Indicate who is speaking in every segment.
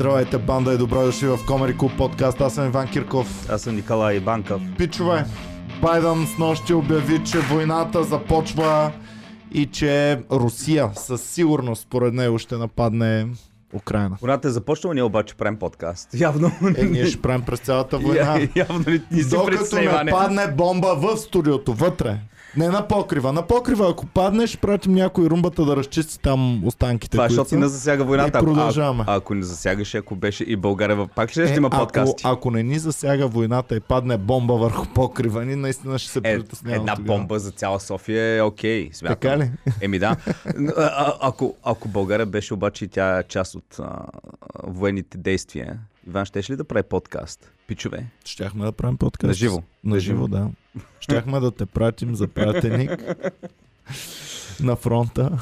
Speaker 1: Здравейте, банда и добро дошли в Комери Клуб подкаст. Аз съм Иван Кирков.
Speaker 2: Аз съм Николай Банков.
Speaker 1: Пичове, Байден с нощи обяви, че войната започва и че Русия със сигурност, според него, ще нападне Украина.
Speaker 2: Войната е започнала, ние обаче правим подкаст. Явно.
Speaker 1: Е, ние ще правим през цялата война.
Speaker 2: Я, явно ли си
Speaker 1: Докато не падне бомба в студиото, вътре. Не на покрива. На покрива, ако падне, ще пратим някой румбата да разчисти там останките.
Speaker 2: Това е, защото не засяга войната.
Speaker 1: И
Speaker 2: Ако-
Speaker 1: продължаваме.
Speaker 2: А, ако не засягаше, ако беше и България, пак ще,
Speaker 1: Е,
Speaker 2: ще има
Speaker 1: ако,
Speaker 2: подкасти.
Speaker 1: ако не ни засяга войната и падне бомба върху покрива ни, наистина ще се
Speaker 2: Е,
Speaker 1: притеснявам
Speaker 2: една
Speaker 1: тогава.
Speaker 2: бомба за цяла София е окей. Смятам.
Speaker 1: Така ли?
Speaker 2: Еми да. А, ако, ако България беше обаче и тя част от а, военните действия, Иван, щеш ли да прави подкаст? Пичове.
Speaker 1: Щяхме да правим подкаст.
Speaker 2: На живо.
Speaker 1: На живо, да. Щяхме да те пратим за пратеник на фронта.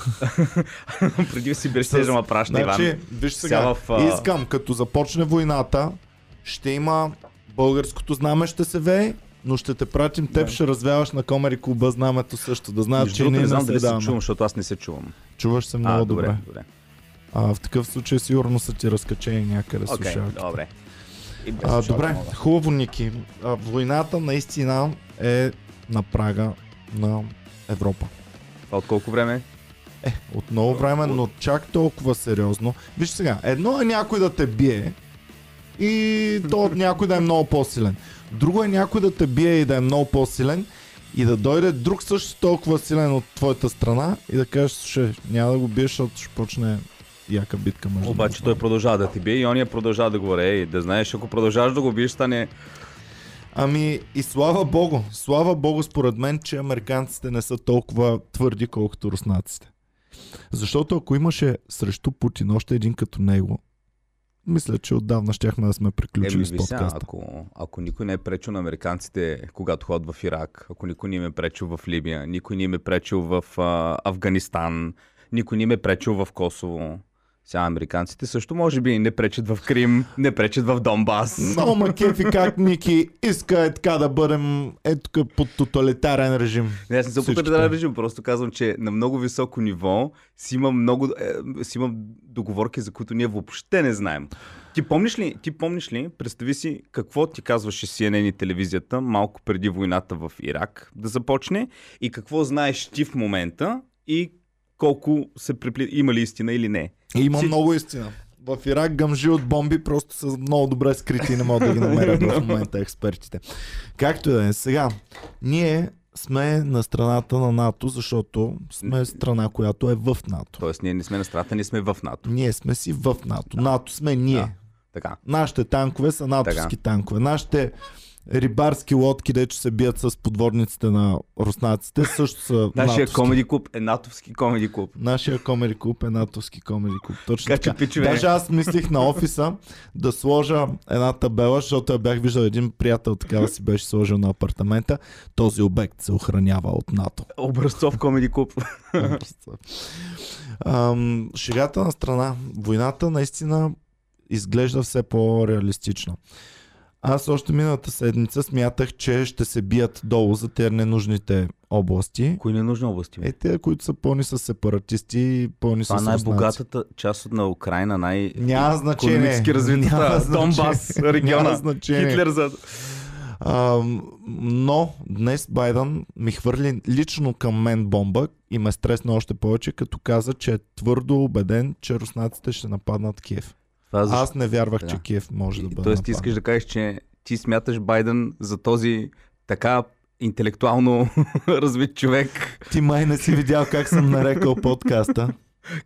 Speaker 2: Преди си беше
Speaker 1: С-
Speaker 2: ма праща,
Speaker 1: Значи,
Speaker 2: Иван.
Speaker 1: виж
Speaker 2: Сега
Speaker 1: сега,
Speaker 2: в, а-
Speaker 1: искам, като започне войната, ще има българското знаме ще се вее, но ще те пратим, теб
Speaker 2: Да.
Speaker 1: ще развяваш на Комери клуба знамето също, да знаят, че ние
Speaker 2: не
Speaker 1: не
Speaker 2: знам
Speaker 1: се
Speaker 2: дали се чувам, защото аз не се чувам.
Speaker 1: Чуваш се много
Speaker 2: а,
Speaker 1: добре.
Speaker 2: добре. добре.
Speaker 1: А, в такъв случай сигурно са ти разкачени някъде
Speaker 2: Окей,
Speaker 1: слушалките.
Speaker 2: добре.
Speaker 1: А, добре,
Speaker 2: мога.
Speaker 1: хубаво, Ники. А, войната наистина е на прага на Европа.
Speaker 2: Това от колко време?
Speaker 1: От много време, но чак толкова сериозно. Виж сега, едно е някой да те бие и то някой да е много по-силен. Друго е някой да те бие и да е много по-силен и да дойде друг също толкова силен от твоята страна и да кажеш, слушай, няма да го биеш, защото ще почне яка битка между
Speaker 2: Обаче той продължава да ти бие и ония продължава да говори. Ей, да знаеш, ако продължаваш да го биеш, стане...
Speaker 1: Ами и слава богу, слава богу според мен, че американците не са толкова твърди, колкото руснаците. Защото ако имаше срещу Путин още един като него, мисля, че отдавна щяхме да сме приключили
Speaker 2: Еми,
Speaker 1: с подкаста.
Speaker 2: ако, ако никой не е пречил на американците, когато ходят в Ирак, ако никой не им е пречил в Либия, никой не им е пречил в а, Афганистан, никой не им е пречил в Косово. Сега американците също може би не пречат в Крим, не пречат в Донбас.
Speaker 1: Много ма кефи как Ники иска е така да бъдем е тук под тоталитарен режим.
Speaker 2: Не, аз не съм потвърден
Speaker 1: там.
Speaker 2: режим, просто казвам, че на много високо ниво си има много, е, си има договорки, за които ние въобще не знаем. Ти помниш ли, ти помниш ли, представи си какво ти казваше CNN и телевизията малко преди войната в Ирак да започне и какво знаеш ти в момента и колко се припли... има ли истина или не.
Speaker 1: И има
Speaker 2: Си-
Speaker 1: много истина. В Ирак гъмжи от бомби просто са много добре скрити и не могат да ги намерят в момента експертите. Както да е. Сега, ние сме на страната на НАТО, защото сме страна, която е в НАТО.
Speaker 2: Тоест, ние не сме на страта, ние сме в НАТО.
Speaker 1: Ние сме си в НАТО. НАТО сме ние.
Speaker 2: Да. Така.
Speaker 1: Нашите танкове са натовски танкове. Нашите рибарски лодки, дето се бият с подводниците на руснаците, също са
Speaker 2: Нашия
Speaker 1: натовски.
Speaker 2: комеди клуб е натовски комеди клуб.
Speaker 1: Нашия комери клуб е натовски комери клуб. Точно
Speaker 2: Така че,
Speaker 1: така.
Speaker 2: пичове.
Speaker 1: Даже аз мислих на офиса да сложа една табела, защото я бях виждал един приятел такава си беше сложил на апартамента. Този обект се охранява от НАТО.
Speaker 2: Образцов комеди клуб.
Speaker 1: Ам, шегата на страна. Войната наистина изглежда все по-реалистично. Аз още миналата седмица смятах, че ще се бият долу за тези ненужните области.
Speaker 2: Кои не нужни области?
Speaker 1: Е, те, които са пълни с сепаратисти, пълни
Speaker 2: Това
Speaker 1: с руснаци.
Speaker 2: най-богатата част от на Украина, най-
Speaker 1: Няма значение.
Speaker 2: економически развитата. Донбас региона.
Speaker 1: Значение.
Speaker 2: Хитлер за...
Speaker 1: А, но днес Байден ми хвърли лично към мен бомба и ме стресна още повече, като каза, че е твърдо убеден, че руснаците ще нападнат Киев.
Speaker 2: Това защо?
Speaker 1: Аз не вярвах,
Speaker 2: Да.
Speaker 1: че Киев може да бъде
Speaker 2: Тоест ти искаш да кажеш, че ти смяташ Байден за този така интелектуално развит човек.
Speaker 1: Ти май не си видял как съм нарекал подкаста.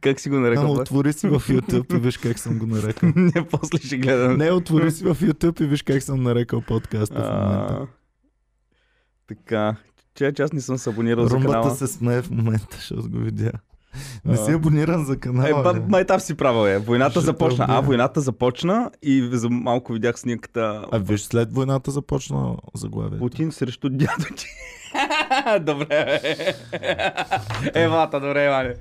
Speaker 2: Как си го
Speaker 1: Ама
Speaker 2: нарекал? бе?
Speaker 1: отвори си в YouTube и виж как съм го нарекал.
Speaker 2: Не, после ще гледам.
Speaker 1: Не, отвори си в YouTube и виж как съм нарекал подкаста в момента.
Speaker 2: А, Така. Че, че аз не съм се абонирал за
Speaker 1: Румбата
Speaker 2: канала.
Speaker 1: се смее в момента, защото го видя. Не си абониран за канала.
Speaker 2: Е, ба, май там си правил е. Войната
Speaker 1: Ще
Speaker 2: започна. А, войната започна и за малко видях снимката.
Speaker 1: А виж, след войната започна заглавието.
Speaker 2: Путин срещу дядо ти. добре, бе. Евата, добре, Иване.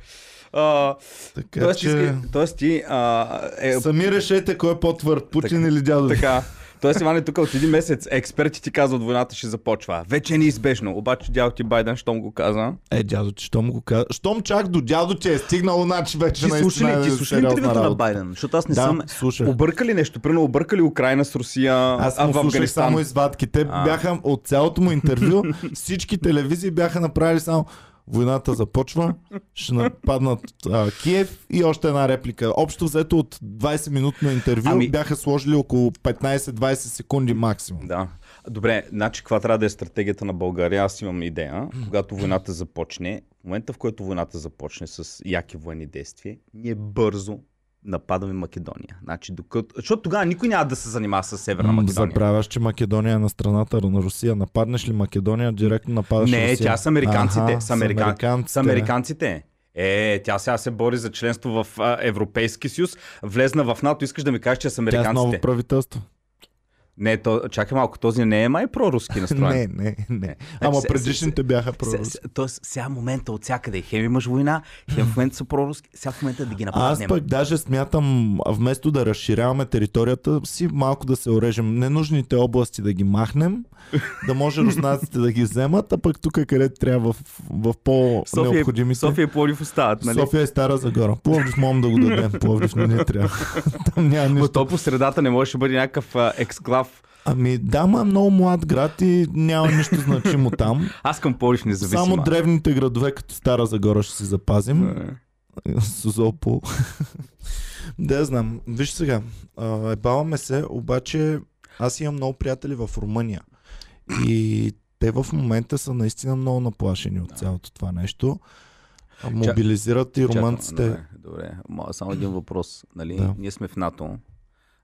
Speaker 2: А,
Speaker 1: Така
Speaker 2: тоест,
Speaker 1: че...
Speaker 2: тоест ти... А, е,
Speaker 1: Сами решете кой е по-твърд, Путин
Speaker 2: Така.
Speaker 1: или дядо
Speaker 2: така. Тоест, Иване, тук от един месец експерти ти казват, войната ще започва. Вече е неизбежно. Обаче дядо ти Байден, щом го каза.
Speaker 1: Е, дядо ти, щом го каза. Щом чак до дядо ти е стигнало, значи вече
Speaker 2: Ти
Speaker 1: наистина
Speaker 2: слуша ли,
Speaker 1: е
Speaker 2: ти слуша ли
Speaker 1: сериозна
Speaker 2: интервюта на. Байден? Защото аз не
Speaker 1: Да,
Speaker 2: съм...
Speaker 1: слушах.
Speaker 2: Объркали нещо. Примерно объркали Украина с Русия,
Speaker 1: Аз
Speaker 2: а в Афганистан.
Speaker 1: само извадките.
Speaker 2: А.
Speaker 1: Бяха от цялото му интервю, всички телевизии бяха направили само Войната започва, ще нападнат а, Киев и още една реплика. Общо взето от 20-минутно интервю
Speaker 2: Ами-
Speaker 1: бяха сложили около 15-20 секунди максимум.
Speaker 2: Да. Добре, значи каква трябва да е стратегията на България? Аз имам идея. Когато войната започне, в момента в който войната започне с яки военни действия, ние бързо нападаме Македония. Значи, докато... Защото тогава никой няма да се занимава с Северна Македония.
Speaker 1: Забравяш, че Македония е на страната на Русия. Нападнеш ли Македония, директно нападаш
Speaker 2: Не,
Speaker 1: Русия.
Speaker 2: тя с американците.
Speaker 1: Аха,
Speaker 2: с, американ...
Speaker 1: американците.
Speaker 2: с американците. Е, тя сега се бори за членство в а, Европейски съюз, влезна в НАТО, искаш да ми кажеш, че с
Speaker 1: Тя е ново
Speaker 2: американците.
Speaker 1: правителство.
Speaker 2: Не, то, чакай малко, този не е май проруски настроен.
Speaker 1: Не, не, не. Ама
Speaker 2: се-
Speaker 1: предишните бяха проруски.
Speaker 2: Тоест, сега момента от всякъде. Хем имаш война, хем в момента са проруски, сега в момента да ги
Speaker 1: Аз
Speaker 2: нападнем.
Speaker 1: пък даже смятам, вместо да разширяваме територията си, малко да се орежем ненужните области да ги махнем, да може руснаците да ги вземат, а пък тук където трябва в, в
Speaker 2: София,
Speaker 1: по-необходимите.
Speaker 2: София и Пловдив остават, нали?
Speaker 1: София е Стара Загора. Пловдив можем да го дадем. Пловдив не ни трябва. Там няма
Speaker 2: Но
Speaker 1: нищо.
Speaker 2: то по средата не може да бъде някакъв ексклав.
Speaker 1: Ами да, ма е много млад град и няма нищо значимо там.
Speaker 2: Аз към Пловдив независима.
Speaker 1: Само древните градове като Стара Загора ще си запазим. Сузопол. да, знам. Виж сега, ебаваме се, обаче аз имам много приятели в Румъния. И те в момента са наистина много наплашени от цялото това нещо. Мобилизират и
Speaker 2: Чакам,
Speaker 1: румънците.
Speaker 2: Добре, добре. Ма, само един въпрос. Нали?
Speaker 1: Да.
Speaker 2: Ние сме в НАТО.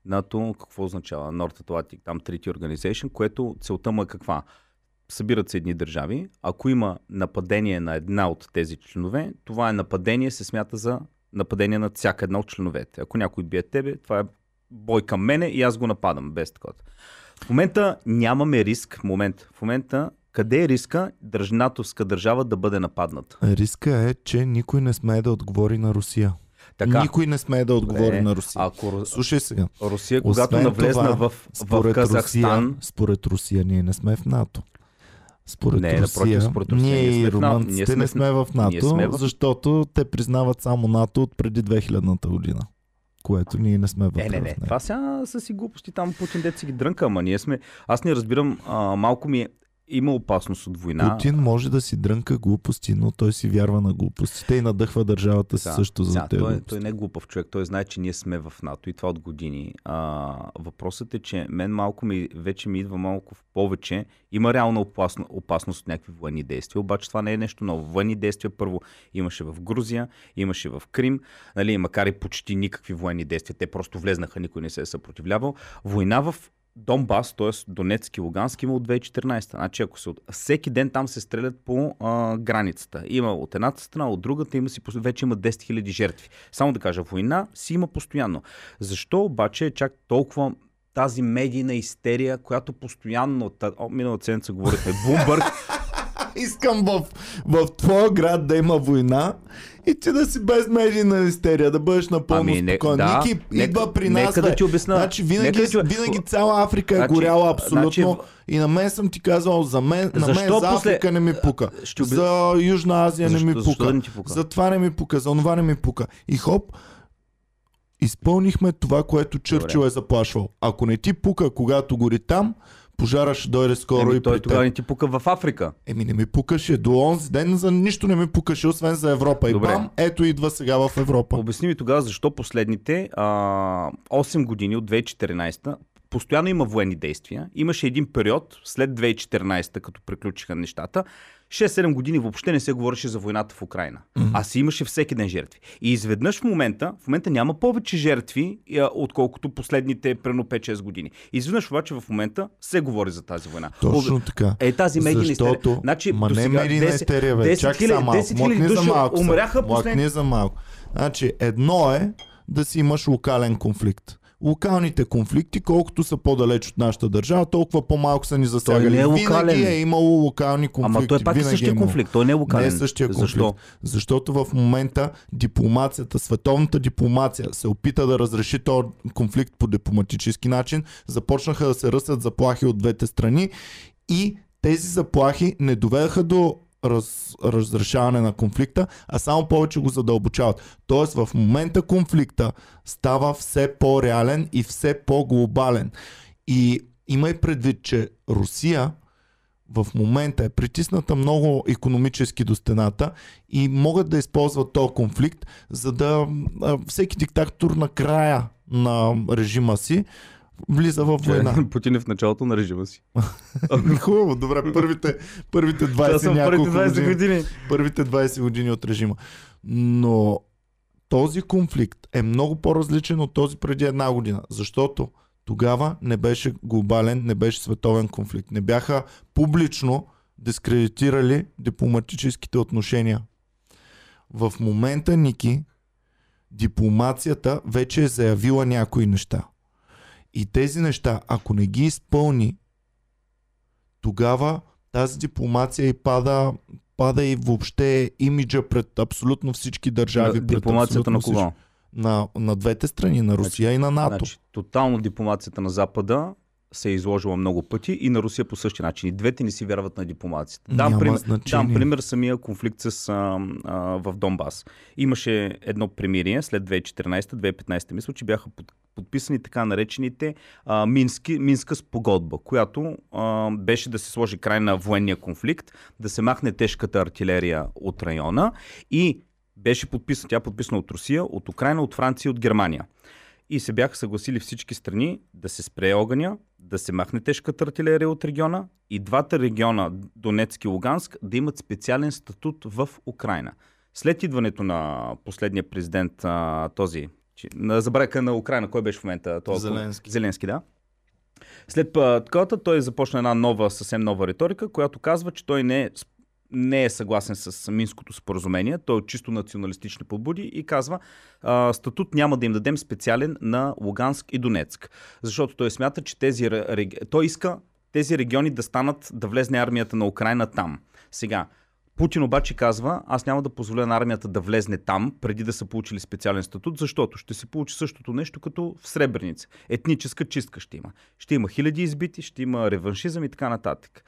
Speaker 2: НАТО какво означава? North Atlantic, там Treaty Organization, което целта му е каква? Събират се едни държави. Ако има нападение на една от тези членове, това е нападение, се смята за нападение на всяка една от членовете. Ако някой бие тебе, това е бой към мене и аз го нападам без такова. В момента нямаме риск. Момент. В момента къде е риска държ... натовска държава да бъде нападната?
Speaker 1: Риска е, че никой не смее да отговори на Русия.
Speaker 2: Така,
Speaker 1: Никой не смее да отговори
Speaker 2: Добре.
Speaker 1: на Русия.
Speaker 2: ако
Speaker 1: Слушай сега.
Speaker 2: Русия, когато
Speaker 1: Освен
Speaker 2: навлезна
Speaker 1: това,
Speaker 2: в, в Казахстан,
Speaker 1: Русия, според Русия ние не сме в НАТО. Според
Speaker 2: Не, напротив,
Speaker 1: Русия,
Speaker 2: според Русия
Speaker 1: ние
Speaker 2: ние
Speaker 1: и румънците
Speaker 2: Ние сме
Speaker 1: не сме в НАТО,
Speaker 2: сме в-
Speaker 1: защото те признават само НАТО от преди 2000-та година. Което ние не сме вътре
Speaker 2: Не, не, не. Това сега са си глупости. Там Путин дет си ги дрънка, ама ние сме... Аз не разбирам, а, малко ми е... Има опасност от война.
Speaker 1: Путин може да си дрънка глупости, но той си вярва на глупостите и надъхва държавата си
Speaker 2: Да.
Speaker 1: също за
Speaker 2: Сега,
Speaker 1: тези
Speaker 2: той,
Speaker 1: глупости.
Speaker 2: той не е глупав човек, той знае, че ние сме в НАТО и това от години. А, въпросът е, че мен малко ми, вече ми идва малко в повече. Има реална опасно, опасност от някакви военни действия, обаче това не е нещо ново. Военни действия първо имаше в Грузия, имаше в Крим, нали, макар и почти никакви военни действия, те просто влезнаха, никой не се е съпротивлявал. Война в Донбас, т.е. Донецки и Лугански има от 2014. Значи, ако се, всеки ден там се стрелят по а, границата. Има от едната страна, от другата има си, вече има 10 000 жертви. Само да кажа, война си има постоянно. Защо обаче е чак толкова тази медийна истерия, която постоянно, миналата седмица говорихме, Бумбърг,
Speaker 1: Искам в, в твоя град да има война и ти да си без медийна истерия, да бъдеш напълно
Speaker 2: Ами, не-
Speaker 1: спокоен.
Speaker 2: да,
Speaker 1: Ники
Speaker 2: нека-
Speaker 1: идва при нас.
Speaker 2: нека да ти обясна.
Speaker 1: Значи винаги,
Speaker 2: да ти-
Speaker 1: винаги цяла Африка е
Speaker 2: Значи-
Speaker 1: горяла абсолютно.
Speaker 2: значи-
Speaker 1: И на мен съм ти казал, за мен, на мен
Speaker 2: Защо
Speaker 1: за
Speaker 2: после-
Speaker 1: Африка не ми пука.
Speaker 2: Ще
Speaker 1: За Южна Азия
Speaker 2: Защо-
Speaker 1: не ми
Speaker 2: защо
Speaker 1: пука.
Speaker 2: да не ти пука?
Speaker 1: За това не ми пука, за това не ми пука. И хоп, изпълнихме това, което Чърчил е заплашвал. Ако не ти пука, когато гори там, пожара ще дойде скоро
Speaker 2: Еми,
Speaker 1: и
Speaker 2: той тогава не ти пука в Африка.
Speaker 1: Еми не ми пукаше. До онзи ден за нищо не ми пукаше, освен за Европа. И
Speaker 2: Добре.
Speaker 1: бам, ето идва сега в Европа.
Speaker 2: Обясни ми тогава защо последните а, 8 години от 2014 постоянно има военни действия. Имаше един период след 2014, като приключиха нещата. 6-7 години въобще не се говореше за войната в Украина. Mm-hmm. А си имаше всеки ден жертви. И изведнъж в момента, в момента няма повече жертви, а, отколкото последните прено 5-6 години. Изведнъж обаче в момента се говори за тази война.
Speaker 1: Точно така.
Speaker 2: Е, тази медийна
Speaker 1: Защото,
Speaker 2: истерия. Значи,
Speaker 1: ма не медийна
Speaker 2: 10
Speaker 1: истерия, бе.
Speaker 2: 10
Speaker 1: Чакай
Speaker 2: хиляди-
Speaker 1: са малко.
Speaker 2: 10 хиляди
Speaker 1: Млъкни за
Speaker 2: души
Speaker 1: малко. са.
Speaker 2: умряха
Speaker 1: Млъкни
Speaker 2: последните...
Speaker 1: за малко. Значи, едно е да си имаш локален конфликт. Локалните конфликти, колкото са по-далеч от нашата държава, толкова по-малко са ни засягали.
Speaker 2: не е локален.
Speaker 1: Винаги е имало локални конфликти.
Speaker 2: Ама той пак е
Speaker 1: Винаги
Speaker 2: същия
Speaker 1: имало.
Speaker 2: конфликт. Той не е локален.
Speaker 1: Не е същия конфликт.
Speaker 2: Защо?
Speaker 1: Защото в момента дипломацията, световната дипломация се опита да разреши този конфликт по дипломатически начин. Започнаха да се ръсят заплахи от двете страни и тези заплахи не доведаха до раз, разрешаване на конфликта, а само повече го задълбочават. Тоест в момента конфликта става все по-реален и все по-глобален. И имай предвид, че Русия в момента е притисната много економически до стената и могат да използват този конфликт, за да всеки диктатор на края на режима си влиза в война.
Speaker 2: Путин е в началото на режима си.
Speaker 1: Хубаво, добре, първите, първите 20
Speaker 2: Това са
Speaker 1: няколко
Speaker 2: първите 20
Speaker 1: години,
Speaker 2: години.
Speaker 1: първите 20 години от режима. Но този конфликт е много по-различен от този преди една година, защото тогава не беше глобален, не беше световен конфликт. Не бяха публично дискредитирали дипломатическите отношения. В момента, Ники, дипломацията вече е заявила някои неща. И тези неща, ако не ги изпълни, тогава тази дипломация и пада, пада и въобще имиджа пред абсолютно всички държави. пред
Speaker 2: Дипломацията на кого?
Speaker 1: На, на двете страни, на Русия и на НАТО.
Speaker 2: Значи, тотално дипломацията на Запада се е изложила много пъти и на Русия по същия начин. И двете не си вярват на дипломацията. Дам,
Speaker 1: Няма
Speaker 2: пример,
Speaker 1: значение.
Speaker 2: дам пример самия конфликт с, а, а, в Донбас. Имаше едно примирие след 2014-2015 мисля, че бяха под, подписани така наречените а, Мински, Минска спогодба, която а, беше да се сложи край на военния конфликт, да се махне тежката артилерия от района и беше подписана, тя е подписана от Русия, от Украина, от Франция и от Германия. И се бяха съгласили всички страни да се спре огъня, да се махне тежката артилерия от региона и двата региона, Донецк и Луганск, да имат специален статут в Украина. След идването на последния президент, този, че- на забравяка на Украина, кой беше в момента? Този,
Speaker 1: Зеленски.
Speaker 2: Зеленски, да. След а, таковата той започна една нова, съвсем нова риторика, която казва, че той не е, не е съгласен с Минското споразумение, той е чисто националистични подбуди и казва, а, статут няма да им дадем специален на Луганск и Донецк. Защото той смята, че тези, той иска тези региони да станат, да влезне армията на Украина там. Сега, Путин обаче казва, аз няма да позволя на армията да влезне там, преди да са получили специален статут, защото ще се получи същото нещо като в Сребреница. Етническа чистка ще има. Ще има хиляди избити, ще има реваншизъм и така нататък.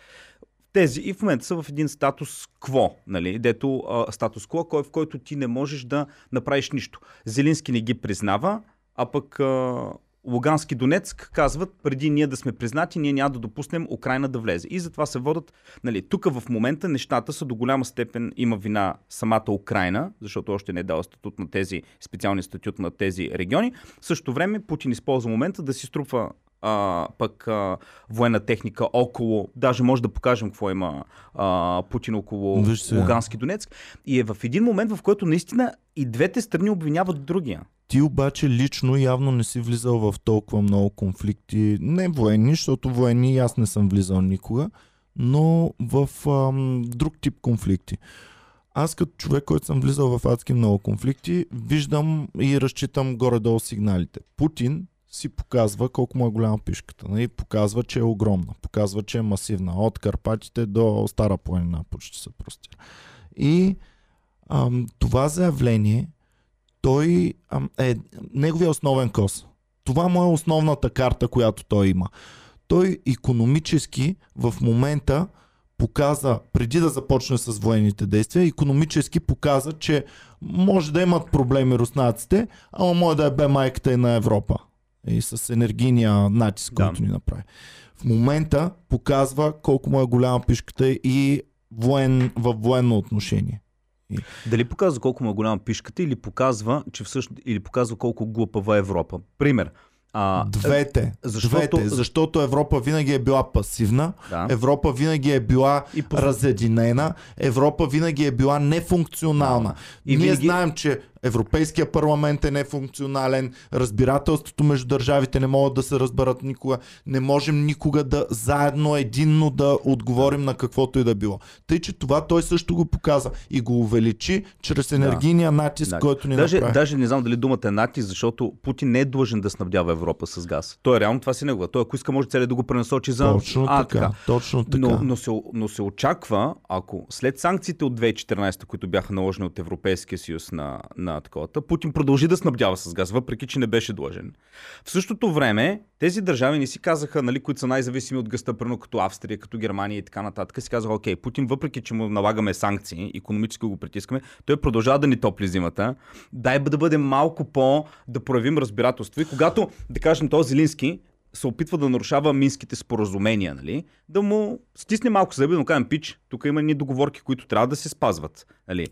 Speaker 2: Тези и в момента са в един статус кво, нали, дето а, статус кво, кой, в който ти не можеш да направиш нищо. Зелински не ги признава, а пък а, Лугански Донецк казват, преди ние да сме признати, ние няма да допуснем Украина да влезе. И затова се водят, нали, тук в момента нещата са до голяма степен има вина самата Украина, защото още не е дала статут на тези, специални статут на тези региони. В същото време Путин използва момента да си струпва а, пък а, военна техника около, даже може да покажем какво има а, Путин около. Лугански Донецк. И е в един момент, в който наистина и двете страни обвиняват другия.
Speaker 1: Ти обаче лично явно не си влизал в толкова много конфликти, не военни, защото военни аз не съм влизал никога, но в ам, друг тип конфликти. Аз като човек, който съм влизал в адски много конфликти, виждам и разчитам горе-долу сигналите. Путин си показва колко му е голяма пишката. Нали? Показва, че е огромна. Показва, че е масивна. От Карпатите до Стара планина почти се простира. И ам, това заявление той е неговия основен кос. Това му е основната карта, която той има. Той економически в момента показа, преди да започне с военните действия, економически показа, че може да имат проблеми руснаците, ама може да е бе майката и на Европа. И с енергийния натиск,
Speaker 2: Да.
Speaker 1: който ни направи. В момента показва колко му е голяма пишката и воен, в военно отношение.
Speaker 2: Дали показва колко му е голяма пишката или показва, че всъщност, или показва колко глупава е Европа. Пример. А,
Speaker 1: Двете.
Speaker 2: защото-
Speaker 1: Двете. Защото Европа винаги е била пасивна,
Speaker 2: да.
Speaker 1: Европа винаги е била
Speaker 2: И по-
Speaker 1: разединена, Европа винаги е била нефункционална.
Speaker 2: И
Speaker 1: Ние
Speaker 2: винаги-
Speaker 1: знаем, че Европейския парламент е нефункционален, разбирателството между държавите не могат да се разберат никога, не можем никога да заедно, единно да отговорим на каквото и да било. Тъй, че това той също го показа и го увеличи чрез енергийния натиск,
Speaker 2: Да.
Speaker 1: който ни
Speaker 2: Даже,
Speaker 1: направи.
Speaker 2: даже не знам дали думата е натиск, защото Путин не е длъжен да снабдява Европа с газ. Той е реално това си негова. Той ако иска може целият да го пренасочи за...
Speaker 1: Точно
Speaker 2: а,
Speaker 1: така, точно така.
Speaker 2: Но, но, се, но се очаква, ако след санкциите от 2014, които бяха наложени от Европейския съюз на, на таковата, Путин продължи да снабдява с газ, въпреки че не беше длъжен. В същото време, тези държави не си казаха, нали, които са най-зависими от гъста, прено като Австрия, като Германия и така нататък, си казаха, окей, Путин, въпреки че му налагаме санкции, економически го притискаме, той продължава да ни топли зимата. Дай да бъдем малко по, да проявим разбирателство. И когато, да кажем, този Зелински се опитва да нарушава минските споразумения, нали? да му стисне малко зъби, му кажем, пич, тук има ни договорки, които трябва да се спазват. Нали?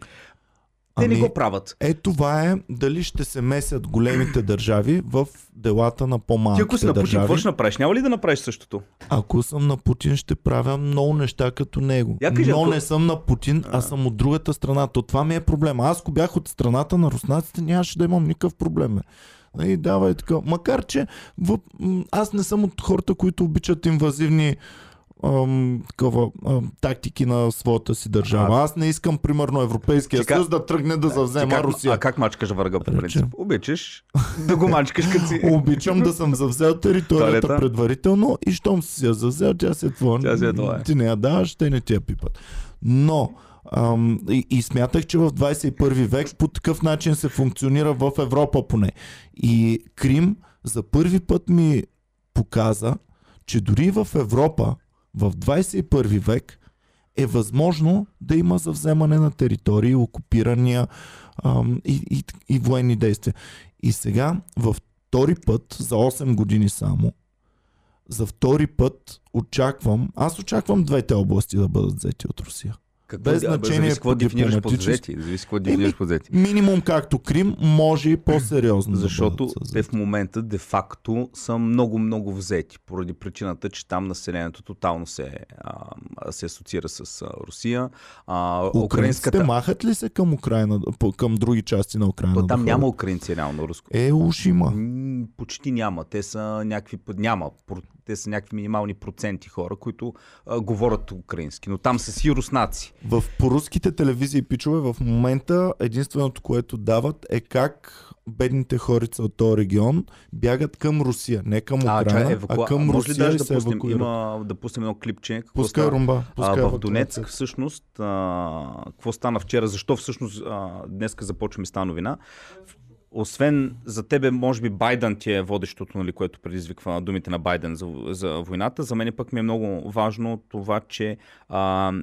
Speaker 2: Те
Speaker 1: Ами,
Speaker 2: не го правят.
Speaker 1: Е, това е дали ще се месят големите държави в делата на
Speaker 2: Ти
Speaker 1: по-малките
Speaker 2: ако си на Путин, какво ще направиш? Няма ли да направиш същото?
Speaker 1: Ако съм на Путин, ще правя много неща като него.
Speaker 2: Я кажи,
Speaker 1: Но
Speaker 2: ако-
Speaker 1: не съм на Путин, а съм от другата страна. То това ми е проблема. Аз ако бях от страната на руснаците, нямаше да имам никакъв проблем. И давай така. Макар, че въп... аз не съм от хората, които обичат инвазивни ам, такова, ам, тактики на своята си държава. Аз не искам, примерно, Европейския
Speaker 2: Ти ка-
Speaker 1: съюз да тръгне да завзема
Speaker 2: как,
Speaker 1: Русия.
Speaker 2: А как мачкаш врага по
Speaker 1: Рече.
Speaker 2: принцип? Обичаш да го мачкаш като си.
Speaker 1: Обичам да съм завзел територията
Speaker 2: Територията.
Speaker 1: предварително и щом си я завзел, тя се е твоя.
Speaker 2: Тя си е твоя.
Speaker 1: Ти не я даваш, те не ти я пипат. Но ам, и, и смятах, че в 21 век по такъв начин се функционира в Европа поне. И Крим за първи път ми показа, че дори в Европа в 21 век е възможно да има завземане на територии, окупирания ам, и, и, и военни действия. И сега, във втори път, за 8 години само, за втори път очаквам, аз очаквам двете области да бъдат взети от Русия.
Speaker 2: Какво,
Speaker 1: без
Speaker 2: да, бе,
Speaker 1: значение
Speaker 2: какво дефинираш под взети. Зависи какво дефинираш под взети.
Speaker 1: Минимум както Крим, може и по-сериозно. да
Speaker 2: Защото
Speaker 1: бъдат
Speaker 2: те в момента де-факто са много-много взети, поради причината, че там населението тотално се, а, се асоциира с а, Русия. А, украинската...
Speaker 1: махат ли се към Украина, към други части на Украина? Да
Speaker 2: там
Speaker 1: ходят?
Speaker 2: няма украинци реално руско.
Speaker 1: Е, уж има.
Speaker 2: Почти няма. Те са някакви. Няма. Те са някакви минимални проценти хора, които а, говорят украински. Но там са си руснаци.
Speaker 1: В поруските телевизии, пичове, в момента единственото, което дават е как бедните хорица от този регион бягат към Русия. Не към Украина, а,
Speaker 2: евакуа-
Speaker 1: към
Speaker 2: Може ли
Speaker 1: Русия
Speaker 2: даже да
Speaker 1: се
Speaker 2: пуснем,
Speaker 1: евакуират.
Speaker 2: има, да пуснем едно клипче? Какво
Speaker 1: Пускай
Speaker 2: става?
Speaker 1: румба.
Speaker 2: А,
Speaker 1: Пускай
Speaker 2: в
Speaker 1: евакуация.
Speaker 2: Донецк всъщност, а, какво стана вчера? Защо всъщност а, днеска започваме с новина? Освен за тебе, може би Байден ти е водещото, нали, което предизвиква думите на Байден за, за войната. За мен пък ми е много важно това, че а,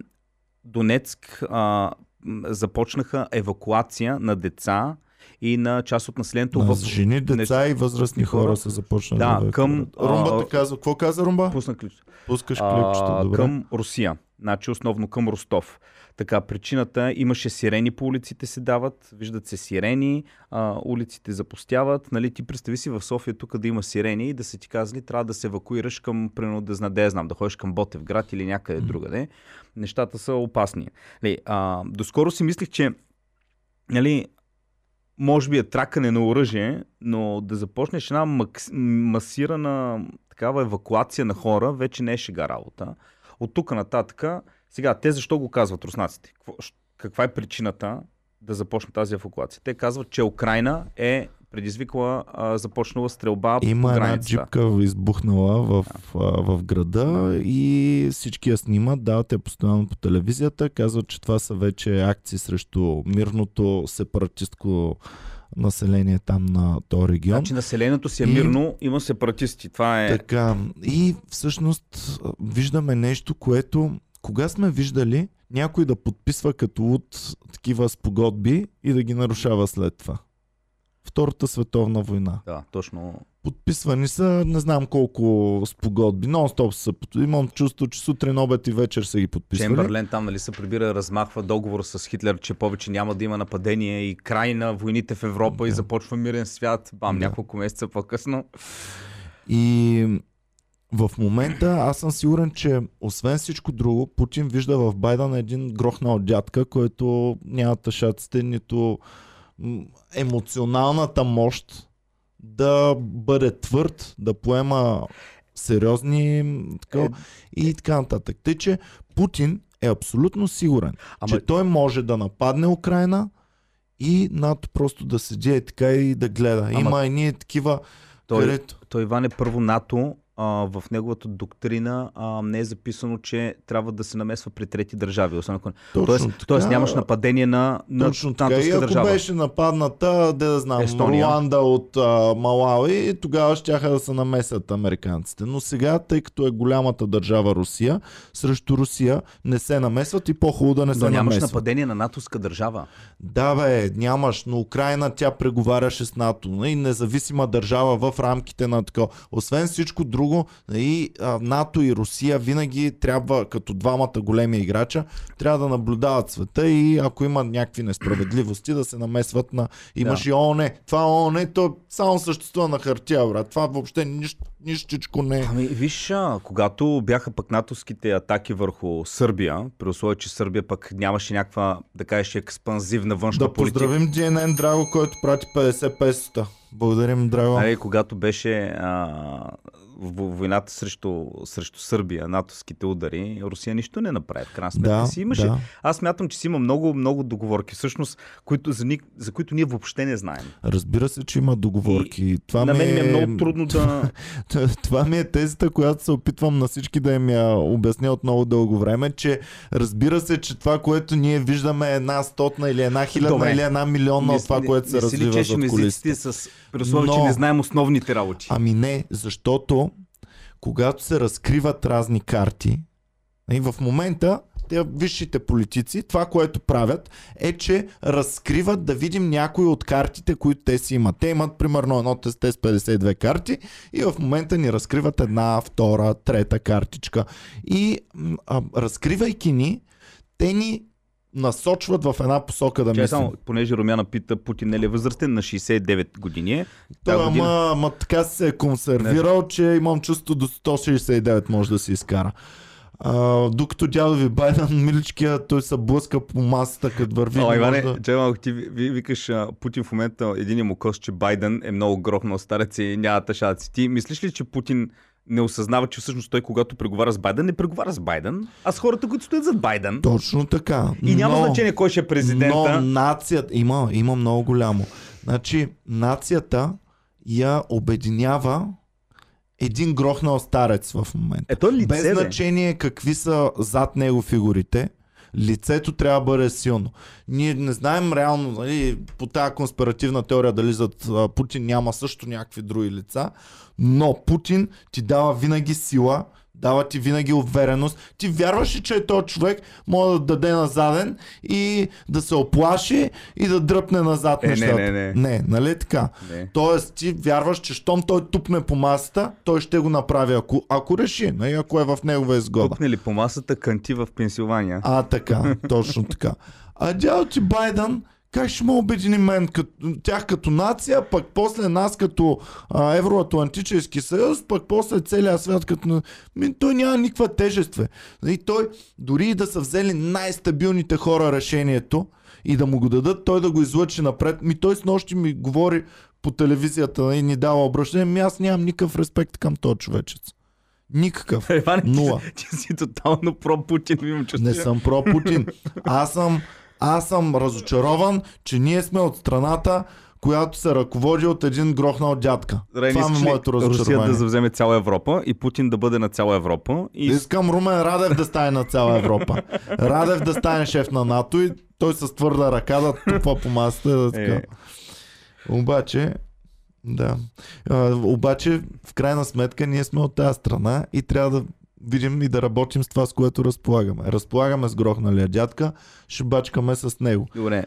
Speaker 2: Донецк а, започнаха евакуация на деца и на част от населението
Speaker 1: На
Speaker 2: в
Speaker 1: жени, деца и възрастни
Speaker 2: хора.
Speaker 1: хора са започнали
Speaker 2: Да,
Speaker 1: да
Speaker 2: към.
Speaker 1: Румбата
Speaker 2: а,
Speaker 1: казва. Какво каза Румба?
Speaker 2: Пусна клип.
Speaker 1: Пускаш клипчето, добре.
Speaker 2: към Русия. Значи основно към Ростов. Така, причината имаше сирени по улиците се дават, виждат се сирени, а, улиците запустяват. Нали, ти представи си в София тук да има сирени и да са ти казали, трябва да се евакуираш към, примерно, да, зна, да я знам, да ходиш към Ботевград или някъде другаде. Нещата са опасни. Нали, а, доскоро си мислих, че нали, може би е тракане на оръжие, но да започнеш една макс, масирана такава евакуация на хора, вече не е шега работа. От тук нататък, сега, те защо го казват руснаците? Каква е причината да започне тази евакуация? Те казват, че Украина е предизвикала, а, започнала стрелба
Speaker 1: Има
Speaker 2: по
Speaker 1: една джипка избухнала в, а, в града и всички я снимат, дават я постоянно по телевизията, казват, че това са вече акции срещу мирното сепаратистко население там на този регион.
Speaker 2: Значи населението си е
Speaker 1: И-
Speaker 2: мирно, има сепаратисти. Това е...
Speaker 1: Така, и всъщност виждаме нещо, което кога сме виждали някой да подписва като от такива спогодби и да ги нарушава след това. Втората световна война.
Speaker 2: Да, точно.
Speaker 1: Подписвани са не знам колко спогодби. Нон-стоп са. Имам чувство, че сутрин, обед и вечер са ги подписвали.
Speaker 2: Чемберлен там нали, се прибира, размахва договор с Хитлер, че повече няма да има нападение и край на войните в Европа и
Speaker 1: Да.
Speaker 2: започва мирен свят. Бам,
Speaker 1: Да.
Speaker 2: няколко месеца по-късно.
Speaker 1: И в момента аз съм сигурен, че освен всичко друго, Путин вижда в Байден един грохнал дядка, който няма тъшаците, нито емоционалната мощ да бъде твърд, да поема сериозни така,
Speaker 2: Е,
Speaker 1: и така нататък. Тъй, че Путин е абсолютно сигурен,
Speaker 2: Ама-
Speaker 1: че той може да нападне Украина и НАТО просто да седи е така и да гледа.
Speaker 2: Ама-
Speaker 1: Има едни такива,
Speaker 2: Той,
Speaker 1: където...
Speaker 2: той Иван е първо НАТО. А, в неговата доктрина а, не е записано, че трябва да се намесва при трети държави. Освен ако...
Speaker 1: Точно
Speaker 2: тоест,
Speaker 1: така.
Speaker 2: тоест нямаш нападение на, на
Speaker 1: Точно така. И ако
Speaker 2: държава.
Speaker 1: беше нападната, де да знам,
Speaker 2: Естония.
Speaker 1: Руанда от а, Малави, тогава ще да се намесят американците. Но сега, тъй като е голямата държава Русия, срещу Русия не се намесват и по-хубаво да не
Speaker 2: Но
Speaker 1: се
Speaker 2: нямаш
Speaker 1: намесват.
Speaker 2: нападение на натовска държава.
Speaker 1: Да, бе, нямаш, но Украина тя преговаряше с НАТО. И независима държава в рамките на такова. Освен всичко друго, и а, НАТО и Русия винаги трябва, като двамата големи играча, трябва да наблюдават света и ако има някакви несправедливости, да се намесват на... Имаш
Speaker 2: Да.
Speaker 1: и ООН. Това ООН, то само съществува на хартия, брат. Това въобще нищо, нищичко не е.
Speaker 2: Ами, виж, а, когато бяха пък натовските атаки върху Сърбия, при условие, че Сърбия пък нямаше някаква, да кажеш, експанзивна външна
Speaker 1: Да
Speaker 2: политика.
Speaker 1: поздравим GNN Драго, който прати 50 песота. Благодарим, Драго.
Speaker 2: Нали, когато беше а, в войната срещу, срещу Сърбия, натовските удари, Русия нищо не направи. В крайна сметка
Speaker 1: Да,
Speaker 2: си имаше.
Speaker 1: да.
Speaker 2: Аз мятам, че си има много, много договорки, всъщност, които, за, ни, за които ние въобще не знаем.
Speaker 1: Разбира се, че има договорки. Това
Speaker 2: на мен ми е
Speaker 1: е
Speaker 2: много трудно да...
Speaker 1: Това ми е тезата, която се опитвам на всички да им я обясня от много дълго време, че разбира се, че това, което ние виждаме е една стотна или една хилядна
Speaker 2: Добре.
Speaker 1: или една милионна от това, което се
Speaker 2: не
Speaker 1: развива зад кулисите.
Speaker 2: с при условие, че
Speaker 1: Но-
Speaker 2: не знаем основните работи.
Speaker 1: Ами не, защото когато се разкриват разни карти, и в момента те висшите политици, това, което правят, е, че разкриват да видим някои от картите, които те си имат. Те имат примерно едно тест с 52 карти и в момента ни разкриват една, втора, трета картичка. И а, разкривайки ни, те ни насочват в една посока да мислим.
Speaker 2: само, понеже Румяна пита Путин не ли е възрастен на 69 години е.
Speaker 1: Той,
Speaker 2: Тази година-
Speaker 1: ама, ама така се е консервирал, че имам чувство до 169 може да се изкара. А, докато дядо ви Байден, миличкия, той се блъска по масата, като върви.
Speaker 2: О,
Speaker 1: не
Speaker 2: Иване,
Speaker 1: да...
Speaker 2: чай малко, ти ви- ви- викаш а, Путин в момента, един му кос, че Байден е много грохнал старец и няма тъшаци. Ти мислиш ли, че Путин не осъзнава, че всъщност той, когато преговаря с Байден, не преговаря с Байден, а с хората, които стоят зад Байден.
Speaker 1: Точно така.
Speaker 2: И няма
Speaker 1: но,
Speaker 2: значение кой ще е президента.
Speaker 1: Но нацията, има, има много голямо. Значи, нацията я обединява един грохнал старец в момента.
Speaker 2: Ето лице,
Speaker 1: Без
Speaker 2: бе.
Speaker 1: значение какви са зад него фигурите, лицето трябва да бъде силно. Ние не знаем реално, нали, по тази конспиративна теория дали зад Путин няма също някакви други лица, но Путин ти дава винаги сила, дава ти винаги увереност. Ти вярваш ли, че този човек може да даде назаден и да се оплаши и да дръпне назад
Speaker 2: Е, не,
Speaker 1: нещата?
Speaker 2: не, не.
Speaker 1: Не, нали е така?
Speaker 2: Не.
Speaker 1: Тоест, ти вярваш, че щом той тупне по масата, той ще го направи, ако, ако реши, нали, ако е в негова изгода.
Speaker 2: Тупне ли по масата канти в Пенсилвания?
Speaker 1: А, така, точно така. А дядо ти Байден, как ще ме обедини мен, като, тях като нация, пък после нас като а, Евроатлантически съюз, пък после целия свят като... Ми, той няма никаква тежест, бе. И той, дори и да са взели най-стабилните хора решението и да му го дадат, той да го излъчи напред, ми той с нощи ми говори по телевизията и ни дава обращение, ми аз нямам никакъв респект към този човечец. Никакъв.
Speaker 2: Иване, ти,
Speaker 1: Нула.
Speaker 2: ти, си тотално про Путин, имам чувство.
Speaker 1: Не съм про Путин. Аз съм, аз съм разочарован, че ние сме от страната, която се ръководи от един грохнал дядка.
Speaker 2: Добре,
Speaker 1: Това е моето
Speaker 2: Русия
Speaker 1: разочарование.
Speaker 2: да завземе цяла Европа и Путин да бъде на цяла Европа. И
Speaker 1: Искам Румен Радев да стане на цяла Европа. Радев да стане шеф на НАТО и той с твърда ръка да тупа по масата. Да, така.
Speaker 2: Е.
Speaker 1: Обаче, да. А, обаче, в крайна сметка, ние сме от тази страна и трябва да видим и да работим с това, с което разполагаме. Разполагаме с грохналия дядка, ще бачкаме с него.
Speaker 2: Добре,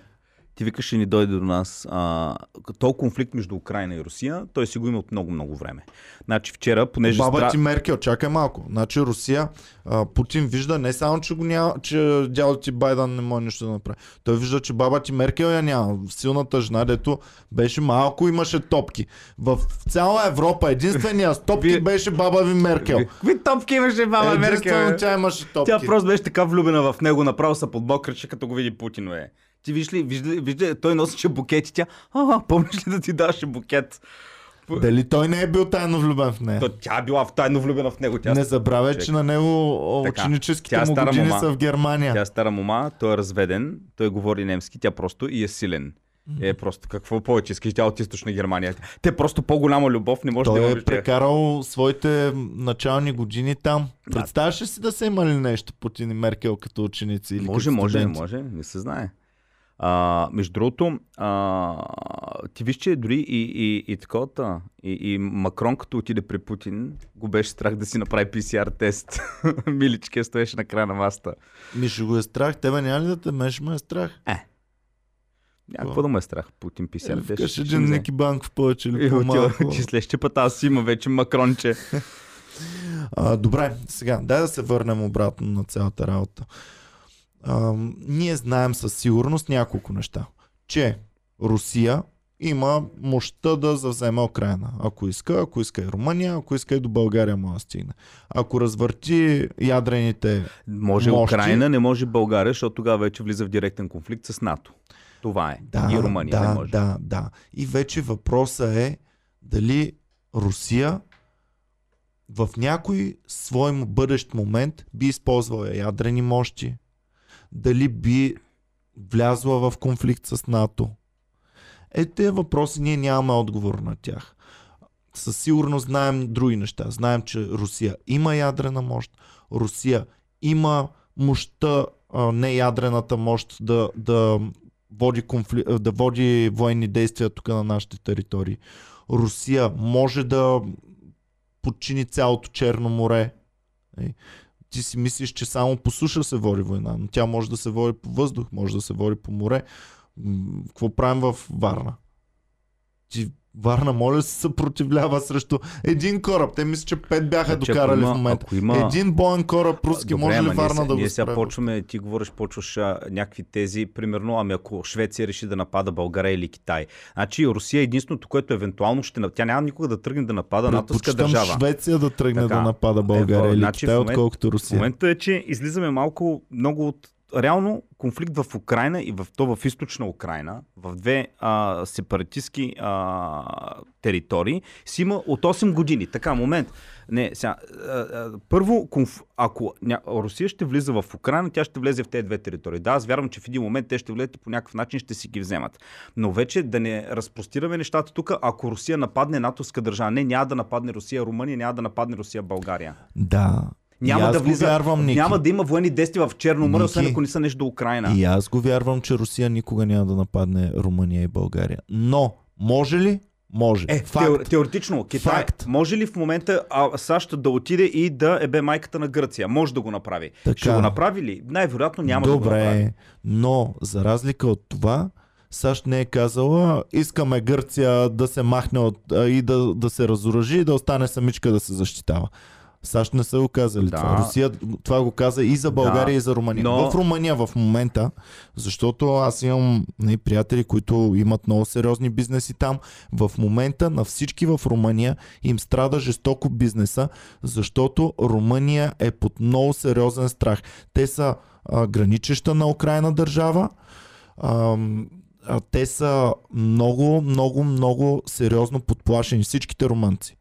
Speaker 2: ти викаш, ще ни дойде до нас. А, този конфликт между Украина и Русия, той си го има от много-много време. Значи вчера, понеже...
Speaker 1: Баба
Speaker 2: стра-
Speaker 1: ти Меркел, чакай малко. Значи Русия, а, Путин вижда не само, че, го няма, че дядо ти Байден не може нищо да направи. Той вижда, че баба ти Меркел я няма. Силната жена, дето беше малко, имаше топки. В цяла Европа единствения с топки беше баба ви Меркел.
Speaker 2: Какви топки имаше баба
Speaker 1: Единствено
Speaker 2: Меркел?
Speaker 1: тя имаше топки.
Speaker 2: Тя просто беше така влюбена в него, направо се подбокрича, като го види Путин, бе. Ти виж ли, виж ли, виж ли той носеше букет и тя, а, помниш ли да ти даваше букет?
Speaker 1: Дали той не е бил тайно влюбен в нея?
Speaker 2: То, тя била в тайно влюбена в него. Тя,
Speaker 1: Не забравяй, че на него
Speaker 2: Така,
Speaker 1: ученическите
Speaker 2: тя е
Speaker 1: му години
Speaker 2: мома.
Speaker 1: са в Германия.
Speaker 2: тя е стара мома, той е разведен, той говори немски, тя просто и е силен. Е, просто какво повече искаш, тя е от източна Германия. Те просто по-голяма любов не може да
Speaker 1: Той
Speaker 2: има
Speaker 1: е прекарал своите начални години там. Представяш ли си да са имали нещо Путин и Меркел като ученици или
Speaker 2: Може,
Speaker 1: като
Speaker 2: може, може, не се знае. А, между другото, а, ти виж, че дори и, и, и таковата, и, и Макрон, като отиде при Путин, го беше страх да си направи PCR тест. Миличке стоеше на края на масата.
Speaker 1: Ми ще го е страх. Тебе няма ли да те меш, ме е страх?
Speaker 2: Няма какво да ме е страх. Путин PCR тест.
Speaker 1: Вкаш
Speaker 2: ще
Speaker 1: един. Ники Банков повече или по-малко.
Speaker 2: че следващия път аз има вече Макронче.
Speaker 1: А, добре, сега, дай да се върнем обратно на цялата работа. А, ние знаем със сигурност няколко неща. Че Русия има мощта да завземе Украина. Ако иска, ако иска и Румъния, ако иска и до България може да стигне. Ако развърти ядрените...
Speaker 2: Може
Speaker 1: Мощи.
Speaker 2: Украина, не може България, защото тогава вече влиза в директен конфликт с НАТО. Това е.
Speaker 1: Да,
Speaker 2: и Румъния
Speaker 1: да,
Speaker 2: не може.
Speaker 1: да, да. И вече въпросът е дали Русия в някой свой бъдещ момент би използвала ядрени мощи, дали би влязла в конфликт с НАТО. Е, тези въпроси ние нямаме отговор на тях. Със сигурност знаем други неща. Знаем, че Русия има ядрена мощ, Русия има мощта, не ядрената мощ да, да, води конфли... да води военни действия тук на нашите територии. Русия може да подчини цялото Черно море. Ти си мислиш, че само по суша се води война, но тя може да се води по въздух, може да се води по море. Какво правим в Варна? Ти Варна може да се съпротивлява срещу един кораб. Те мисля, че пет бяха
Speaker 2: Значи,
Speaker 1: докарали
Speaker 2: има-
Speaker 1: в момента.
Speaker 2: има-
Speaker 1: Един боен кораб руски
Speaker 2: Добре,
Speaker 1: може ли Варна
Speaker 2: се-
Speaker 1: да го
Speaker 2: Ние сега почваме, ти говориш, почваш а, някакви тези, примерно, ами ако Швеция реши да напада България или Китай. Значи Русия е единственото, което евентуално ще... Тя няма никога да тръгне да напада натовска държава.
Speaker 1: Швеция да тръгне
Speaker 2: Така.
Speaker 1: да напада България
Speaker 2: Ево,
Speaker 1: или
Speaker 2: значи в
Speaker 1: Китай,
Speaker 2: момент-
Speaker 1: отколкото
Speaker 2: В
Speaker 1: Русия.
Speaker 2: момента е, че излизаме малко много от реално конфликт в Украина и в то в източна Украина, в две а, сепаратистски а, територии, си има от 8 години. Така, момент. Не, сега, а, а, първо, конф... ако ня... Русия ще влиза в Украина, тя ще влезе в тези две територии. Да, аз вярвам, че в един момент те ще влезат и по някакъв начин ще си ги вземат. Но вече да не разпростираме нещата тук, ако Русия нападне натовска държава. Не, няма да нападне Русия Румъния, няма да нападне Русия България.
Speaker 1: Да.
Speaker 2: Няма да влиза,
Speaker 1: вярвам, Ники.
Speaker 2: няма да има военни действия в Черно море, освен ако не са нещо до Украина.
Speaker 1: И аз го вярвам, че Русия никога няма да нападне Румъния и България. Но, може ли? Може.
Speaker 2: Е,
Speaker 1: Факт.
Speaker 2: теор, теоретично, Китай,
Speaker 1: Факт.
Speaker 2: може ли в момента а, САЩ да отиде и да ебе майката на Гърция? Може да го направи.
Speaker 1: Така.
Speaker 2: Ще го направи ли? Най-вероятно няма да го
Speaker 1: Добре,
Speaker 2: направи.
Speaker 1: но за разлика от това, САЩ не е казала, искаме Гърция да се махне от, и да, да се разоръжи и да остане самичка да се защитава. САЩ не са го казали
Speaker 2: Да.
Speaker 1: това. Русия това го каза и за България,
Speaker 2: Да,
Speaker 1: и за Румъния.
Speaker 2: но-
Speaker 1: В Румъния в момента, защото аз имам нали, приятели, които имат много сериозни бизнеси там, в момента на всички в Румъния им страда жестоко бизнеса, защото Румъния е под много сериозен страх. Те са а, граничеща на Украина държава, а, те са много, много, много сериозно подплашени. Всичките румънци.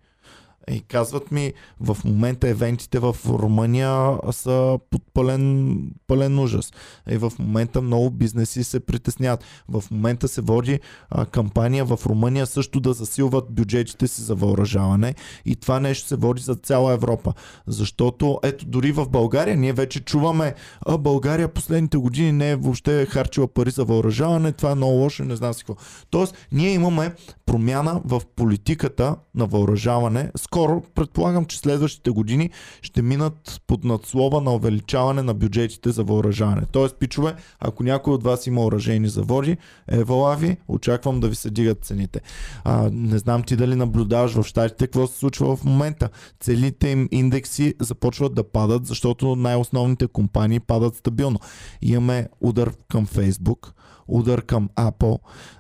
Speaker 1: И казват ми, в момента евентите в Румъния са под пълен, пълен ужас. И в момента много бизнеси се притесняват. В момента се води а, кампания в Румъния също да засилват бюджетите си за въоръжаване. И това нещо се води за цяла Европа. Защото, ето, дори в България ние вече чуваме, а България последните години не е въобще харчила пари за въоръжаване, това е много лошо, не знам си какво. Тоест, ние имаме промяна в политиката на въоръжаване. Скоро, предполагам, че следващите години ще минат под надслова на увеличаване на бюджетите за въоръжаване. Тоест, пичове, ако някой от вас има оръжейни заводи, евала ви, очаквам да ви се дигат цените. А, не знам ти дали наблюдаваш в щатите какво се случва в момента. Целите им индекси започват да падат, защото най-основните компании падат стабилно. Имаме удар към Facebook, удар към Apple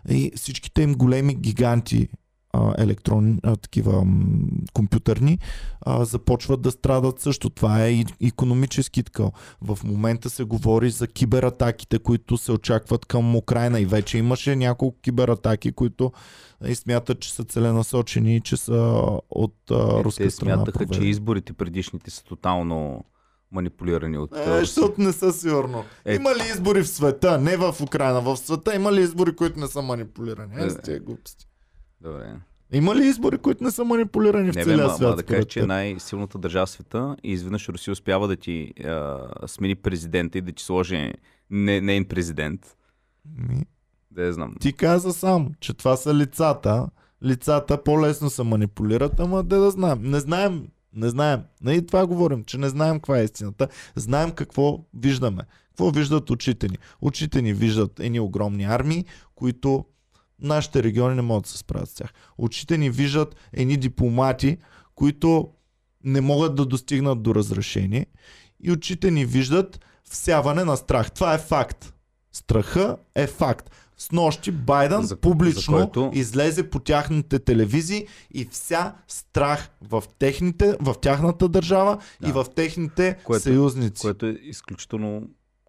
Speaker 1: и всичките им големи гиганти а, такива м, компютърни, а, започват да страдат също. Това е и економически така. В момента се говори за кибератаките, които се очакват към Украина и вече имаше няколко кибератаки, които и смятат, че са целенасочени и че са от а, руска
Speaker 2: Те
Speaker 1: страна.
Speaker 2: смятаха, че
Speaker 1: проведени.
Speaker 2: изборите предишните са тотално манипулирани от...
Speaker 1: Е, защото не са сигурно.
Speaker 2: Е.
Speaker 1: Има ли избори в света? Не в Украина. В света има ли избори, които не са манипулирани? Е,
Speaker 2: Е.
Speaker 1: с тия глупости.
Speaker 2: Добре.
Speaker 1: Има ли избори, които не са манипулирани в
Speaker 2: Не бе,
Speaker 1: целия
Speaker 2: ма,
Speaker 1: свят?
Speaker 2: ма да
Speaker 1: според
Speaker 2: че е най-силната държава в света и изведнъж Русия успява да ти а, смени президента и да ти сложи не, нейн президент.
Speaker 1: Ми,
Speaker 2: Да я знам.
Speaker 1: Ти каза сам, че това са лицата. Лицата по-лесно се манипулират, ама да да знаем. Не знаем, не знаем. Нали това говорим, че не знаем каква е истината. Знаем какво виждаме. Какво виждат очите ни? Очите ни виждат едни огромни армии, които нашите региони не могат да се справят с тях. Очите ни виждат едни дипломати, които не могат да достигнат до разрешение. И очите ни виждат всяване на страх. Това е факт. Страха е факт. С нощи Байден
Speaker 2: За-
Speaker 1: публично
Speaker 2: за който-
Speaker 1: излезе по тяхните телевизии и вся страх в, техните, в тяхната държава
Speaker 2: Да.
Speaker 1: и в техните
Speaker 2: Което-
Speaker 1: съюзници.
Speaker 2: Което е изключително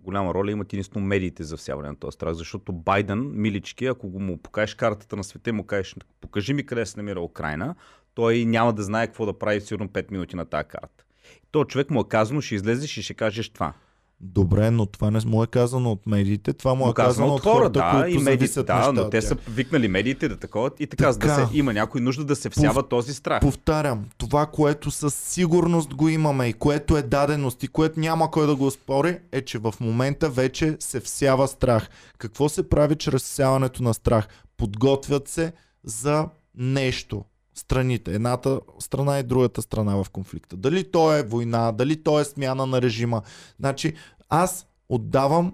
Speaker 2: голяма роля имат единствено медиите за всяване на този страх, защото Байден, милички, ако му покажеш картата на света и му кажеш, покажи ми къде се намира Украина, той няма да знае какво да прави сигурно 5 минути на тази карта. То човек му е казано, ще излезеш и ще кажеш това.
Speaker 1: Добре, но това не му е казано от медиите, това му е
Speaker 2: Му
Speaker 1: казано от хората,
Speaker 2: да,
Speaker 1: които
Speaker 2: и медиите, да,
Speaker 1: неща
Speaker 2: но те са викнали медиите да такова и така, за да
Speaker 1: Така.
Speaker 2: се, има някой нужда да се всява този страх.
Speaker 1: Повтарям, това, което със сигурност го имаме и което е даденост и което няма кой да го спори, е, че в момента вече се всява страх. Какво се прави чрез всяването на страх? Подготвят се за нещо. Страните. Едната страна и другата страна в конфликта. Дали то е война, дали то е смяна на режима. Значи, аз отдавам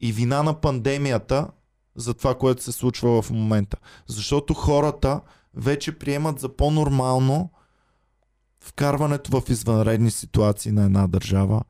Speaker 1: и вина на пандемията за това, което се случва в момента. Защото хората вече приемат за по-нормално вкарването в извънредни ситуации на една държава,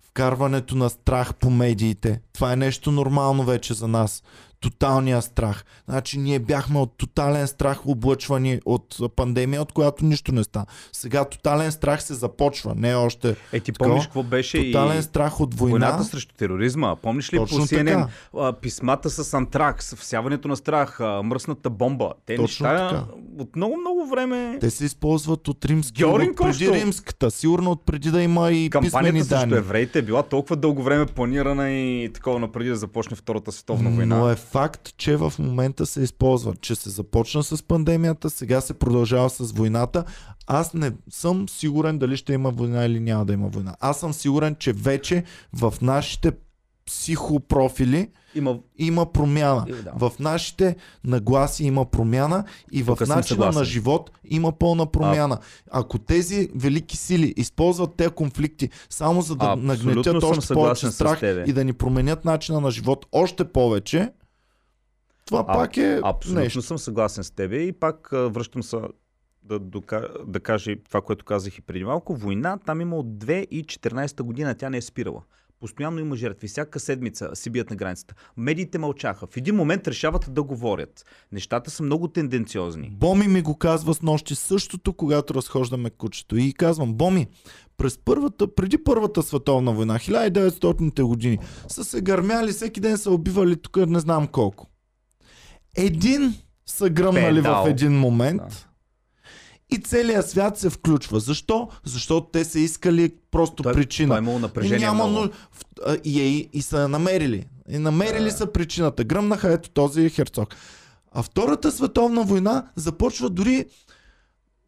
Speaker 1: вкарването на страх по медиите. Това е нещо нормално вече за нас. Тоталния страх. Значи ние бяхме от тотален страх облъчвани от пандемия, от която нищо не стана. Сега тотален страх се започва, не още.
Speaker 2: Е, ти
Speaker 1: Такова,
Speaker 2: помниш какво беше
Speaker 1: Тотален
Speaker 2: и
Speaker 1: страх от война.
Speaker 2: войната срещу тероризма? Помниш ли
Speaker 1: Точно
Speaker 2: по CNN
Speaker 1: така.
Speaker 2: писмата с антракс, всяването на страх, мръсната бомба? Те
Speaker 1: Точно
Speaker 2: неща
Speaker 1: така.
Speaker 2: от много-много време...
Speaker 1: Те се използват от римски, от преди
Speaker 2: Костов.
Speaker 1: римската. Сигурно от преди да има и писмени
Speaker 2: Кампанията
Speaker 1: данни.
Speaker 2: евреите е била толкова дълго време планирана и такова напреди да започне Втората световна война.
Speaker 1: Но е факт, че в момента се използва, че се започна с пандемията, сега се продължава с войната. Аз не съм сигурен дали ще има война или няма да има война. Аз съм сигурен, че вече в нашите психопрофили
Speaker 2: Има...
Speaker 1: има промяна.
Speaker 2: Е, да.
Speaker 1: В нашите нагласи има промяна и в
Speaker 2: Тук
Speaker 1: начина на живот има пълна промяна. Ако тези велики сили използват тези конфликти само за да
Speaker 2: Абсолютно
Speaker 1: нагнетят още повече страх и да ни променят начина на живот още повече, това
Speaker 2: А,
Speaker 1: пак е
Speaker 2: Абсолютно
Speaker 1: нещо.
Speaker 2: съм съгласен с тебе и пак връщам се да, дока... да кажа и това, което казах и преди малко. Война там има от 2014 година, тя не е спирала. Постоянно има жертви. Всяка седмица си бият на границата. Медиите мълчаха. В един момент решават да говорят. Нещата са много тенденциозни.
Speaker 1: Боми ми го казва с нощи същото, когато разхождаме кучето. И казвам, Боми, през първата, преди Първата световна война, 1900-те години, са се гърмяли, всеки ден са убивали тук не знам колко. Един са гръмнали
Speaker 2: Педал.
Speaker 1: в един момент
Speaker 2: Да.
Speaker 1: и целият свят се включва. Защо? Защото те са искали просто
Speaker 2: Той,
Speaker 1: причина.
Speaker 2: той е имало
Speaker 1: И,
Speaker 2: напрежение
Speaker 1: няма,
Speaker 2: много.
Speaker 1: и, и, и са намерили. И намерили
Speaker 2: Да.
Speaker 1: са причината. Гръмнаха ето този херцог. А Втората световна война започва дори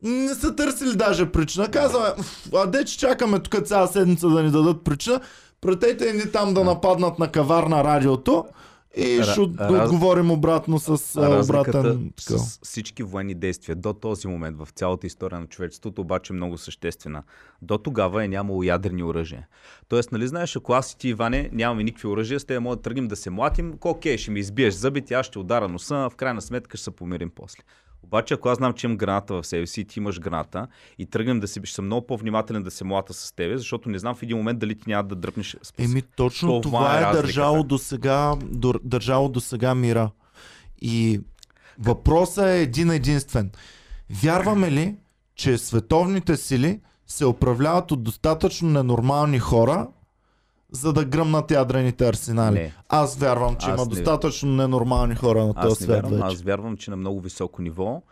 Speaker 1: не са търсили даже причина. Казваме, «Уф, а де че чакаме тук цяла седмица да ни дадат причина, пратете ни там да нападнат на кавар на радиото и ще
Speaker 2: раз-
Speaker 1: отговорим обратно с обратен...
Speaker 2: с всички военни действия до този момент в цялата история на човечеството обаче е много съществена. До тогава е нямало ядрени оръжия. Тоест, нали знаеш, ако аз и ти, Иване, нямаме никакви оръжия, с те може да тръгнем да се млатим, окей, ще ми избиеш зъбите, аз ще удара носа, в крайна сметка ще се помирим после. Обаче, ако аз знам, че имам граната в себе си и ти имаш граната и тръгнем да се, ще съм много по-внимателен да се млата с тебе, защото не знам в един момент дали ти няма да дръпнеш с
Speaker 1: Еми точно
Speaker 2: Това
Speaker 1: това,
Speaker 2: е
Speaker 1: е държало до сега, държало до сега мира. И Въпросът е един единствен. Вярваме ли, че световните сили се управляват от достатъчно ненормални хора, за да гръмнат ядрените арсенали?
Speaker 2: Не.
Speaker 1: Аз вярвам, че
Speaker 2: Аз
Speaker 1: има
Speaker 2: не-
Speaker 1: достатъчно ненормални хора на този свят
Speaker 2: вярвам,
Speaker 1: вече.
Speaker 2: аз вярвам, че на много високо ниво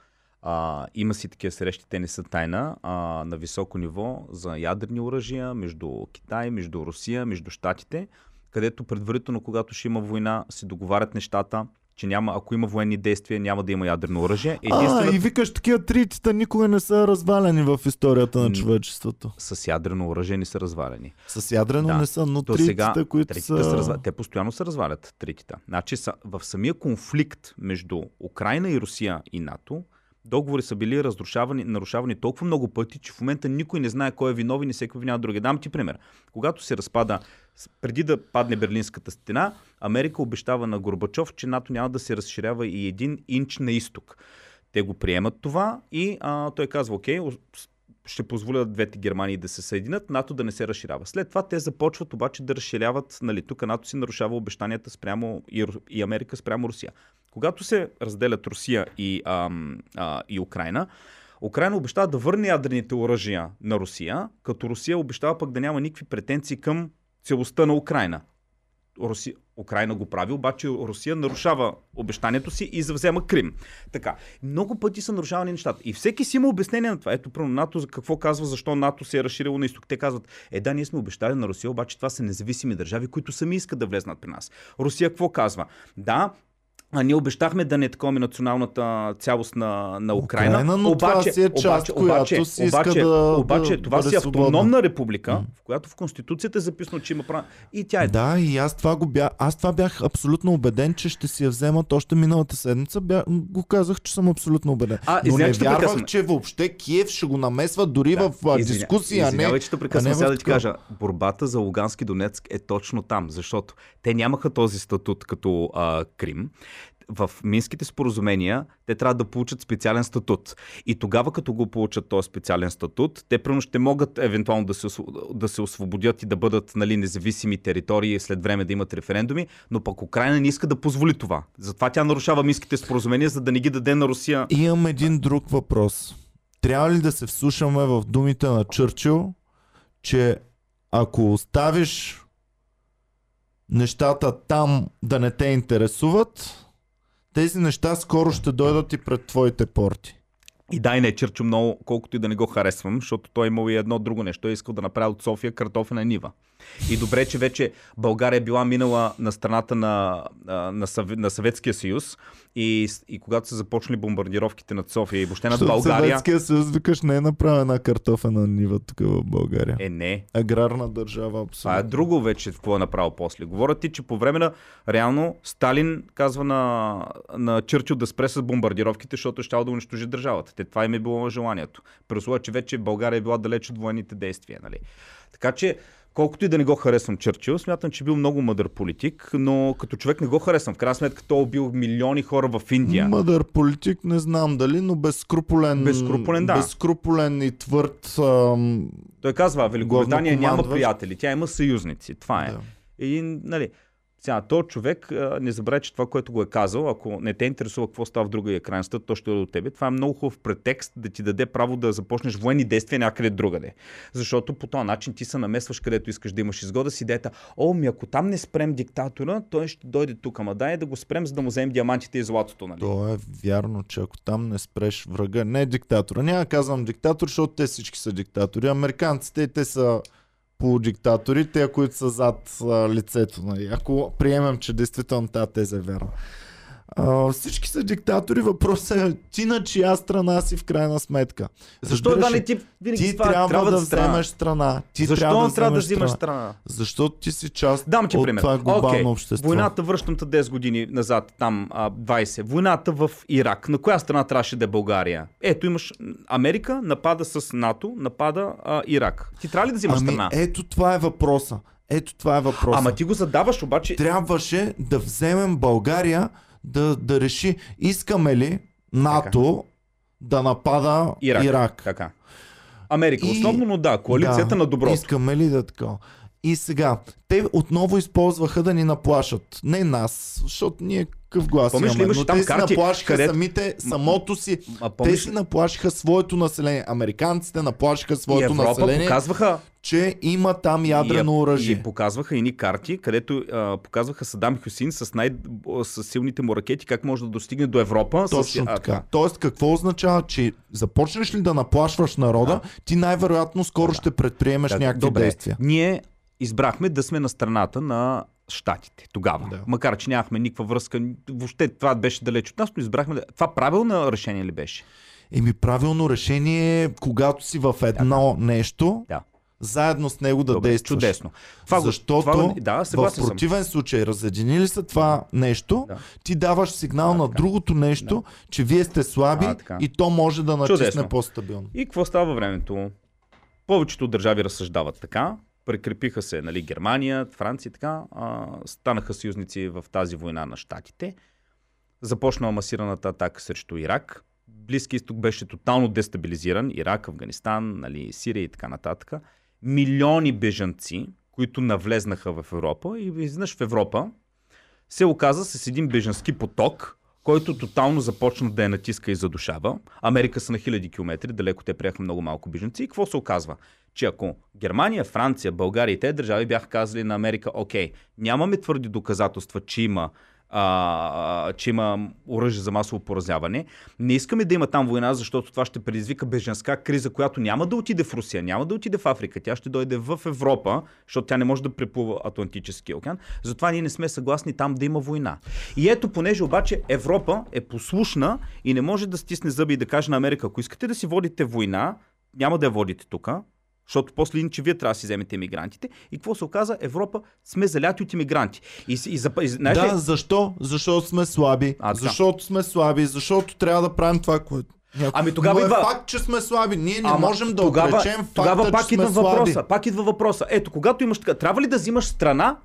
Speaker 2: а, има си такива срещи, те не са тайна, а, на високо ниво за ядрени оръжия между Китай, между Русия, между Штатите, където предварително, когато ще има война, се договарят нещата, че няма, ако има военни действия, няма да има ядрено оръжие.
Speaker 1: А,
Speaker 2: Единствено
Speaker 1: и викаш, такива тритита никога не са разваляни в историята на човечеството.
Speaker 2: с ядрено оръжие не са развалени.
Speaker 1: С ядрено
Speaker 2: Да.
Speaker 1: не са, но тритита,
Speaker 2: сега
Speaker 1: които
Speaker 2: третите
Speaker 1: са...
Speaker 2: се развалят. Те постоянно се развалят, третите. Значи са, в самия конфликт между Украина и Русия и НАТО, договори са били разрушавани, нарушавани толкова много пъти, че в момента никой не знае кой е виновен и всеки обвинява други. Дам ти пример. Когато се разпада, преди да падне Берлинската стена, Америка обещава на Горбачов, че НАТО няма да се разширява и един инч на изток. Те го приемат това и а, той казва, окей, ще позволят двете Германии да се съединят, НАТО да не се разширява. След това те започват обаче да разширяват, нали, тук НАТО си нарушава обещанията спрямо и Америка спрямо Русия. Когато се разделят Русия и, ам, а, и Украина, Украина обещава да върне ядрените оръжия на Русия, като Русия обещава пък да няма никакви претенции към целостта на Украина. Руси... Украина го прави, обаче Русия нарушава обещанието си и завзема Крим. Така, много пъти са нарушавани нещата. И всеки си има обяснение на това. Ето, първо, НАТО за какво казва, защо НАТО се е разширило на изток. Те казват, е да, ние сме обещали на Русия, обаче това са независими държави, които сами искат да влезнат при нас. Русия какво казва? Да, а ние обещахме да не такоме националната цялост на, на Украина.
Speaker 1: Украина, но това си е част, която си иска
Speaker 2: обаче,
Speaker 1: да-
Speaker 2: обаче
Speaker 1: да
Speaker 2: това
Speaker 1: бъде
Speaker 2: си автономна
Speaker 1: свободна.
Speaker 2: република, в която в Конституцията е записано, че има право. И тя е
Speaker 1: Да, и аз това го бях. Аз това бях абсолютно убеден, че ще си я вземат още миналата седмица. Бях, го казах, че съм абсолютно убеден.
Speaker 2: А,
Speaker 1: Но не вярвах, че въобще Киев ще го намесва дори в а,
Speaker 2: Извиня-
Speaker 1: дискусия.
Speaker 2: Извинявай, че те
Speaker 1: а
Speaker 2: прекъсвам сега
Speaker 1: в
Speaker 2: да ти кажа. Борбата за Лугански Донецк е точно там, защото те нямаха този статут като а, Крим. В Минските споразумения те трябва да получат специален статут. И тогава, като го получат този специален статут, те пръвно ще могат евентуално да се, да се освободят и да бъдат нали, независими територии, след време да имат референдуми, но пък Украина не иска да позволи това. Затова тя нарушава Минските споразумения, за да не ги даде на Русия.
Speaker 1: Имам един друг въпрос. Трябва ли да се вслушаме в думите на Чърчил, че ако оставиш нещата там да не те интересуват, тези неща скоро ще дойдат и пред твоите порти.
Speaker 2: И дай не Чърчо много, колкото и да не го харесвам, защото той имал и едно друго нещо. Той е искал да направи от София картофена нива. И добре, че вече България е била минала на страната на, а, на, Съв... на Съветския съюз и, и когато са започнали бомбардировките над София и въобще над България...
Speaker 1: Съветския съюз, викаш, не е направена картофена нива тук в България.
Speaker 2: Е, не.
Speaker 1: Аграрна държава,
Speaker 2: Това е
Speaker 1: абсолютно.
Speaker 2: друго вече, какво е направил после. Говорят ти, че по време на реално Сталин казва на, на Чърчил да спре с бомбардировките, защото ще да унищожи държавата. Те, това им е било желанието. При условие, че вече България е била далеч от военните действия. Нали? Така че, колкото и да не го харесвам Чърчил, смятам, че е бил много мъдър политик, но като човек не го харесвам. В крайна сметка той е убил милиони хора в Индия.
Speaker 1: Мъдър политик, не знам дали, но безскрупулен.
Speaker 2: Безскрупулен, да.
Speaker 1: Безскрупулен и твърд. Ам,
Speaker 2: Той казва, Великобритания няма приятели, тя има съюзници. Това е.
Speaker 1: да.
Speaker 2: И, нали, сега, то човек, не забравяй, че това, което го е казал, ако не те интересува какво става в другия екран, то ще дойде от тебе. Това е много хубав претекст да ти даде право да започнеш военни действия някъде другаде. Защото по този начин ти се намесваш където искаш да имаш изгода с идеята, о, ми ако там не спрем диктатора, той ще дойде тук, ама дай да го спрем, за да му вземем диамантите и златото, нали?
Speaker 1: То е вярно, че ако там не спреш врага, не диктатора. Няма казвам диктатор, защото те всички са диктатори. Американците, те са полудиктатори, те, които са зад а, лицето. Нали. Ако приемем, че действително тази теза е вярна. А, всички са диктатори, въпросът е ти на чия страна си в крайна сметка.
Speaker 2: Защо
Speaker 1: Разбираш
Speaker 2: да не ти винаги
Speaker 1: Ти
Speaker 2: това
Speaker 1: трябва,
Speaker 2: трябва
Speaker 1: да
Speaker 2: страна?
Speaker 1: вземеш страна. Ти
Speaker 2: Защо
Speaker 1: трябва да,
Speaker 2: трябва да взимаш
Speaker 1: страна?
Speaker 2: страна?
Speaker 1: Защото ти си част
Speaker 2: Дам ти
Speaker 1: от
Speaker 2: пример.
Speaker 1: това глобално
Speaker 2: Окей,
Speaker 1: общество.
Speaker 2: Войната, връщам те 10 години назад, там а, 20. Войната в Ирак. На коя страна трябваше да е България? Ето имаш Америка, напада с НАТО, напада а, Ирак. Ти трябва ли да взимаш
Speaker 1: ами,
Speaker 2: страна?
Speaker 1: ето това е въпроса. Ето това е въпроса.
Speaker 2: Ама ти го задаваш, обаче.
Speaker 1: трябваше да вземем България да, да реши искаме ли НАТО да напада
Speaker 2: Ирак.
Speaker 1: Ирак.
Speaker 2: Така. Америка,
Speaker 1: И-
Speaker 2: основно, но да, коалицията
Speaker 1: да,
Speaker 2: на доброто.
Speaker 1: Искаме ли да така? И сега, те отново използваха да ни наплашат. Не нас, защото ние Какъв глас
Speaker 2: Помниш ли,
Speaker 1: имаме? Но
Speaker 2: там
Speaker 1: те си
Speaker 2: карти,
Speaker 1: наплашиха
Speaker 2: където-
Speaker 1: самите, самото си.
Speaker 2: А
Speaker 1: Те
Speaker 2: помниш
Speaker 1: си
Speaker 2: ли?
Speaker 1: наплашиха своето население. Американците наплашиха
Speaker 2: И
Speaker 1: своето
Speaker 2: Европа
Speaker 1: население,
Speaker 2: показваха
Speaker 1: че има там ядрено
Speaker 2: и,
Speaker 1: оръжие.
Speaker 2: И показваха едни карти, където а, показваха Садам Хюсин с, най- с силните му ракети, как може да достигне до Европа.
Speaker 1: Точно
Speaker 2: с, а,
Speaker 1: така. Тоест, какво означава, че започнеш ли да наплашваш народа, ти най-вероятно скоро ще предприемеш
Speaker 2: Так,
Speaker 1: някакви
Speaker 2: добре.
Speaker 1: действия.
Speaker 2: Ние избрахме да сме на страната на щатите тогава.
Speaker 1: Да.
Speaker 2: Макар, че нямахме никаква връзка, въобще това беше далеч от нас, но избрахме. да- Това правилно решение ли беше?
Speaker 1: Еми, правилно решение е, когато си в едно нещо,
Speaker 2: Да.
Speaker 1: заедно с него да
Speaker 2: Добре,
Speaker 1: действаш.
Speaker 2: чудесно. Това
Speaker 1: Защото
Speaker 2: това, да,
Speaker 1: в
Speaker 2: съгласен съм.
Speaker 1: противен случай, разединили са това нещо,
Speaker 2: Да.
Speaker 1: ти даваш сигнал на
Speaker 2: така.
Speaker 1: другото нещо, че вие сте слаби
Speaker 2: А, така.
Speaker 1: и то може да натисне
Speaker 2: Чудесно.
Speaker 1: по-стабилно.
Speaker 2: И какво става времето? Повечето държави разсъждават така. Прекрепиха се нали, Германия, Франция и така. А, станаха съюзници в тази война на щатите. Започна масираната атака срещу Ирак. Близки изток беше тотално дестабилизиран. Ирак, Афганистан, нали, Сирия и така нататък. Милиони бежанци, които навлезнаха в Европа и изведнъж в Европа се оказа с един бежански поток, който тотално започна да я натиска и задушава. Америка са на хиляди километри, далеко те приеха много малко бежанци. И какво се оказва? Че ако Германия, Франция, България и те държави бяха казали на Америка, окей, нямаме твърди доказателства, че има а, че има оръжие за масово поразяване. Не искаме да има там война, защото това ще предизвика беженска криза, която няма да отиде в Русия, няма да отиде в Африка, тя ще дойде в Европа, защото тя не може да преплува Атлантическия океан. Затова ние не сме съгласни там да има война. И ето, понеже обаче Европа е послушна и не може да стисне зъби и да каже на Америка, ако искате да си водите война, няма да я водите тук, защото после иначе вие трябва да си вземете иммигрантите. И какво се оказа? Европа сме заляти от иммигранти. И, и, и, знаеш
Speaker 1: Да,
Speaker 2: ли,
Speaker 1: защо? Защото сме слаби.
Speaker 2: А, така.
Speaker 1: защото сме слаби, защото трябва да правим това, което. Някой-
Speaker 2: Ами тогава
Speaker 1: Но е
Speaker 2: идва-
Speaker 1: факт, че сме слаби. Ние не
Speaker 2: Ама
Speaker 1: можем да
Speaker 2: тогава,
Speaker 1: отречем факта,
Speaker 2: тогава пак
Speaker 1: че
Speaker 2: идва
Speaker 1: сме
Speaker 2: въпроса.
Speaker 1: слаби.
Speaker 2: Пак идва въпроса. Ето, когато имаш така, трябва ли да взимаш страна?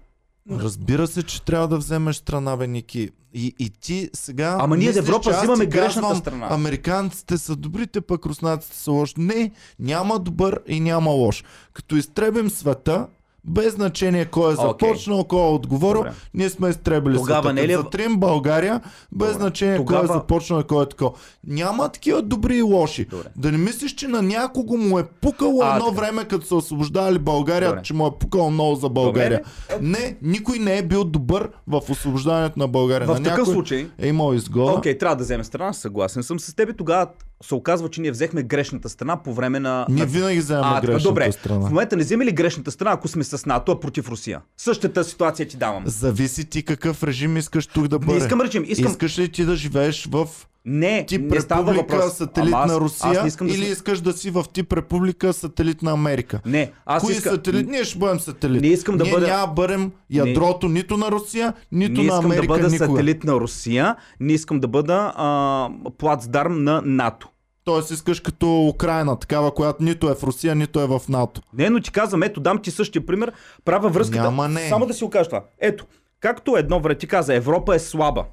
Speaker 1: Разбира се, че трябва да вземеш страна, бе, Ники. И, и ти сега.
Speaker 2: Ама ние
Speaker 1: мислиш,
Speaker 2: Европа взимаме грешната
Speaker 1: казвам,
Speaker 2: страна.
Speaker 1: Американците са добрите, пък руснаците са лоши. Не, няма добър и няма лош. Като изтребим света, без значение кой е започнал, кой е отговорил,
Speaker 2: Добре.
Speaker 1: ние сме изтребили
Speaker 2: Тогава не ли е-
Speaker 1: Като затрим България, без
Speaker 2: Добре.
Speaker 1: значение кой
Speaker 2: Тогава-
Speaker 1: е започнал и кой е такова. Няма такива добри и лоши.
Speaker 2: Добре.
Speaker 1: Да не мислиш, че на някого му е пукало
Speaker 2: А,
Speaker 1: едно
Speaker 2: така.
Speaker 1: време, като са освобождавали България,
Speaker 2: Добре.
Speaker 1: че му е пукало много за България. Не, никой не е бил добър в освобождаването на България.
Speaker 2: В
Speaker 1: на
Speaker 2: такъв
Speaker 1: някой
Speaker 2: случай,
Speaker 1: е имал изгода.
Speaker 2: окей, трябва да вземем страна, съгласен съм с теб. Тогава се оказва, че ние взехме грешната страна по време на...
Speaker 1: Ние
Speaker 2: на...
Speaker 1: винаги вземаме грешната
Speaker 2: добре.
Speaker 1: страна.
Speaker 2: В момента не вземе ли грешната страна, ако сме с НАТО, а против Русия? Същата ситуация ти давам.
Speaker 1: Зависи ти какъв режим искаш тук да бъде.
Speaker 2: Не искам режим, искам...
Speaker 1: Искаш ли ти да живееш в
Speaker 2: Не,
Speaker 1: тип
Speaker 2: не става въпрос.
Speaker 1: сателит
Speaker 2: Ама аз-
Speaker 1: на
Speaker 2: аз
Speaker 1: Русия
Speaker 2: не искам да
Speaker 1: или искаш да си в тип република сателит на Америка?
Speaker 2: Не, аз
Speaker 1: Кои
Speaker 2: искам...
Speaker 1: сателит? Ние ще бъдем сателит.
Speaker 2: Не искам да
Speaker 1: Ние
Speaker 2: бъда-
Speaker 1: няма бъдем ядрото нито на Русия, нито
Speaker 2: Не
Speaker 1: на
Speaker 2: искам
Speaker 1: Америка
Speaker 2: да бъда
Speaker 1: никога.
Speaker 2: сателит на Русия, не искам да бъда а, плацдарм на НАТО.
Speaker 1: Тоест искаш като Украина, такава, която нито е в Русия, нито е в НАТО.
Speaker 2: Не, но ти казвам, ето дам ти същия пример, правя връзката.
Speaker 1: Няма не.
Speaker 2: Само да си окажа това. Ето, както едно време ти каза, Европа е слаба.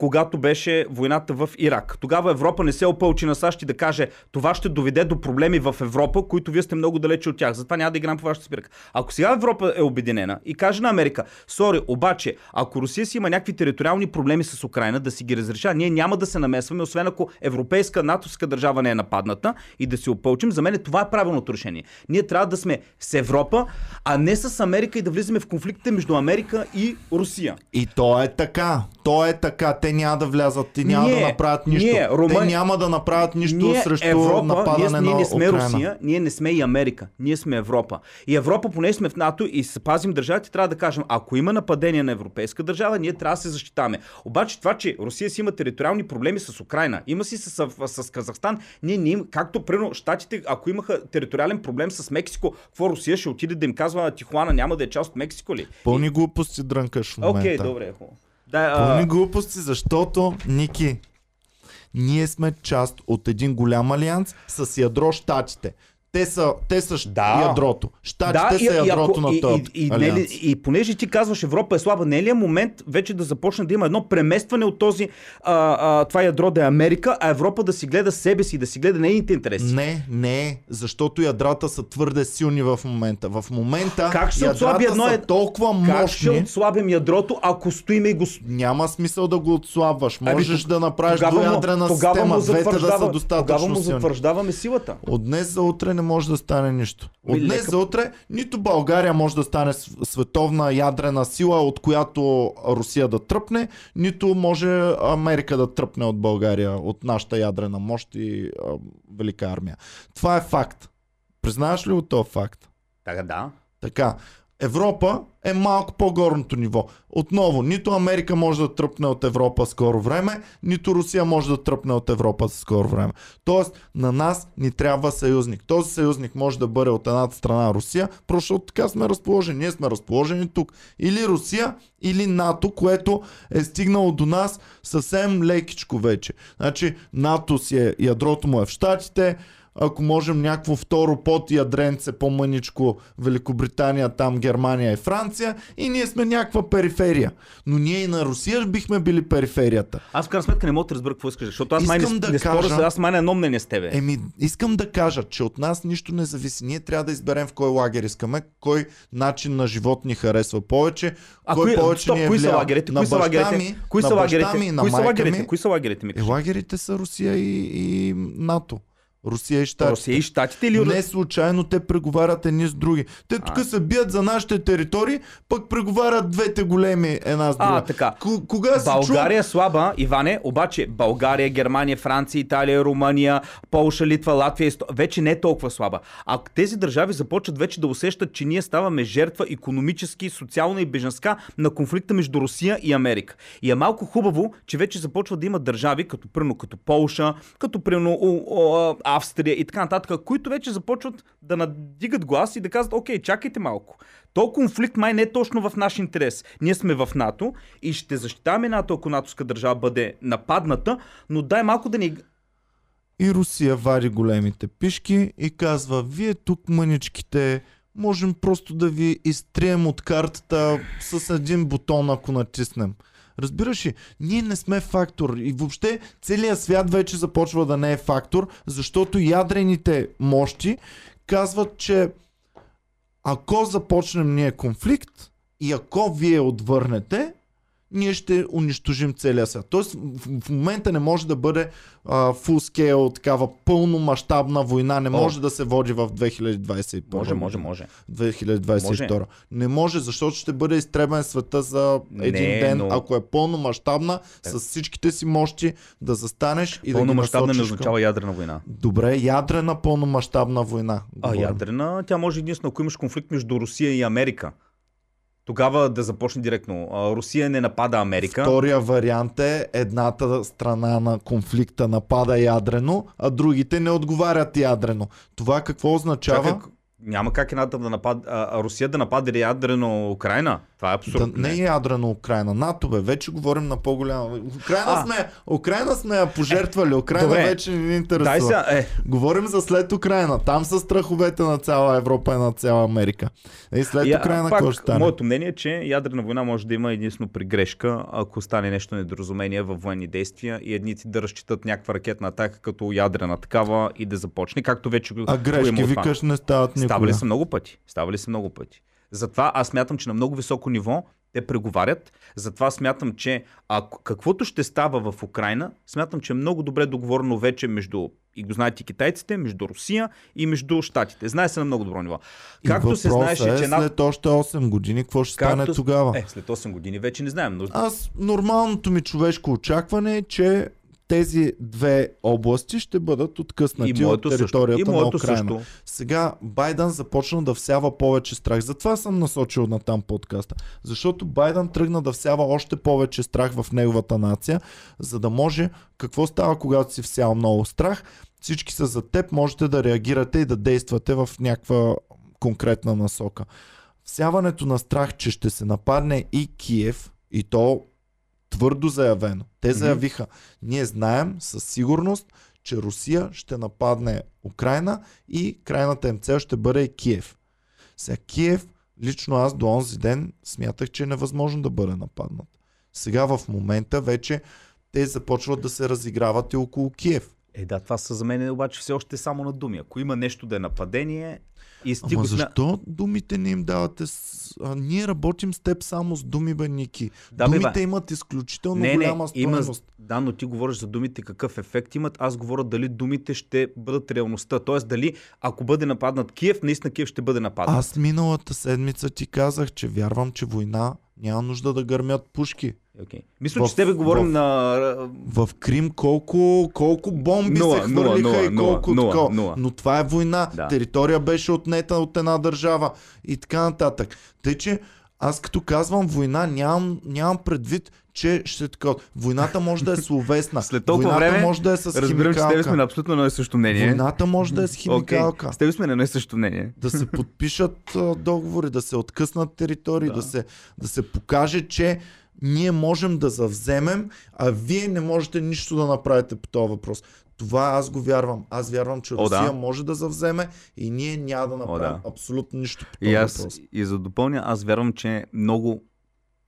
Speaker 2: Когато беше войната в Ирак. Тогава Европа не се опълчи на САЩ и да каже, това ще доведе до проблеми в Европа, които вие сте много далече от тях. Затова няма да играем по вашата спирка. Ако сега Европа е обединена и каже на Америка, сори, обаче, ако Русия си има някакви териториални проблеми с Украина, да си ги разреша, ние няма да се намесваме, освен ако европейска, натовска държава не е нападната и да се опълчим. За мен това е правилното решение. Ние трябва да сме с Европа, а не с Америка и да влизаме в конфликтите между Америка и Русия.
Speaker 1: И то е така. То е така. Те няма да влязат и няма
Speaker 2: Ние-
Speaker 1: да направят нищо.
Speaker 2: ние, Румън-
Speaker 1: Те няма да направят нищо
Speaker 2: ние
Speaker 1: срещу
Speaker 2: Европа,
Speaker 1: нападане
Speaker 2: ние, ние
Speaker 1: на
Speaker 2: не сме
Speaker 1: Украина.
Speaker 2: Русия, ние не сме и Америка. Ние сме Европа. И Европа, понеже сме в НАТО и се пазим държавите, трябва да кажем, ако има нападение на европейска държава, ние трябва да се защитаваме. Обаче това, че Русия си има териториални проблеми с Украина, има си с, с, с Казахстан, ние не им, както примерно щатите, ако имаха териториален проблем с Мексико, какво Русия ще отиде да им казва Тихуана няма да е част от Мексико ли?
Speaker 1: Пълни глупости дрънкаш в момента.
Speaker 2: Окей, добре, хубаво. Да,
Speaker 1: Пълни
Speaker 2: а,
Speaker 1: глупости, защото, Ники, ние сме част от един голям алианс с ядро щатите. Те са, те са
Speaker 2: Да.
Speaker 1: ядрото. Щатите са ядрото
Speaker 2: ако-
Speaker 1: на
Speaker 2: и,
Speaker 1: този
Speaker 2: и, и, ли,
Speaker 1: алианс.
Speaker 2: и понеже ти казваш Европа е слаба, не е ли е момент вече да започне да има едно преместване от този а, а, това ядро да е Америка, а Европа да си гледа себе си, да си гледа нейните интереси?
Speaker 1: Не, не, защото ядрата са твърде силни в момента. В момента
Speaker 2: Как ще
Speaker 1: ядрата
Speaker 2: едно
Speaker 1: са толкова
Speaker 2: Как
Speaker 1: мощни,
Speaker 2: ще отслабим ядрото, ако стоиме и го...
Speaker 1: няма смисъл да го отслабваш.
Speaker 2: Ами,
Speaker 1: Можеш
Speaker 2: тог-
Speaker 1: да направиш
Speaker 2: тогава тогава
Speaker 1: система, двете да са
Speaker 2: затвърждава- Тогава
Speaker 1: достатъчно
Speaker 2: му затвърждаваме силата.
Speaker 1: От днес за утре не може да стане нищо. От
Speaker 2: Ми,
Speaker 1: днес за утре нито България може да стане световна ядрена сила, от която Русия да тръпне, нито може Америка да тръпне от България, от нашата ядрена мощ и а, велика армия. Това е факт. Признаваш ли от този факт?
Speaker 2: Така да.
Speaker 1: Така. Европа е малко по-горното ниво. Отново, нито Америка може да тръпне от Европа скоро време, нито Русия може да тръпне от Европа скоро време. Тоест, на нас ни трябва съюзник. Този съюзник може да бъде от едната страна Русия, просто така сме разположени. Ние сме разположени тук. Или Русия, или НАТО, което е стигнало до нас съвсем лекичко вече. Значи, НАТО си е, ядрото му е в Штатите, ако можем някакво второ под ядренце по-мъничко Великобритания, там Германия и Франция и ние сме някаква периферия. Но ние и на Русия бихме били периферията.
Speaker 2: Аз в крайна сметка не мога да разбера какво искаш, защото аз май
Speaker 1: Искам
Speaker 2: не,
Speaker 1: да
Speaker 2: не
Speaker 1: кажа-
Speaker 2: аз май на едно мнение с тебе.
Speaker 1: Еми, искам да кажа, че от нас нищо не зависи. Ние трябва да изберем в кой лагер искаме, кой начин на живот ни харесва повече,
Speaker 2: А
Speaker 1: кой
Speaker 2: кои,
Speaker 1: повече
Speaker 2: стоп,
Speaker 1: ни е
Speaker 2: кои са лагерите?
Speaker 1: На
Speaker 2: Кои са лагерите?
Speaker 1: ми,
Speaker 2: Кои са лагерите?
Speaker 1: ми, на
Speaker 2: Кои са лагерите? Кои са лагерите ми?
Speaker 1: Е, лагерите са Русия и, и НАТО. Русия и Штатите.
Speaker 2: Русия и Штатите или
Speaker 1: Не случайно те преговарят едни с други. Те тук
Speaker 2: А.
Speaker 1: се бият за нашите територии, пък преговарят двете големи една с друга.
Speaker 2: А, така.
Speaker 1: К- кога
Speaker 2: България е слаба, Иване, обаче България, Германия, Франция, Италия, Румъния, Полша, Литва, Латвия Есто- вече не е толкова слаба. А тези държави започват вече да усещат, че ние ставаме жертва економически, социална и беженска на конфликта между Русия и Америка. И е малко хубаво, че вече започват да има държави, като примерно като Полша, като примерно о, о, Австрия и така нататък, които вече започват да надигат глас и да казват, окей, чакайте малко. То конфликт май не е точно в наш интерес. Ние сме в НАТО и ще защитаваме НАТО, ако натовска държава бъде нападната, но дай малко да ни...
Speaker 1: И Русия вади големите пишки и казва, вие тук мъничките, можем просто да ви изтрием от картата с един бутон, ако натиснем. Разбираш ли, ние не сме фактор. И въобще целият свят вече започва да не е фактор, защото ядрените мощи казват, че ако започнем ние конфликт и ако вие отвърнете, ние ще унищожим целия свят. Тоест в, в момента не може да бъде а, full scale, такава пълномащабна война, не
Speaker 2: О.
Speaker 1: може да се води в 2021.
Speaker 2: Може, може, може.
Speaker 1: 2022.
Speaker 2: Може.
Speaker 1: Не може, защото ще бъде изтребен света за един
Speaker 2: Не,
Speaker 1: ден,
Speaker 2: но-
Speaker 1: ако е пълномащабна, с всичките си мощи да застанеш и
Speaker 2: Пълномащабна
Speaker 1: да ги
Speaker 2: не означава ядрена война.
Speaker 1: Добре, ядрена пълномащабна война.
Speaker 2: А
Speaker 1: говорим.
Speaker 2: ядрена, тя може единствено, ако имаш конфликт между Русия и Америка. Тогава да започне директно. Русия не напада Америка.
Speaker 1: Втория вариант е едната страна на конфликта напада ядрено, а другите не отговарят ядрено. Това какво означава?
Speaker 2: Чакай, няма как едната да напада, а, Русия да нападе ядрено Украина. Това е
Speaker 1: Да,
Speaker 2: абсурдно.
Speaker 1: не е ядрено Украина. НАТО бе, вече говорим на по-голяма. Украина,
Speaker 2: А.
Speaker 1: сме, Украина сме я пожертвали. Украина
Speaker 2: добре.
Speaker 1: вече не ни интересува.
Speaker 2: Дай сега, е,
Speaker 1: Говорим за след Украина. Там са страховете на цяла Европа и на цяла Америка. И след
Speaker 2: Я-
Speaker 1: Украина
Speaker 2: пак,
Speaker 1: какво ще стане?
Speaker 2: Моето мнение е, че ядрена война може да има единствено при грешка, ако стане нещо недоразумение във военни действия и едните да разчитат някаква ракетна атака като ядрена такава и да започне, както вече го
Speaker 1: А грешки викаш не стават никога.
Speaker 2: Ставали са много пъти. Ставали са много пъти. Затова аз смятам, че на много високо ниво те преговарят. Затова смятам, че ако, каквото ще става в Украина, смятам, че е много добре договорено вече между, и го знаете китайците, между Русия и между Штатите. Знае се на много добро ниво. Както се знаеше,
Speaker 1: е,
Speaker 2: че една...
Speaker 1: след още 8 години, какво ще стане
Speaker 2: Както-
Speaker 1: тогава?
Speaker 2: Е, след 8 години вече не знаем, но
Speaker 1: Аз, нормалното ми човешко очакване е, че тези две области ще бъдат откъснати от
Speaker 2: също.
Speaker 1: територията
Speaker 2: моето
Speaker 1: на Украина.
Speaker 2: също.
Speaker 1: Сега Байден започна да всява повече страх. Затова съм насочил на там подкаста. Защото Байден тръгна да всява още повече страх в неговата нация, за да може, какво става, когато си всял много страх, всички са за теб, можете да реагирате и да действате в някаква конкретна насока. Всяването на страх, че ще се нападне и Киев, и то твърдо заявено. Те заявиха, ние знаем със сигурност, че Русия ще нападне Украина и крайната им цел ще бъде Киев. Сега Киев, лично аз до онзи ден смятах, че е невъзможно да бъде нападнат. Сега в момента вече те започват да се разиграват и около Киев.
Speaker 2: Е, да, това са за мен обаче все още само на думи. Ако има нещо да е нападение, и
Speaker 1: Ама
Speaker 2: стига
Speaker 1: защо думите не им давате? С... А, ние работим с теб само с думи, бе, Ники.
Speaker 2: Да, бе,
Speaker 1: думите
Speaker 2: бе.
Speaker 1: имат изключително
Speaker 2: Не, не,
Speaker 1: голяма
Speaker 2: има, да, но ти говориш за думите какъв ефект имат. Аз говоря дали думите ще бъдат реалността. Тоест дали ако бъде нападнат Киев, наистина Киев ще бъде нападнат.
Speaker 1: Аз миналата седмица ти казах, че вярвам, че война няма нужда да гърмят пушки.
Speaker 2: Okay. Мисля,
Speaker 1: В-
Speaker 2: че с тебе говорим
Speaker 1: в-
Speaker 2: на...
Speaker 1: В Крим колко, колко бомби
Speaker 2: Нула,
Speaker 1: се хвърлиха
Speaker 2: нула,
Speaker 1: и колко
Speaker 2: нула,
Speaker 1: такова.
Speaker 2: нула.
Speaker 1: Но това е война.
Speaker 2: Да.
Speaker 1: Територия беше отнета от една държава и така нататък. Тъй, че аз като казвам война, нямам, нямам предвид, че ще е така. Войната може да е словесна.
Speaker 2: След толкова
Speaker 1: Войната
Speaker 2: време,
Speaker 1: може да е с
Speaker 2: Разбирам, че с
Speaker 1: химикалка.
Speaker 2: тебе сме на абсолютно едно и също мнение.
Speaker 1: Войната може да е с химикалка.
Speaker 2: Окей, С тебе сме на едно и също мнение.
Speaker 1: Да се подпишат договори, да се откъснат територии, да.
Speaker 2: Да.
Speaker 1: се, да се покаже, че ние можем да завземем, а вие не можете нищо да направите по този въпрос. Това аз го вярвам. Аз вярвам, че
Speaker 2: О,
Speaker 1: Русия
Speaker 2: да.
Speaker 1: може да завземе и ние няма да направим
Speaker 2: да.
Speaker 1: абсолютно нищо по този
Speaker 2: И аз,
Speaker 1: въпрос.
Speaker 2: и за допълня, аз вярвам, че много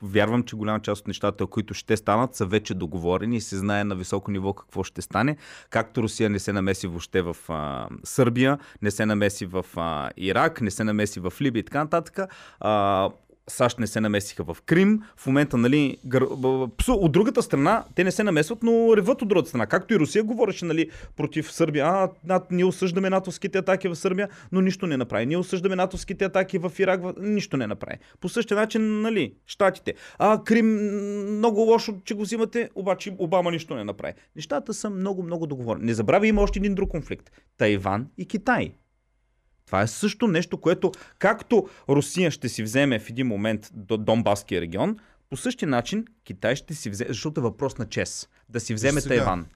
Speaker 2: Вярвам, че голяма част от нещата, които ще станат, са вече договорени и се знае на високо ниво какво ще стане. Както Русия не се намеси въобще в а, Сърбия, не се намеси в а, Ирак, не се намеси в Либия и така нататък. А, САЩ не се намесиха в Крим. В момента, нали, гър... псу, от другата страна, те не се намесват, но реват от другата страна. Както и Русия говореше, нали, против Сърбия. А, над, ние осъждаме натовските атаки в Сърбия, но нищо не направи. Ние осъждаме натовските атаки в Ирак, нищо не направи. По същия начин, нали, щатите. А, Крим, много лошо, че го взимате, обаче Обама нищо не направи. Нещата са много, много договорени. Не забравяй, има още един друг конфликт. Тайван и Китай. Това е също нещо, което както Русия ще си вземе в един момент до Донбаския регион, по същия начин Китай ще си вземе, защото е въпрос на чест, да си вземе
Speaker 1: сега,
Speaker 2: Тайван.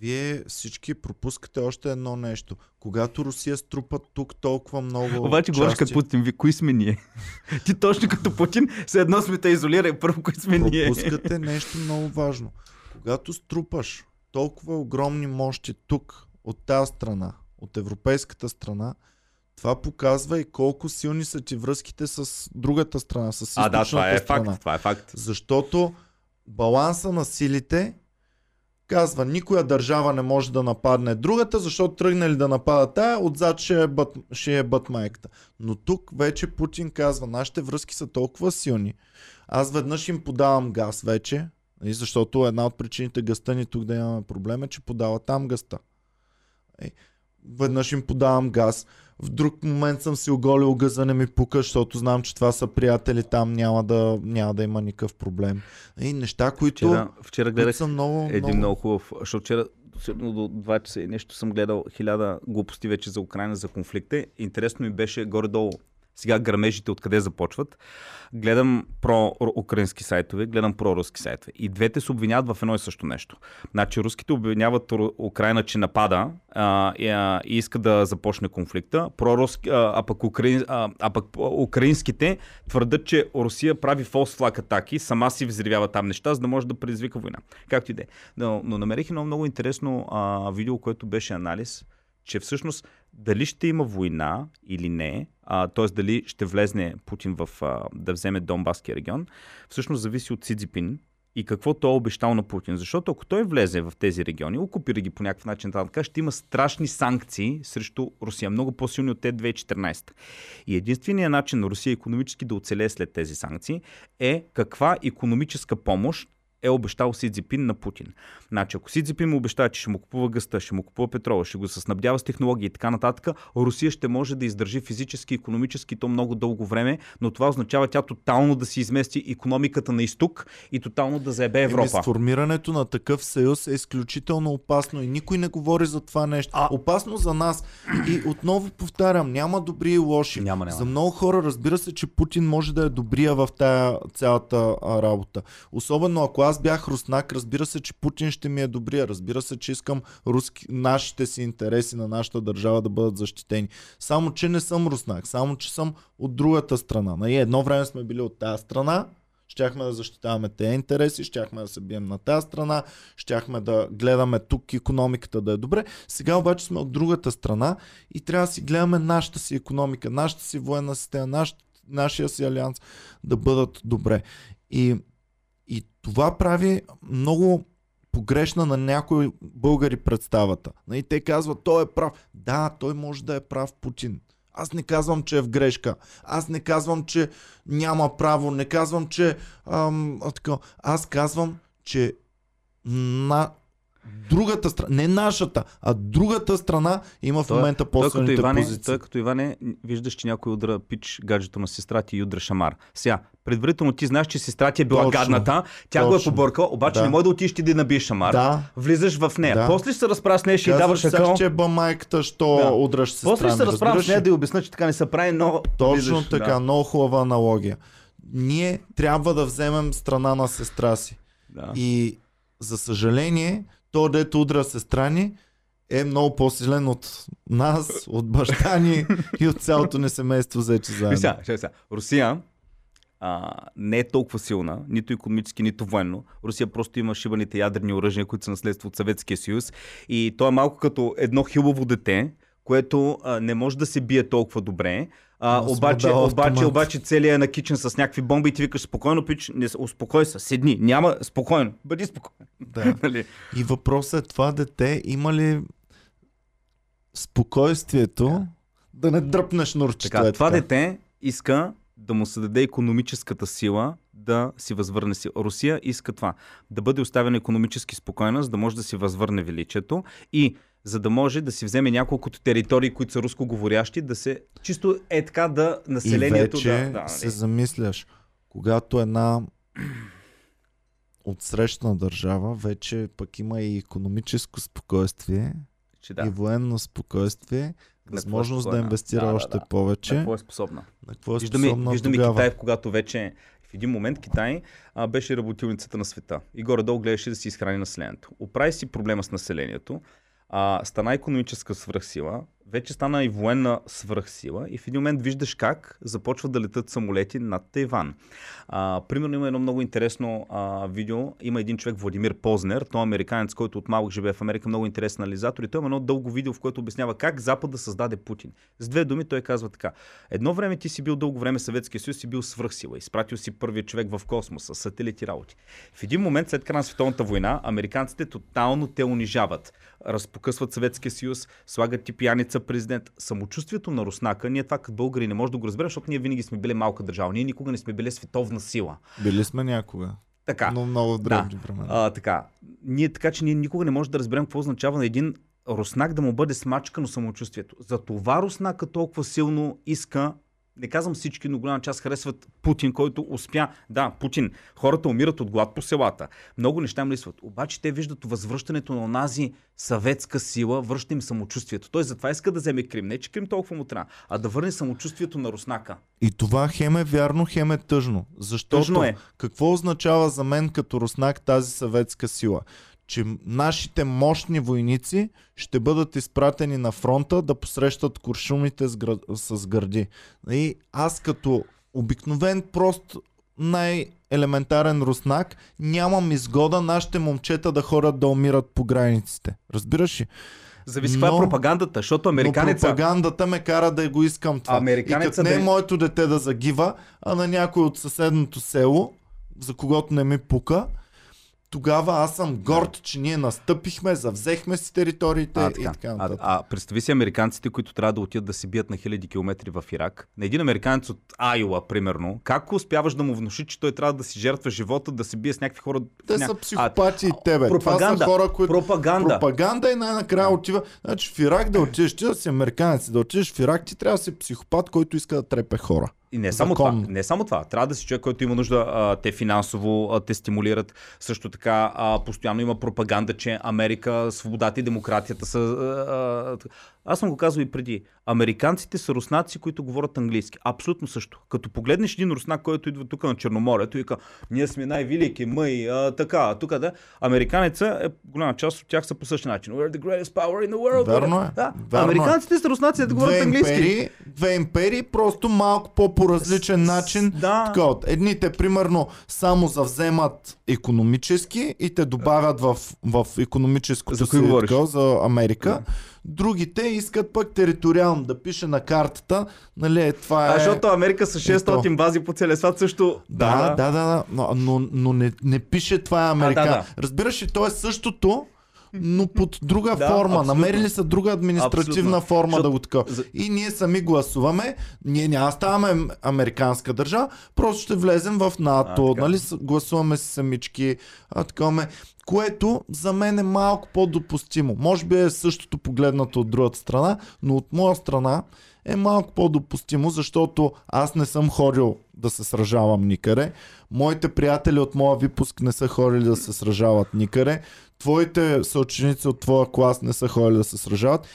Speaker 1: Вие всички пропускате още едно нещо. Когато Русия струпа тук толкова много
Speaker 2: Обаче говориш
Speaker 1: части,
Speaker 2: като Путин, ви, кои сме ние? Ти точно като Путин, все едно сме те изолирай първо, кои сме ние.
Speaker 1: пропускате нещо много важно. Когато струпаш толкова огромни мощи тук, от тази страна, от европейската страна, това показва и колко силни са ти връзките с другата страна, с
Speaker 2: А, да, това е
Speaker 1: източната страна.
Speaker 2: факт. Това е факт.
Speaker 1: Защото баланса на силите казва, никоя държава не може да нападне другата, защото тръгнали да напада тая, отзад ще е, бът, ще е бътмайката. Но тук вече Путин казва, нашите връзки са толкова силни. Аз веднъж им подавам газ вече, нали, защото една от причините гъста ни тук да имаме проблем е, че подава там гъста. Е, Веднъж им подавам газ. В друг момент съм си оголил гъза, не ми пука, защото знам, че това са приятели, там няма да, няма да има никакъв проблем. И неща, които,
Speaker 2: Вчера, вчера
Speaker 1: които
Speaker 2: гледах
Speaker 1: са много,
Speaker 2: един
Speaker 1: много...
Speaker 2: много хубав, защото вчера сигурно до 2 часа и нещо съм гледал хиляда глупости вече за Украина, за конфликта. Интересно ми беше горе-долу сега грамежите откъде започват. Гледам про-украински сайтове, гледам про-руски сайтове. И двете се обвиняват в едно и също нещо. Значи руските обвиняват Украина, че напада а, и, а, и иска да започне конфликта, проруски, а, а, пък украин, а, а пък украинските твърдят, че Русия прави фолс флаг атаки, сама си взривява там неща, за да може да предизвика война. Както и да е. Но, но намерих едно много интересно а, видео, което беше анализ, че всъщност дали ще има война или не, т.е. дали ще влезне Путин в а, да вземе Донбаския регион, всъщност зависи от Си Цзипин и какво той е обещал на Путин. Защото ако той влезе в тези региони, окупира ги по някакъв начин, така, ще има страшни санкции срещу Русия, много по-силни от те 2014. И единственият начин на Русия економически да оцелее след тези санкции е каква економическа помощ е обещал Си Цзипин на Путин. Значи, ако Си Цзипин му обещава, че ще му купува гъста, ще му купува петрола, ще го снабдява с технологии и така нататък, Русия ще може да издържи физически, економически то много дълго време, но това означава тя тотално да си измести економиката на изток и тотално да заебе
Speaker 1: Еми,
Speaker 2: Европа.
Speaker 1: сформирането на такъв съюз е изключително опасно и никой не говори за това нещо.
Speaker 2: А-
Speaker 1: Опасно за нас. И отново повтарям, няма добри и лоши.
Speaker 2: Няма, няма.
Speaker 1: За много хора разбира се, че Путин може да е добрия в тая цялата работа. Особено ако аз бях руснак, разбира се, че Путин ще ми е добрия. Разбира се, че искам руски, нашите си интереси на нашата държава да бъдат защитени. Само, че не съм руснак, само, че съм от другата страна. Нали, едно време сме били от тази страна, щяхме да защитаваме тези интереси, щяхме да се бием на тази страна, щяхме да гледаме тук економиката да е добре. Сега обаче сме от другата страна и трябва да си гледаме нашата си економика, нашата си военна система, наш, нашия си алианс да бъдат добре. И, и това прави много погрешна на някои българи представата. И те казват, той е прав. Да, той може да е прав Путин. Аз не казвам, че е в грешка. Аз не казвам, че няма право. Не казвам, че... Ам, а, така. Аз казвам, че на другата страна, не нашата, а другата страна има в
Speaker 2: Той-
Speaker 1: момента по-силните
Speaker 2: Иване,
Speaker 1: позиции.
Speaker 2: той като Иване, виждаш, че някой удра пич гаджето на сестра ти и удра шамар. Сега, предварително ти знаеш, че сестра ти е била
Speaker 1: Точно,
Speaker 2: гадната, тя го е
Speaker 1: точно.
Speaker 2: побъркала, обаче
Speaker 1: Да.
Speaker 2: не може да отидеш ти да набиеш шамар.
Speaker 1: Да.
Speaker 2: Влизаш в нея.
Speaker 1: Да.
Speaker 2: После ще се разправя с нея, ще й даваш
Speaker 1: Казваш сега, че е ба майката, що
Speaker 2: Да.
Speaker 1: удраш сестра
Speaker 2: После ще се
Speaker 1: ми,
Speaker 2: разправям с нея да й обясна, че така не се прави, но...
Speaker 1: Точно
Speaker 2: влизаш,
Speaker 1: така,
Speaker 2: Да.
Speaker 1: много хубава аналогия. Ние трябва да вземем страна на сестра си.
Speaker 2: Да.
Speaker 1: И за съжаление, то дето удра сестра ни е много по-силен от нас, от баща ни и от цялото ни семейство
Speaker 2: Виж
Speaker 1: заедно.
Speaker 2: сега, сега. Русия а, не е толкова силна, нито економически, нито военно. Русия просто има шибаните ядрени оръжия, които са наследство от Съветския съюз. И то е малко като едно хилаво дете, което а, не може да се бие толкова добре. А,
Speaker 1: Но
Speaker 2: обаче, обаче, обаче целият е накичен с някакви бомби и ти викаш спокойно, пич, не, успокой се, седни, няма, спокойно, бъди спокоен.
Speaker 1: Да.
Speaker 2: Нали?
Speaker 1: И въпросът е това дете има ли спокойствието да не дръпнеш нурчето.
Speaker 2: Така,
Speaker 1: е
Speaker 2: това
Speaker 1: така.
Speaker 2: дете иска да му се даде економическата сила да си възвърне сила. Русия иска това. Да бъде оставена економически спокойна, за да може да си възвърне величието и за да може да си вземе няколкото територии, които са рускоговорящи, да се чисто е така да
Speaker 1: И
Speaker 2: населението
Speaker 1: вече
Speaker 2: да, да,
Speaker 1: се
Speaker 2: нали?
Speaker 1: замисляш, когато една отсрещна държава вече пък има и економическо спокойствие,
Speaker 2: че
Speaker 1: да.
Speaker 2: да.
Speaker 1: и военно спокойствие,
Speaker 2: е
Speaker 1: възможност да
Speaker 2: спокойна?
Speaker 1: инвестира
Speaker 2: Да, да,
Speaker 1: още
Speaker 2: да.
Speaker 1: повече.
Speaker 2: На какво е способна?
Speaker 1: На какво е
Speaker 2: Виждаме,
Speaker 1: способна
Speaker 2: виждаме
Speaker 1: тогава?
Speaker 2: Китай, когато вече в един момент Китай а, беше работилницата на света и горе-долу гледаше да си изхрани населението. Оправи си проблема с населението, а, стана економическа свръхсила, вече стана и военна свръхсила и в един момент виждаш как започват да летат самолети над Тайван. А, примерно има едно много интересно а, видео. Има един човек, Владимир Познер, той е американец, който от малък живее в Америка, много интересен анализатор и той има едно дълго видео, в което обяснява как Запад да създаде Путин. С две думи той казва така. Едно време ти си бил дълго време Съветския съюз, си бил свръхсила. Изпратил си първият човек в космоса, сателити работи. В един момент след края на световната война, американците тотално те унижават. Разпокъсват Съветския съюз, слагат ти пияница президент. Самочувствието на Руснака, ние това като българи не може да го разберем, защото ние винаги сме били малка държава. Ние никога не сме били световна сила.
Speaker 1: Били сме някога.
Speaker 2: Така.
Speaker 1: Но много древни
Speaker 2: Да.
Speaker 1: времена.
Speaker 2: А, така. Ние, така че ние никога не можем да разберем какво означава на един руснак да му бъде смачкано самочувствието. За това руснака толкова силно иска не казвам всички, но голяма част харесват Путин, който успя. Да, Путин. Хората умират от глад по селата. Много неща им лисват. Обаче те виждат възвръщането на онази съветска сила, връща им самочувствието. Той затова иска да вземе Крим. Не, че Крим толкова му трябва, а да върне самочувствието на руснака.
Speaker 1: И това хем е вярно, хем е тъжно. Защото
Speaker 2: Тъжно е.
Speaker 1: какво означава за мен като руснак тази съветска сила? Че нашите мощни войници ще бъдат изпратени на фронта да посрещат куршумите с, град... с гърди. И аз като обикновен прост най-елементарен руснак нямам изгода нашите момчета да ходят да умират по границите. Разбираш ли?
Speaker 2: Зависи каква е
Speaker 1: Но-
Speaker 2: пропагандата, защото
Speaker 1: Но
Speaker 2: американеца...
Speaker 1: пропагандата ме кара да го искам това.
Speaker 2: Американеца
Speaker 1: и като не е
Speaker 2: бе-
Speaker 1: моето дете да загива, а на някой от съседното село, за когото не ми пука, тогава аз съм горд, че ние настъпихме, завзехме си териториите
Speaker 2: А,
Speaker 1: и
Speaker 2: така.
Speaker 1: така
Speaker 2: а,
Speaker 1: нататък.
Speaker 2: а представи си американците, които трябва да отидат да се бият на хиляди километри в Ирак. На един американец от Айола, примерно, как успяваш да му внуши, че той трябва да си жертва живота, да се бие с някакви хора?
Speaker 1: Те
Speaker 2: ня-
Speaker 1: са психопати и тебе.
Speaker 2: пропаганда.
Speaker 1: Това са хора, които...
Speaker 2: Пропаганда.
Speaker 1: Пропаганда и най-накрая отива. Значи в Ирак да отидеш, ти да си американец, да отидеш в Ирак, ти трябва да си психопат, който иска да трепе хора.
Speaker 2: И не само, това, не само това. Трябва да си човек, който има нужда, а, те финансово а, те стимулират. Също така а, постоянно има пропаганда, че Америка, свободата и демократията са... А, а, аз съм го казал и преди. Американците са руснаци, които говорят английски. Абсолютно също. Като погледнеш един руснак, който идва тук на Черноморието и вика, ние сме най-велики, мъй, а, така, тук да. Американеца, е, голяма част от тях са по същия начин. We're the greatest power in the world.
Speaker 1: Верно е.
Speaker 2: Да.
Speaker 1: Верно е.
Speaker 2: Американците са руснаци, да говорят
Speaker 1: Две
Speaker 2: английски.
Speaker 1: империи, две империи, просто малко по по различен начин.
Speaker 2: Да.
Speaker 1: Така, от едните, примерно, само завземат економически и те добавят в, в економическото
Speaker 2: За
Speaker 1: си така, за Америка. Другите искат пък териториално да пише на картата, нали, е, това е...
Speaker 2: А, защото Америка са 600
Speaker 1: Ето.
Speaker 2: бази по целия свят също.
Speaker 1: Да, да, да, да, но, но, но не, не пише това е Америка.
Speaker 2: да, да.
Speaker 1: Разбираш ли, то е същото, но под друга
Speaker 2: Да,
Speaker 1: форма.
Speaker 2: абсолютно.
Speaker 1: Намерили са друга административна
Speaker 2: Абсолютно.
Speaker 1: форма
Speaker 2: Защото-
Speaker 1: да го така. И ние сами гласуваме, ние няма ставаме американска държава, просто ще влезем в НАТО,
Speaker 2: А,
Speaker 1: нали, гласуваме си самички, а, такаме, което за мен е малко по-допустимо. Може би е същото погледнато от другата страна, но от моя страна е малко по-допустимо, защото аз не съм ходил да се сражавам никъде. Моите приятели от моя випуск не са ходили да се сражават никъде. Твоите съученици от твоя клас не са ходили да се сражават.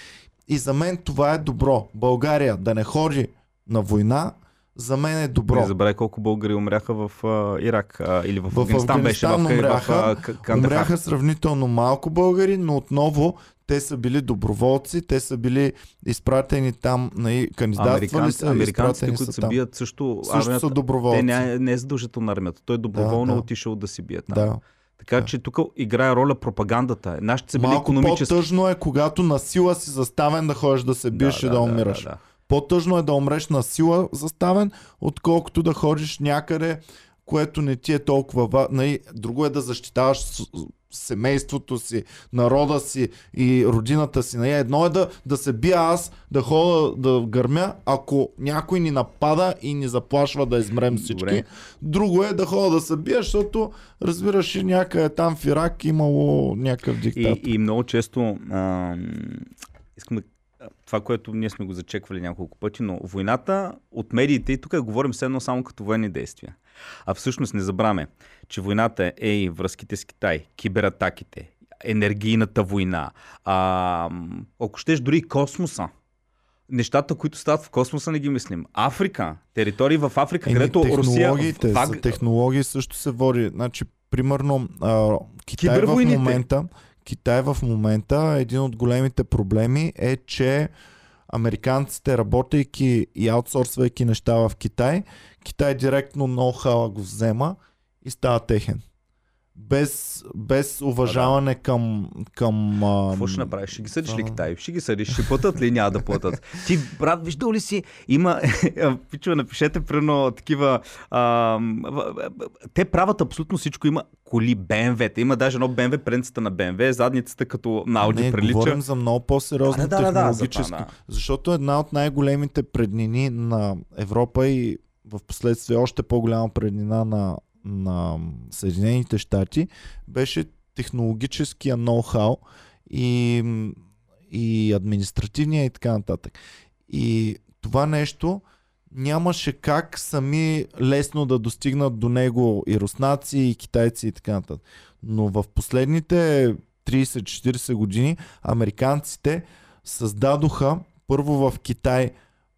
Speaker 1: И за мен това е добро. България да не ходи на война, за мен е добро.
Speaker 2: Не забравяй колко българи умряха в а, Ирак а, или в,
Speaker 1: В
Speaker 2: Афганистан беше, в,
Speaker 1: Афганистан
Speaker 2: в,
Speaker 1: умряха,
Speaker 2: в, а, Кандахар.
Speaker 1: Умряха сравнително малко българи, но отново те са били доброволци, те са били изпратени там, нали, кандидатствали
Speaker 2: Американци,
Speaker 1: са,
Speaker 2: американците, които се бият също,
Speaker 1: Също
Speaker 2: армията,
Speaker 1: са доброволци.
Speaker 2: те не, е- не е задължително на армията. Той доброволно
Speaker 1: Да, да.
Speaker 2: отишъл да се бие там.
Speaker 1: Да.
Speaker 2: Така
Speaker 1: да.
Speaker 2: че тук играе роля пропагандата. Нашите са били
Speaker 1: Малко
Speaker 2: економически.
Speaker 1: по-тъжно е, когато на сила си заставен да ходиш да се биеш и да, умираш.
Speaker 2: Да, да.
Speaker 1: По-тъжно е да умреш на сила заставен, отколкото да ходиш някъде, което не ти е толкова. Друго е да защитаваш семейството си, народа си и родината си. Нали? Едно е да, да се бия аз, да ходя да гърмя, ако някой ни напада и ни заплашва да измрем всички.
Speaker 2: Добре.
Speaker 1: Друго е да ходя да се бия, защото разбираш ли някъде там в Ирак имало някакъв диктатор.
Speaker 2: И, и много често ам, искам да това, което ние сме го зачеквали няколко пъти, но войната от медиите, и тук говорим все едно само като военни действия. А всъщност не забравяме, че войната е и връзките с Китай, кибератаките, енергийната война, а, ако щеш дори космоса. Нещата, които стават в космоса, не ги мислим. Африка, територии в Африка,
Speaker 1: Еми,
Speaker 2: където Русия...
Speaker 1: технологиите,
Speaker 2: ваг-
Speaker 1: за технологии също се води. Значи, примерно, а, Китай в момента, Китай в момента, един от големите проблеми е, че американците, работейки и аутсорсвайки неща в Китай, Китай директно ноу-хауа го взема и става техен. Без, без уважаване към... към а,
Speaker 2: Какво ще направиш? Ще ги съдиш ли. Китай? Ще ги съдиш. Ще платят ли? Няма да платят. Ти, брат, виждал ли си? Има... Пичува, напишете примерно такива... А, те правят абсолютно всичко. Има коли BMW. Има даже едно BMW, предницата на BMW, задницата като на
Speaker 1: не,
Speaker 2: прилича.
Speaker 1: говорим за много по-сериозно
Speaker 2: Да, да, да, да, това, да.
Speaker 1: Защото една от най-големите преднини на Европа и в последствие още по-голяма преднина на, на Съединените щати беше технологическия ноу-хау и, и административния и така нататък. И това нещо нямаше как сами лесно да достигнат до него и руснаци, и китайци и така нататък. Но в последните 30-40 години американците създадоха първо в Китай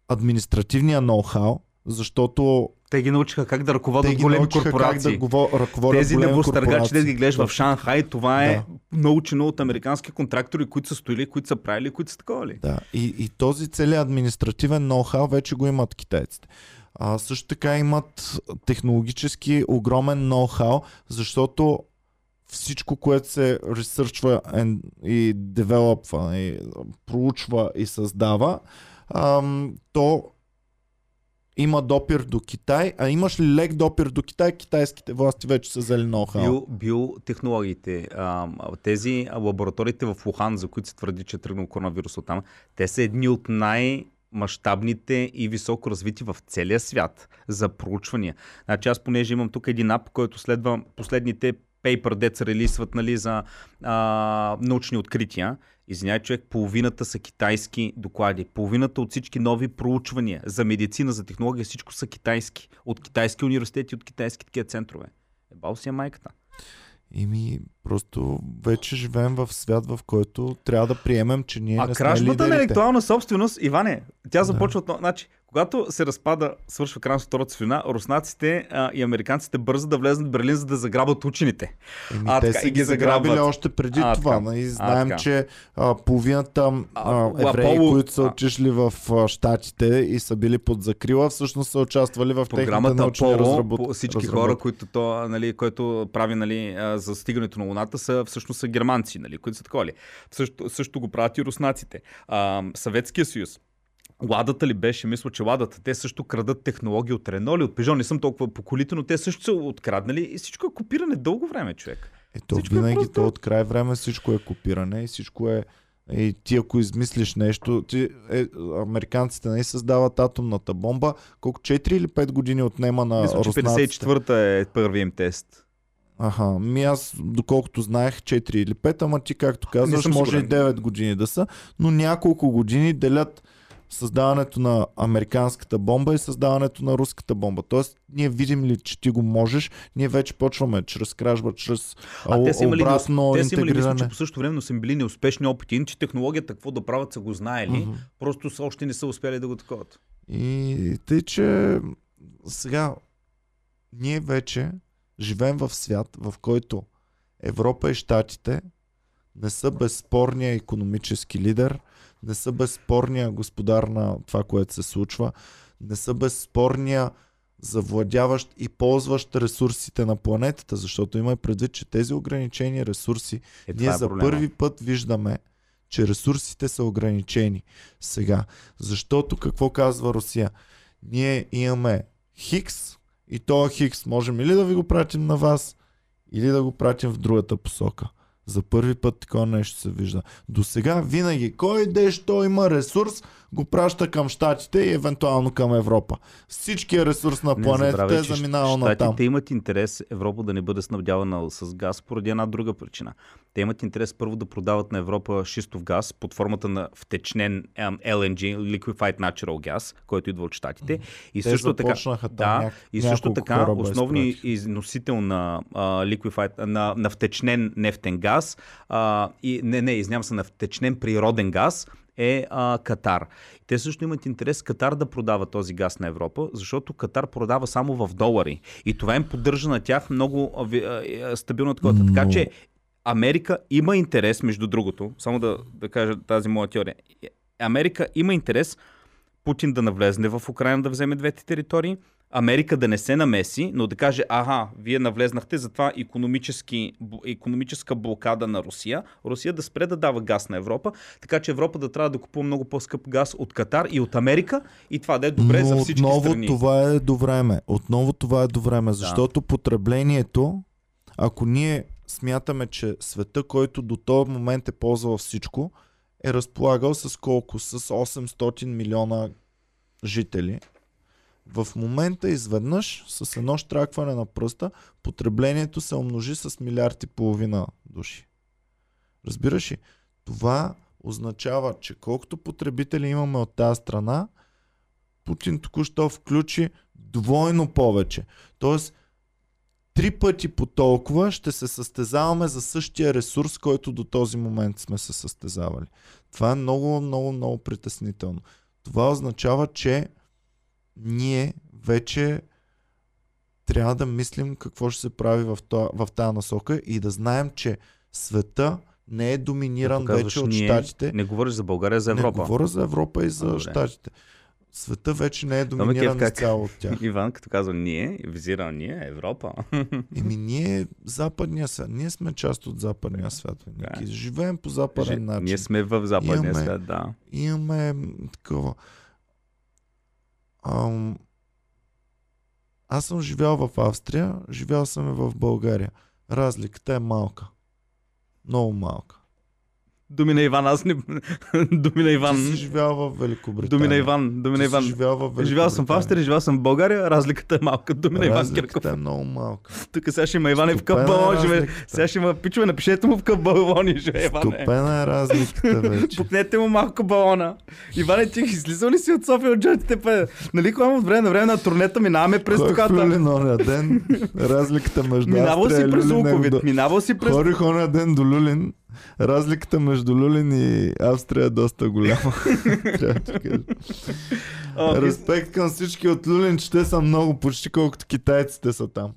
Speaker 1: административния ноу-хау, защото
Speaker 2: Те ги научиха как да ръководят
Speaker 1: те
Speaker 2: големи корпорации.
Speaker 1: как да го ръководят
Speaker 2: Тези небостъргачи, да ги гледаш в. Шанхай, това е
Speaker 1: Да.
Speaker 2: научено от американски контрактори, които са стоили, които са правили, които са такова ли.
Speaker 1: Да, и, и този целият административен ноу-хау вече го имат китайците. А, също така имат технологически огромен ноу-хау, защото всичко, което се ресърчва и девелопва, и проучва и създава, ам, то има допир до Китай, а имаш ли лек допир до Китай, китайските власти вече са взели ноу-хау.
Speaker 2: Био, биотехнологиите, тези лабораториите в Лухан, за които се твърди, че е тръгнал коронавирус от там, те са едни от най- мащабните и високо развити в целия свят за проучвания. Значи аз понеже имам тук един ап, който следва последните пейпер, деца релисват нали, за а, научни открития. Извинявай, човек, половината са китайски доклади. Половината от всички нови проучвания за медицина, за технология, всичко са китайски. От китайски университети, от китайски такива центрове. Ебал си е майката.
Speaker 1: И ми просто вече живеем в свят, в който трябва да приемем, че ние
Speaker 2: А
Speaker 1: не сме
Speaker 2: кражбата на интелектуална собственост, Иване, тя
Speaker 1: Да.
Speaker 2: започва от... Значи, Когато се разпада, свършва край на Втората световина, руснаците а, и американците бързат да влезнат в Берлин, за да заграбят учените.
Speaker 1: Еми,
Speaker 2: А,
Speaker 1: те
Speaker 2: така,
Speaker 1: са
Speaker 2: и
Speaker 1: ги заграбили
Speaker 2: заграбват.
Speaker 1: още преди
Speaker 2: А,
Speaker 1: това.
Speaker 2: така.
Speaker 1: Нали?
Speaker 2: А,
Speaker 1: Знаем,
Speaker 2: така.
Speaker 1: че а, половината а,
Speaker 2: А,
Speaker 1: евреи,
Speaker 2: Аполо-
Speaker 1: които са
Speaker 2: а.
Speaker 1: отишли в а, Штатите и са били под закрила, всъщност са участвали в
Speaker 2: Програмата
Speaker 1: научни
Speaker 2: Аполо,
Speaker 1: разработ...
Speaker 2: всички
Speaker 1: разработки.
Speaker 2: хора, които то, нали, който прави нали, а, за стигането на Луната, са всъщност са германци, нали, които са такова. Също, също го правят и руснаците. А, Съветския съюз. Ладата ли беше? Мисля, че ладата. Те също крадат технологии от Рено или от Пежо. Не съм толкова по колите, но те също са откраднали и всичко е копиране дълго време, човек.
Speaker 1: Ето,
Speaker 2: Всичко е
Speaker 1: винаги
Speaker 2: просто-
Speaker 1: то от край време всичко е копиране и всичко е и ти ако измислиш нещо, ти, е, американците не създават атомната бомба, колко 4 или 5 години отнема на
Speaker 2: Мисля, че
Speaker 1: руснаците?
Speaker 2: 54-та е първият им тест.
Speaker 1: Аха, ми аз доколкото знаех 4 или 5, ама ти както казваш, може и 9 години да са, но няколко години делят създаването на американската бомба и създаването на руската бомба. Тоест, ние видим ли, че ти го можеш, ние вече почваме чрез кражба, чрез
Speaker 2: А те са имали,
Speaker 1: обратно
Speaker 2: те са имали мисля,
Speaker 1: интегриране.
Speaker 2: че по същото време са им били неуспешни опити. Иначе технологията какво да правят са го знаели,
Speaker 1: Мгм.
Speaker 2: просто са още не са успяли да го таковат.
Speaker 1: И тъй, че сега ние вече живеем в свят, в който Европа и Штатите не са безспорния економически лидер, не са безспорния господар на това, което се случва, не са безспорния завладяващ и ползващ ресурсите на планетата, защото има предвид, че тези ограничени ресурси
Speaker 2: Е,
Speaker 1: ние
Speaker 2: това е
Speaker 1: за
Speaker 2: проблема.
Speaker 1: първи път виждаме, че ресурсите са ограничени сега. Защото какво казва Русия? Ние имаме Хикс и то Хикс можем или да ви го пратим на вас, или да го пратим в другата посока. За първи път такова нещо се вижда. До сега винаги, кой дещо има ресурс, го праща към Штатите и евентуално към Европа. Всичкия ресурс на
Speaker 2: Не
Speaker 1: планетата е заминал на там.
Speaker 2: Щатите имат интерес Европа да не бъде снабдявана с газ поради една друга причина. Те имат интерес първо да продават на Европа шистов газ под формата на втечнен LNG, Liquefied Natural Gas, който идва от Щатите. И
Speaker 1: Те
Speaker 2: също така, да,
Speaker 1: няк-
Speaker 2: и също така основни износител на, а, liquefied, на, на втечнен нефтен газ а, и не, не, изнявам се, на втечнен природен газ е а, Катар. Те също имат интерес Катар да продава този газ на Европа, защото Катар продава само в долари. И това им поддържа на тях много а, а, стабилно такова. Така
Speaker 1: Но-
Speaker 2: че Америка има интерес, между другото, само да, да кажа тази моя теория. Америка има интерес Путин да навлезне в Украина да вземе двете територии, Америка да не се намеси, но да каже, ага, вие навлезнахте, затова економическа блокада на Русия, Русия да спре да дава газ на Европа, така че Европа да трябва да купува много по-скъп газ от Катар и от Америка и това да е добре
Speaker 1: Но
Speaker 2: за всички
Speaker 1: отново
Speaker 2: страни.
Speaker 1: това е до време. Отново това е до време, защото потреблението, ако ние смятаме, че света, който до този момент е ползвал всичко, е разполагал с колко? С 800 милиона жители. В момента изведнъж, с едно штракване на пръста, потреблението се умножи с милиард и половина души. Разбираш ли? Това означава, че колкото потребители имаме от тази страна, Путин току-що включи двойно повече. Тоест, три пъти по толкова ще се състезаваме за същия ресурс, който до този момент сме се състезавали. Това е много, много, много притеснително. Това означава, че ние вече трябва да мислим какво ще се прави в, това, в тази насока и да знаем, че света не е доминиран вече от
Speaker 2: ние,
Speaker 1: щатите.
Speaker 2: Не говориш за България, а за
Speaker 1: Не
Speaker 2: Европа.
Speaker 1: говоря за Европа и за
Speaker 2: Добре.
Speaker 1: щатите. Света вече не е доминиран
Speaker 2: как-
Speaker 1: изцяло от тях.
Speaker 2: Иван, като казва ние, визира ние, Европа.
Speaker 1: Еми ние, западния свят, ние сме част от западния свят.
Speaker 2: Да.
Speaker 1: Ники. Живеем по западен начин.
Speaker 2: Ние сме в западния
Speaker 1: Имаме-
Speaker 2: свят, да.
Speaker 1: Имаме такова. Ам... Аз съм живял в Австрия, живял съм и в България. Разликата е малка. Много малка.
Speaker 2: Думи на Иван, аз не... Думи на Иван.
Speaker 1: Ти си живял в Великобритания.
Speaker 2: Думи на Иван, думи
Speaker 1: Ти
Speaker 2: на
Speaker 1: си
Speaker 2: Иван.
Speaker 1: живял в
Speaker 2: Живял съм в Австрия, живял съм в България, разликата е малка. Думи на Иван Кирков.
Speaker 1: Е много малка.
Speaker 2: Тук сега ще има Иван в
Speaker 1: е
Speaker 2: балон живее.
Speaker 1: разликата.
Speaker 2: Сега ще има пичове, напишете му в къв балон и живее Иван.
Speaker 1: Стопена е разликата вече.
Speaker 2: Пукнете му малко балона. Иване, ти излизал ли си от София от джойтите? Пе? Нали, когато от време на време на турнета минаваме през
Speaker 1: Кой на оня ден? Разликата между
Speaker 2: Минавал си през
Speaker 1: е
Speaker 2: Луковит,
Speaker 1: до-
Speaker 2: минавал си през...
Speaker 1: Хорих оня ден до Люлин. Разликата между Люлин и Австрия е доста голяма. Трябва да ти кажа.
Speaker 2: А,
Speaker 1: Респект към всички от Люлин, че те са много, почти колкото китайците са там.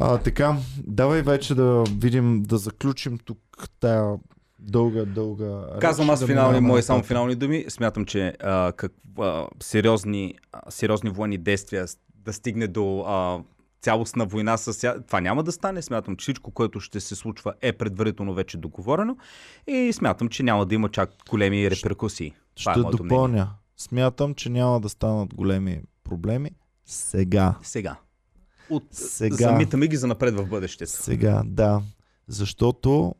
Speaker 1: А, така, давай вече да видим, да заключим тук тая дълга, дълга.
Speaker 2: Казвам аз
Speaker 1: да
Speaker 2: финални, мои само финални думи. Смятам, че а, как, а, сериозни, а, сериозни военни действия да стигне до а, цялостна война с... Това няма да стане. Смятам, че всичко, което ще се случва е предварително вече договорено и смятам, че няма да има чак големи реперкусии. Това
Speaker 1: Ще
Speaker 2: е моето мнение.
Speaker 1: допълня. Смятам, че няма да станат големи проблеми сега.
Speaker 2: Сега. От...
Speaker 1: Сега.
Speaker 2: Замитаме ги за напред в бъдещето.
Speaker 1: Сега, да. Защото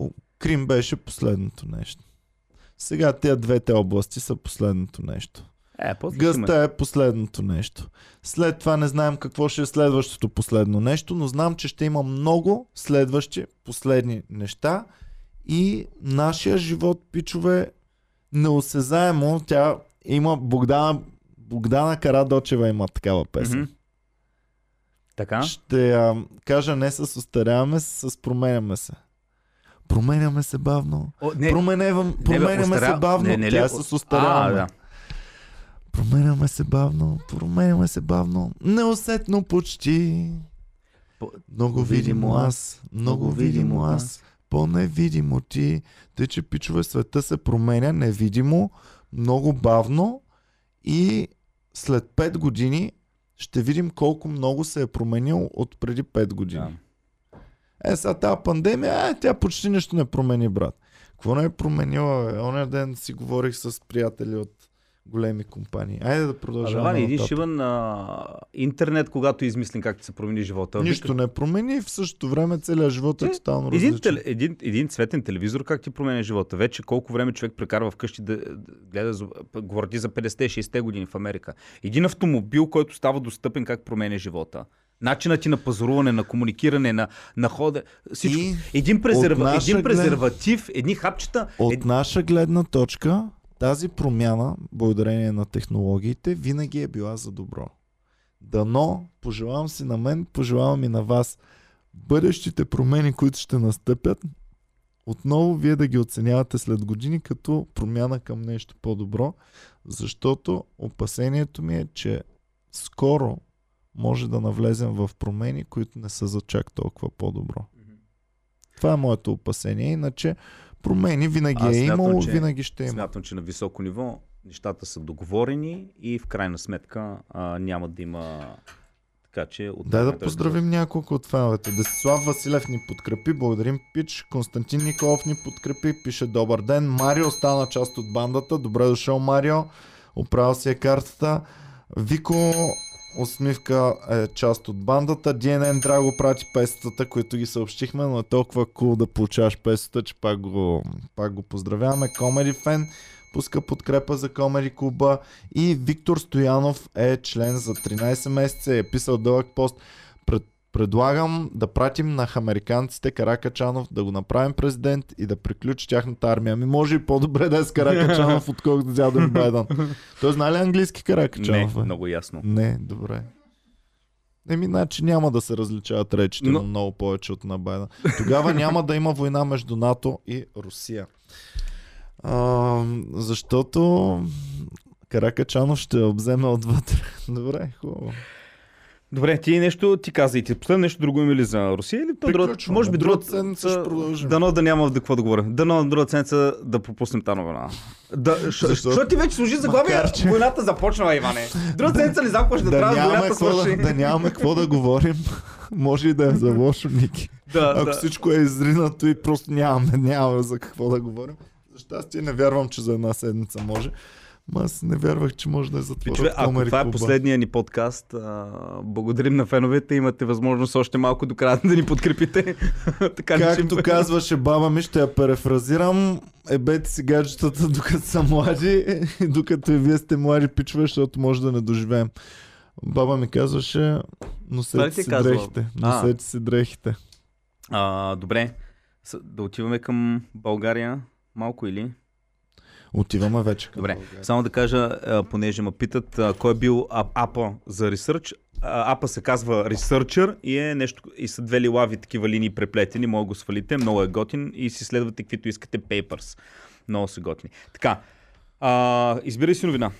Speaker 1: о, Крим беше последното нещо. Сега тези двете области са последното нещо.
Speaker 2: Е.
Speaker 1: Гъста е последното нещо. След това не знаем какво ще е следващото последно нещо, но знам, че ще има много следващи последни неща и нашия живот, пичове, неосезаемо, тя има Богдана, Богдана Карадочева има такава песен.
Speaker 2: Мгм. Така?
Speaker 1: Ще а, кажа не с остаряваме, с променяме се. Променяме се бавно.
Speaker 2: О, не,
Speaker 1: Променевам,
Speaker 2: не, бе,
Speaker 1: променяме
Speaker 2: остаря-
Speaker 1: се бавно.
Speaker 2: не, не ли-
Speaker 1: Тя е с остаряваме.
Speaker 2: А, да.
Speaker 1: Променяме се бавно, променяме се бавно, неусетно почти.
Speaker 2: По-
Speaker 1: Много видимо аз, много видимо аз, по-невидимо ти. Тъй, че пичове света се променя невидимо, много бавно и след 5 години ще видим колко много се е променил от преди 5 години.
Speaker 2: Да.
Speaker 1: Е, сега тази пандемия, е, тя почти нищо не промени, брат. Какво не е променила? Оня ден си говорих с приятели от големи компании. Айде да
Speaker 2: Абе,
Speaker 1: продължаваме.
Speaker 2: Ваня, един шиван а, интернет, когато измислим как се промени живота.
Speaker 1: Нищо не промени, в същото време целият живот е
Speaker 2: Е,
Speaker 1: тотално
Speaker 2: Един,
Speaker 1: различен.
Speaker 2: тел, един, един цветен телевизор как ти променя живота? Вече колко време човек прекарва вкъщи да, да гледа, говори за 50-60 години в Америка. Един автомобил, който става достъпен, как променя живота? Начинът ти на пазаруване, на комуникиране, на, на хода, всичко.
Speaker 1: И
Speaker 2: един, презерва, един
Speaker 1: глед-
Speaker 2: презерватив, едни хапчета.
Speaker 1: От
Speaker 2: Ед...
Speaker 1: наша гледна точка, тази промяна, благодарение на технологиите, винаги е била за добро. Дано, пожелавам си на мен, пожелавам и на вас, бъдещите промени, които ще настъпят, отново вие да ги оценявате след години като промяна към нещо по-добро, защото опасението ми е, че скоро може да навлезем в промени, които не са за чак толкова по-добро. Това е моето опасение. Иначе промени винаги
Speaker 2: Аз
Speaker 1: е имало,
Speaker 2: че-
Speaker 1: винаги ще има.
Speaker 2: Смятам, че на високо ниво нещата са договорени и в крайна сметка а, няма да има така че... от
Speaker 1: Дай да
Speaker 2: този
Speaker 1: поздравим няколко от феновете. Десислав Василев ни подкрепи, благодарим Пич. Константин Николов ни подкрепи, пише добър ден. Марио стана част от бандата. Добре дошъл, Марио. Оправил си е картата. Вико Усмивка е част от бандата. DNN Драго прати песетата, които ги съобщихме, но е толкова кул да получаваш песета, че пак го, пак го поздравяваме. Комеди фен пуска подкрепа за Комеди клуба и Виктор Стоянов е член за 13 месеца и е писал дълъг пост. Пред, предлагам да пратим на американците Каракачанов да го направим президент и да приключи тяхната армия. Ами може и по-добре да е с Каракачанов, отколкото дядо ми Байден. Той знае ли английски
Speaker 2: Не,
Speaker 1: Каракачанов? бе?
Speaker 2: много ясно.
Speaker 1: Не, добре. Еми, значи няма да се различават речите
Speaker 2: Но...
Speaker 1: много повече от на Байден. Тогава няма да има война между НАТО и Русия. А, защото Каракачанов ще обземе отвътре. Добре, хубаво.
Speaker 2: Добре, ти нещо ти каза и ти последно нещо друго има ли за Русия или
Speaker 1: Приключваме.
Speaker 2: може би
Speaker 1: Друга седмица ще продължим.
Speaker 2: Дано да няма да какво да говоря. Дано на друга седмица да пропуснем тази новина. Да,
Speaker 1: Защо?
Speaker 2: ти вече служи заглавие,
Speaker 1: Макар, че-
Speaker 2: войната започнала, Иване. Друга седмица ли започне да,
Speaker 1: Да
Speaker 2: трябва войната свърши.
Speaker 1: да, да нямаме какво да говорим. Може и да е за лошо, Ники.
Speaker 2: Да,
Speaker 1: Ако
Speaker 2: да.
Speaker 1: всичко е изринато и просто нямаме, нямаме за какво да говорим. За щастие не вярвам, че за една седмица може. Ма аз не вярвах, че може да е затворят
Speaker 2: Пичове, ако това е последния ни подкаст, а, благодарим на феновете. Имате възможност още малко до края да ни подкрепите. така
Speaker 1: Както казваше баба ми, ще я перефразирам, ебете си гаджетата докато са млади, докато и вие сте млади пичове, защото може да не доживеем. Баба ми казваше, носете
Speaker 2: е
Speaker 1: си
Speaker 2: казвала?
Speaker 1: дрехите,
Speaker 2: А.
Speaker 1: носете си дрехите.
Speaker 2: А, добре, да отиваме към България малко или?
Speaker 1: Отиваме вече
Speaker 2: Добре,
Speaker 1: България.
Speaker 2: само да кажа, понеже ме питат кой е бил апа за ресърч. Апа се казва Researcher и е нещо, и са две лилави такива линии преплетени, мога го свалите, много е готин и си следвате каквито искате papers. Много са готини. Така, а, избирай си новина.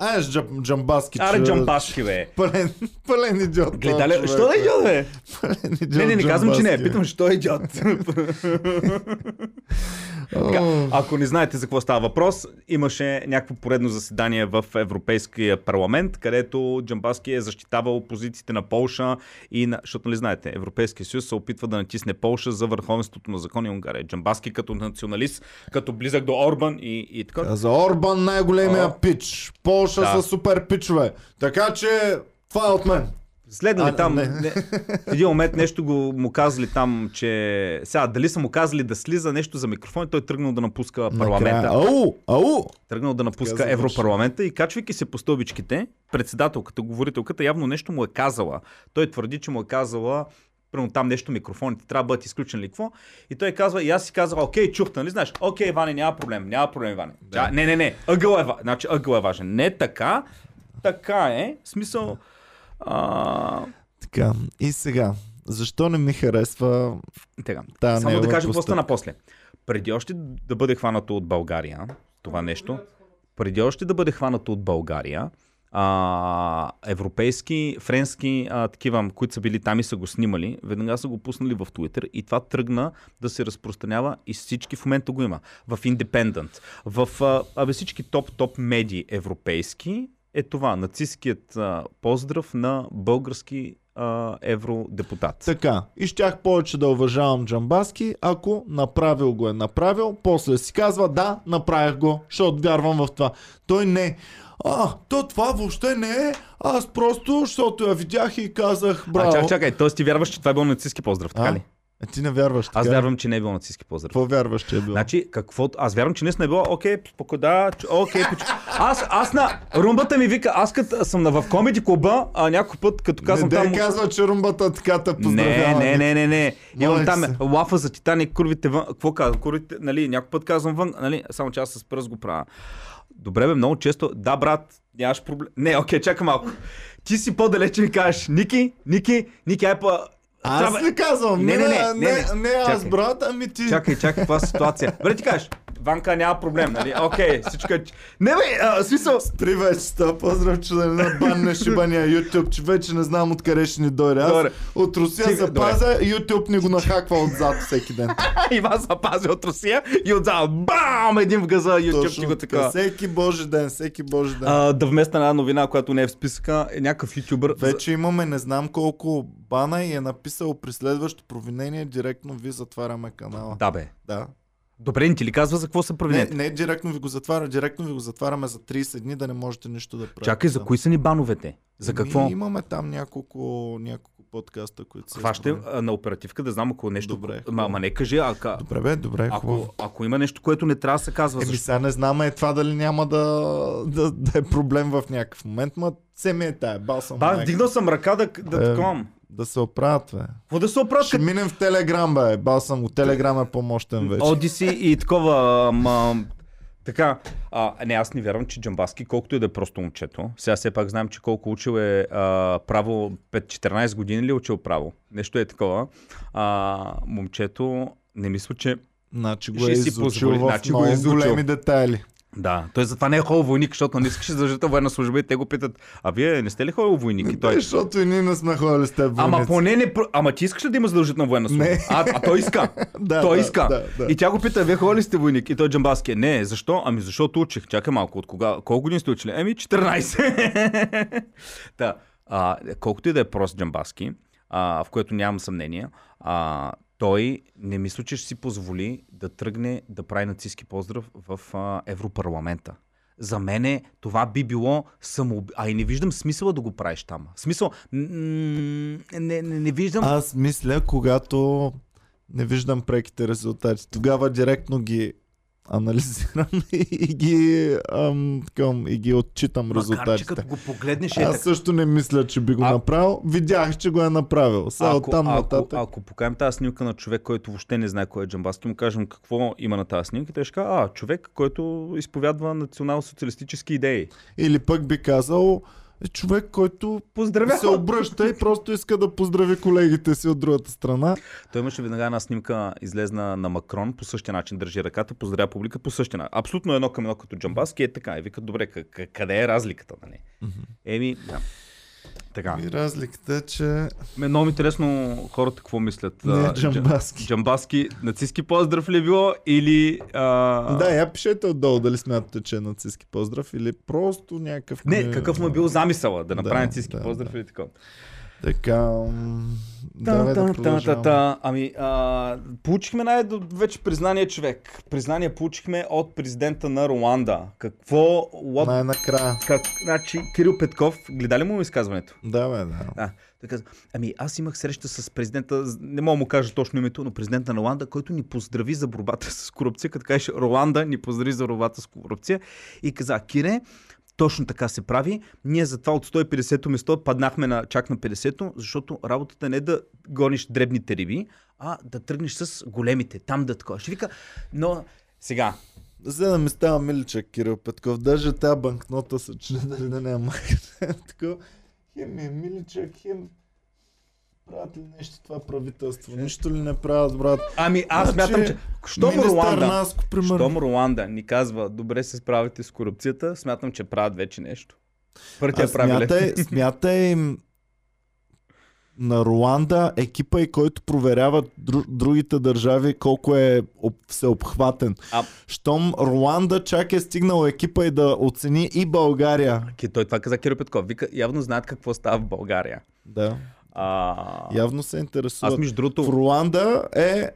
Speaker 1: С джам, джамбаски.
Speaker 2: Аре, джамбашки, бе.
Speaker 1: Пълен, пълен идиот.
Speaker 2: Гледа ли?
Speaker 1: този
Speaker 2: Що да е идиот, бе?
Speaker 1: Пълен идиот
Speaker 2: Не, не, не казвам, че не.
Speaker 1: Джамбаски.
Speaker 2: Питам, що е идиот. Така, ако не знаете за какво става въпрос, имаше някакво поредно заседание в Европейския парламент, където Джамбаски е защитавал позициите на Полша и на... Защото нали знаете, Европейския съюз се опитва да натисне Полша за върховенството на закон и Унгария. Джамбаски като националист, като близък до Орбан и, и така.
Speaker 1: За Орбан най-големия
Speaker 2: О.
Speaker 1: пич. Полша
Speaker 2: Да.
Speaker 1: са супер пичове. Така че това е от мен.
Speaker 2: Следнали
Speaker 1: А,
Speaker 2: там,
Speaker 1: не.
Speaker 2: не. в един момент нещо го му казали там, че сега дали са му казали да слиза нещо за микрофон, той тръгнал да напуска парламента.
Speaker 1: Накрая, Ау, ау!
Speaker 2: тръгнал да напуска
Speaker 1: завърши.
Speaker 2: Европарламента и качвайки се по стълбичките, председателката, говорителката явно нещо му е казала. Той твърди, че му е казала Примерно там нещо, микрофоните трябва да бъдат изключени или какво. И той казва, и аз си казвам, окей, чухте, нали знаеш? Окей, Ване, няма проблем, няма проблем, Ване. Да. Не, не, не, ъгъл е, значи, ъгъл е важен. Не така, така е. Смисъл, а...
Speaker 1: Така, и сега. Защо не ми харесва
Speaker 2: Така.
Speaker 1: Та,
Speaker 2: Само да кажа какво
Speaker 1: постъпка.
Speaker 2: стана после. Преди още да бъде хванато от България, това нещо, преди още да бъде хванато от България, а, европейски, френски, а, такива, които са били там и са го снимали, веднага са го пуснали в Twitter и това тръгна да се разпространява и всички в момента го има. В Independent, в а, абе, всички топ-топ медии европейски е това, нацистският а, поздрав на български а, евродепутат.
Speaker 1: така. И щях повече да уважавам Джамбаски, ако направил го е направил, после си казва да, направих го, защото вярвам в това. Той не. А, то това въобще не е. Аз просто, защото я видях и казах браво.
Speaker 2: А, чакай, чакай, т.е. ти вярваш, че това е бил нацистски поздрав, така ли?
Speaker 1: А, ти не вярваш така.
Speaker 2: Аз вярвам, че не е бил нацистски поздрав.
Speaker 1: Какво вярваш, че е било?
Speaker 2: Значи, какво... Аз вярвам, че наистина е било, окей, споко, да, окей, поч... Аз, аз на... Румбата ми вика, аз като съм на, в комеди клуба, а някой път, като казвам
Speaker 1: не
Speaker 2: там...
Speaker 1: дай казва, че румбата така те
Speaker 2: Не,
Speaker 1: поздравява.
Speaker 2: не, не, не, не. Имам
Speaker 1: Моля
Speaker 2: там
Speaker 1: се.
Speaker 2: лафа за Титаник, курвите вън. Какво казвам? Курвите, нали, някой път казвам вън, нали, само че аз с пръст го правя. Добре, бе, много често. Да, брат, нямаш проблем. Не, окей, чакай малко. Ти си по-далече ми кажеш, Ники, Ники, Ники, ай по...
Speaker 1: Аз
Speaker 2: Трябва-
Speaker 1: не казвам.
Speaker 2: Не,
Speaker 1: Не,
Speaker 2: не,
Speaker 1: не,
Speaker 2: не,
Speaker 1: не,
Speaker 2: не,
Speaker 1: не, аз
Speaker 2: Чакай.
Speaker 1: брат, ами ти.
Speaker 2: Чакай, чакай, каква ситуация? Бъде ти кажеш, Ванка няма проблем, нали? Окей, всичко е... Не бе, а, смисъл...
Speaker 1: При вече това поздрав, че да не набанне шибания YouTube, че вече не знам откъде ще ни дойде. Аз
Speaker 2: Добре.
Speaker 1: от Русия
Speaker 2: Стига,
Speaker 1: запазя, YouTube ни го нахаква отзад всеки ден.
Speaker 2: Иван запази от Русия и отзад, бам, един в газа, YouTube ти го така.
Speaker 1: Всеки божи ден, всеки божи ден.
Speaker 2: А, да вместо една новина, която не е в списъка, е някакъв ютубър.
Speaker 1: Вече имаме не знам колко бана и е написал при следващо провинение, директно ви затваряме канала.
Speaker 2: Да, бе.
Speaker 1: Да.
Speaker 2: Добре, не ти ли казва за какво са
Speaker 1: Не,
Speaker 2: провинете?
Speaker 1: не директно ви го затваря, директно ви го затваряме за 30 дни да не можете нищо да правите.
Speaker 2: Чакай, за кои са ни бановете? За
Speaker 1: Еми,
Speaker 2: какво?
Speaker 1: Имаме там няколко, няколко подкаста, които са.
Speaker 2: Хващай
Speaker 1: избрани.
Speaker 2: а, на оперативка да знам ако нещо...
Speaker 1: Добре,
Speaker 2: Ма, ма не кажи, ака...
Speaker 1: Добре, бе, добре, хубаво.
Speaker 2: Ако, ако има нещо, което не трябва да се казва,
Speaker 1: Еми
Speaker 2: защо?
Speaker 1: сега не знаме това дали няма да, да, да е проблем в някакъв момент, ма се ми е тая, бал съм
Speaker 2: Ба,
Speaker 1: майка.
Speaker 2: вдигнал съм ръка да, да
Speaker 1: Е. Да се оправят, бе.
Speaker 2: Какво да се оправят?
Speaker 1: Ще минем в Телеграм, бе. Бал съм го. Телеграм е по-мощен вече.
Speaker 2: Одиси и такова. Ма, така, а, не, аз не вярвам, че Джамбаски, колкото и да е просто момчето, сега все пак знаем, че колко учил е а, право, 5-14 години ли е учил право? Нещо е такова. А, момчето, не мисля, че...
Speaker 1: Значи го е изучил
Speaker 2: позволи,
Speaker 1: в
Speaker 2: значи го
Speaker 1: много
Speaker 2: е изучил.
Speaker 1: големи детайли.
Speaker 2: Да, той затова не е ходил войник, защото не искаше задължителна военна служба и те го питат, а вие не сте ли ходил войник? И
Speaker 1: Той... Защото и ние не сме ходили с теб
Speaker 2: Ама
Speaker 1: войници.
Speaker 2: поне не... Ама ти искаш ли да има задължителна военна служба?
Speaker 1: Не.
Speaker 2: А, а той иска.
Speaker 1: Да,
Speaker 2: той
Speaker 1: да,
Speaker 2: иска.
Speaker 1: да, да.
Speaker 2: И тя го пита, вие ходили ли сте войник? И той Джамбаски е, не, защо? Ами защото учих. Чакай малко, от кога? Колко години сте учили? Еми 14. Та, а, колкото и да е прост Джамбаски, а, в което нямам съмнение, а, той не мисля, че ще си позволи да тръгне да прави нацистски поздрав в а, Европарламента. За мене това би било само... А и не виждам смисъла да го правиш там. Смисъл... Не, не, не виждам...
Speaker 1: Аз мисля, когато не виждам преките резултати, тогава директно ги анализирам и ги, ам, такъм, и ги отчитам
Speaker 2: Макар, че
Speaker 1: резултатите.
Speaker 2: като го погледнеш е
Speaker 1: Аз
Speaker 2: така.
Speaker 1: също не мисля, че би го
Speaker 2: А-
Speaker 1: направил. Видях, че го е направил. Сега
Speaker 2: Ако,
Speaker 1: оттам
Speaker 2: ако,
Speaker 1: нататък.
Speaker 2: ако покажем тази снимка на човек, който въобще не знае кой е Джамбаски, му кажем какво има на тази снимка, той ще каже, а, човек, който изповядва национал-социалистически идеи.
Speaker 1: Или пък би казал, е човек, който
Speaker 2: Поздравя!
Speaker 1: се обръща и просто иска да поздрави колегите си от другата страна.
Speaker 2: Той имаше веднага една снимка, излезна на Макрон, по същия начин държи ръката, поздравя публика по същия начин. Абсолютно едно към едно като Джамбаски е така. И вика, добре, къде е разликата, нали? Еми, да. Така.
Speaker 1: И разликата е, че
Speaker 2: Ме много ми интересно хората какво мислят.
Speaker 1: не
Speaker 2: А,
Speaker 1: е Джамбаски.
Speaker 2: Джамбаски, нацистски поздрав ли е било или... А...
Speaker 1: Да, я пишете отдолу дали смятате, че е нацистски поздрав или просто някакъв...
Speaker 2: Не, какъв му е бил замисъла да направи
Speaker 1: Да,
Speaker 2: нацистски
Speaker 1: да,
Speaker 2: поздрав
Speaker 1: да.
Speaker 2: или такова.
Speaker 1: Така...
Speaker 2: Та, та, та, та, та. Ами, а, получихме най вече признание човек. Признание получихме от президента на Руанда. Какво... What,
Speaker 1: Най-накрая.
Speaker 2: как, значи, Кирил Петков, гледа ли му изказването?
Speaker 1: Да, бе, да.
Speaker 2: А, каза, ами аз имах среща с президента, не мога да му кажа точно името, но президента на Руанда, който ни поздрави за борбата с корупция, като кажеш Руанда ни поздрави за борбата с корупция и каза, Кире, точно така се прави. Ние затова от 150-то место паднахме на, чак на 50-то, защото работата не е да гониш дребните риби, а да тръгнеш с големите, там да такова. Ще вика, но сега,
Speaker 1: За да ми става миличък, Кирил Петков. Даже тази банкнота се чуди дали да няма Така, хем е миличък, хем правят ли нещо това правителство? Нищо ли не правят, брат?
Speaker 2: ами аз
Speaker 1: Значи,
Speaker 2: смятам, че щом Руанда,
Speaker 1: Наско.
Speaker 2: Щом Руанда ни казва, добре се справите с корупцията, смятам, че правят вече нещо.
Speaker 1: А
Speaker 2: правилен.
Speaker 1: смятай, смятай на Руанда екипа и който проверява дру, другите държави колко е об, всеобхватен.
Speaker 2: А-
Speaker 1: Щом Руанда чак е стигнал екипа и да оцени и България.
Speaker 2: Ки- Той това каза Киро Петков. Вика, явно знаят какво става в България.
Speaker 1: Да.
Speaker 2: А...
Speaker 1: Явно се интересуват.
Speaker 2: Аз между
Speaker 1: В
Speaker 2: другото,
Speaker 1: Руанда е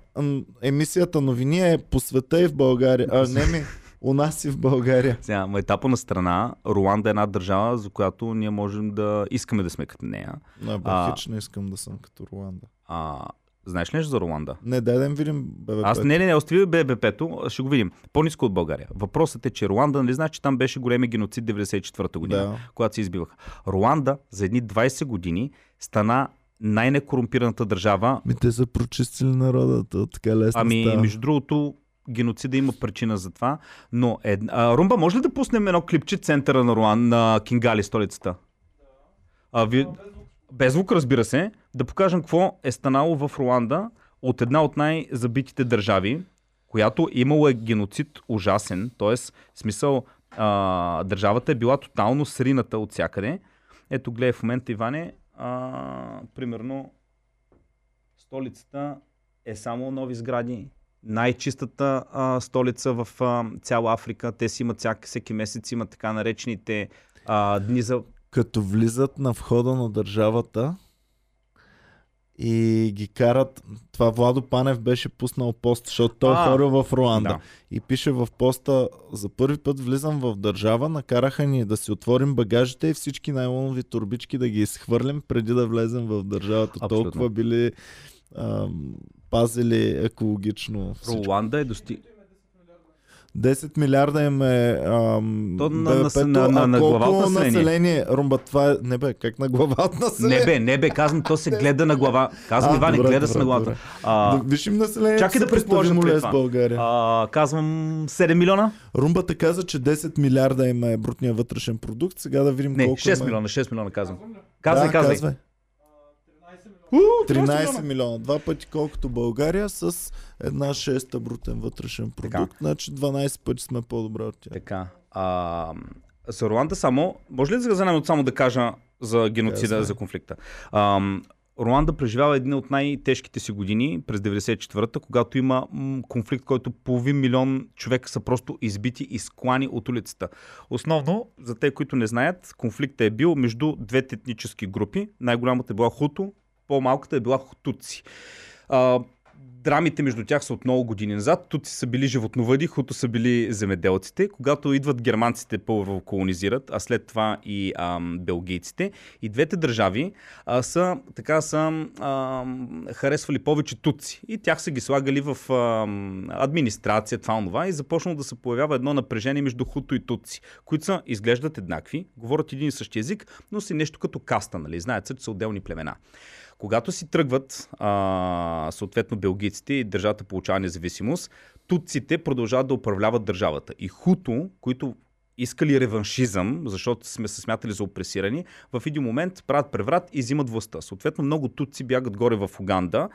Speaker 1: емисията новини е по света и в България. А, не ми, у нас и в България.
Speaker 2: сега, майтапа на страна, Руанда е една държава, за която ние можем да искаме да сме като нея.
Speaker 1: Не, бе,
Speaker 2: А.
Speaker 1: хич не искам да съм като Руанда.
Speaker 2: А, знаеш ли нещо за Руанда?
Speaker 1: Не, дай да им видим БВП.
Speaker 2: Аз не, не, не, остави ББП-то, ще го видим. По-низко от България. Въпросът е, че Руанда, нали знаеш, че там беше големи геноцид 94-та година,
Speaker 1: Да.
Speaker 2: когато се избиваха. Руанда за едни 20 години стана най-некорумпираната държава.
Speaker 1: Ми те са прочистили народа, то така лесно
Speaker 2: Ами,
Speaker 1: става.
Speaker 2: между другото, геноцида има причина за това. Но, ед... а, Румба, може ли да пуснем едно клипче центъра на, Руан, на Кингали, столицата? А, ви... Без звук, разбира се. Да покажем какво е станало в Руанда от една от най-забитите държави, която имало е геноцид ужасен, т.е. смисъл а, държавата е била тотално срината от всякъде. Ето гледай в момента, Иване, а, примерно столицата е само нови сгради. Най-чистата а, столица в а, цяла Африка. Те си имат всяк, всеки месец имат така наречените а, дни за...
Speaker 1: Като влизат на входа на държавата и ги карат... Това Владо Панев беше пуснал пост, защото той е
Speaker 2: А,
Speaker 1: хорил в Руанда.
Speaker 2: Да.
Speaker 1: И пише в поста, за първи път влизам в държава, накараха ни да си отворим багажите и всички найлонови турбички да ги изхвърлим преди да влезем в държавата.
Speaker 2: Абсолютно.
Speaker 1: Толкова били ам, пазили екологично всичко.
Speaker 2: Руанда е достиг...
Speaker 1: 10 милиарда им е ам,
Speaker 2: То на- на- на- на глава от население?
Speaker 1: население? Румба, това е... Не бе, как на глава от население?
Speaker 2: Не бе, не бе, казвам, то се гледа на глава. Казвам,
Speaker 1: А,
Speaker 2: Иване,
Speaker 1: добре,
Speaker 2: гледа се
Speaker 1: добре,
Speaker 2: на главата.
Speaker 1: добре.
Speaker 2: А,
Speaker 1: Да, виж им населението.
Speaker 2: чакай да предположим
Speaker 1: ли е с
Speaker 2: това.
Speaker 1: България.
Speaker 2: а, казвам 7 милиона?
Speaker 1: Румбата каза, че 10 милиарда има е брутния вътрешен продукт. Сега да видим
Speaker 2: Не,
Speaker 1: колко
Speaker 2: 6
Speaker 1: има.
Speaker 2: милиона, 6 милиона казвам. Казвай,
Speaker 1: да,
Speaker 2: казвай.
Speaker 1: казвай.
Speaker 2: У,
Speaker 1: 13 милиона. Два пъти колкото България с една шеста брутен вътрешен продукт. Значи 12 пъти сме по-добре от тях.
Speaker 2: Така. А, за Руанда само, може ли да се занемем само да кажа за геноцида,
Speaker 1: Казвай.
Speaker 2: за конфликта? А, Руанда преживява един от най-тежките си години през 94-та, когато има конфликт, който половин милион човека са просто избити и склани от улицата. Основно, за те, които не знаят, конфликтът е бил между двете етнически групи. Най-голямата е била Хуто, по-малката е била Хутуци. А, драмите между тях са от много години назад. Туци са били животновъди, хуто са били земеделците. Когато идват германците първо колонизират, а след това и ам, белгийците, и двете държави а, са, така са ам, харесвали повече туци. И тях са ги слагали в ам, администрация, това, това и започнало да се появява едно напрежение между хуто и туци, които са, изглеждат еднакви, говорят един и същи език, но си нещо като каста, нали? Знаят се, че са отделни племена. Когато си тръгват а, съответно белгийците и държавата получава независимост, туците продължават да управляват държавата. И хуто, които искали реваншизъм, защото сме се смятали за опресирани, в един момент правят преврат и взимат властта. Съответно, много туци бягат горе в Уганда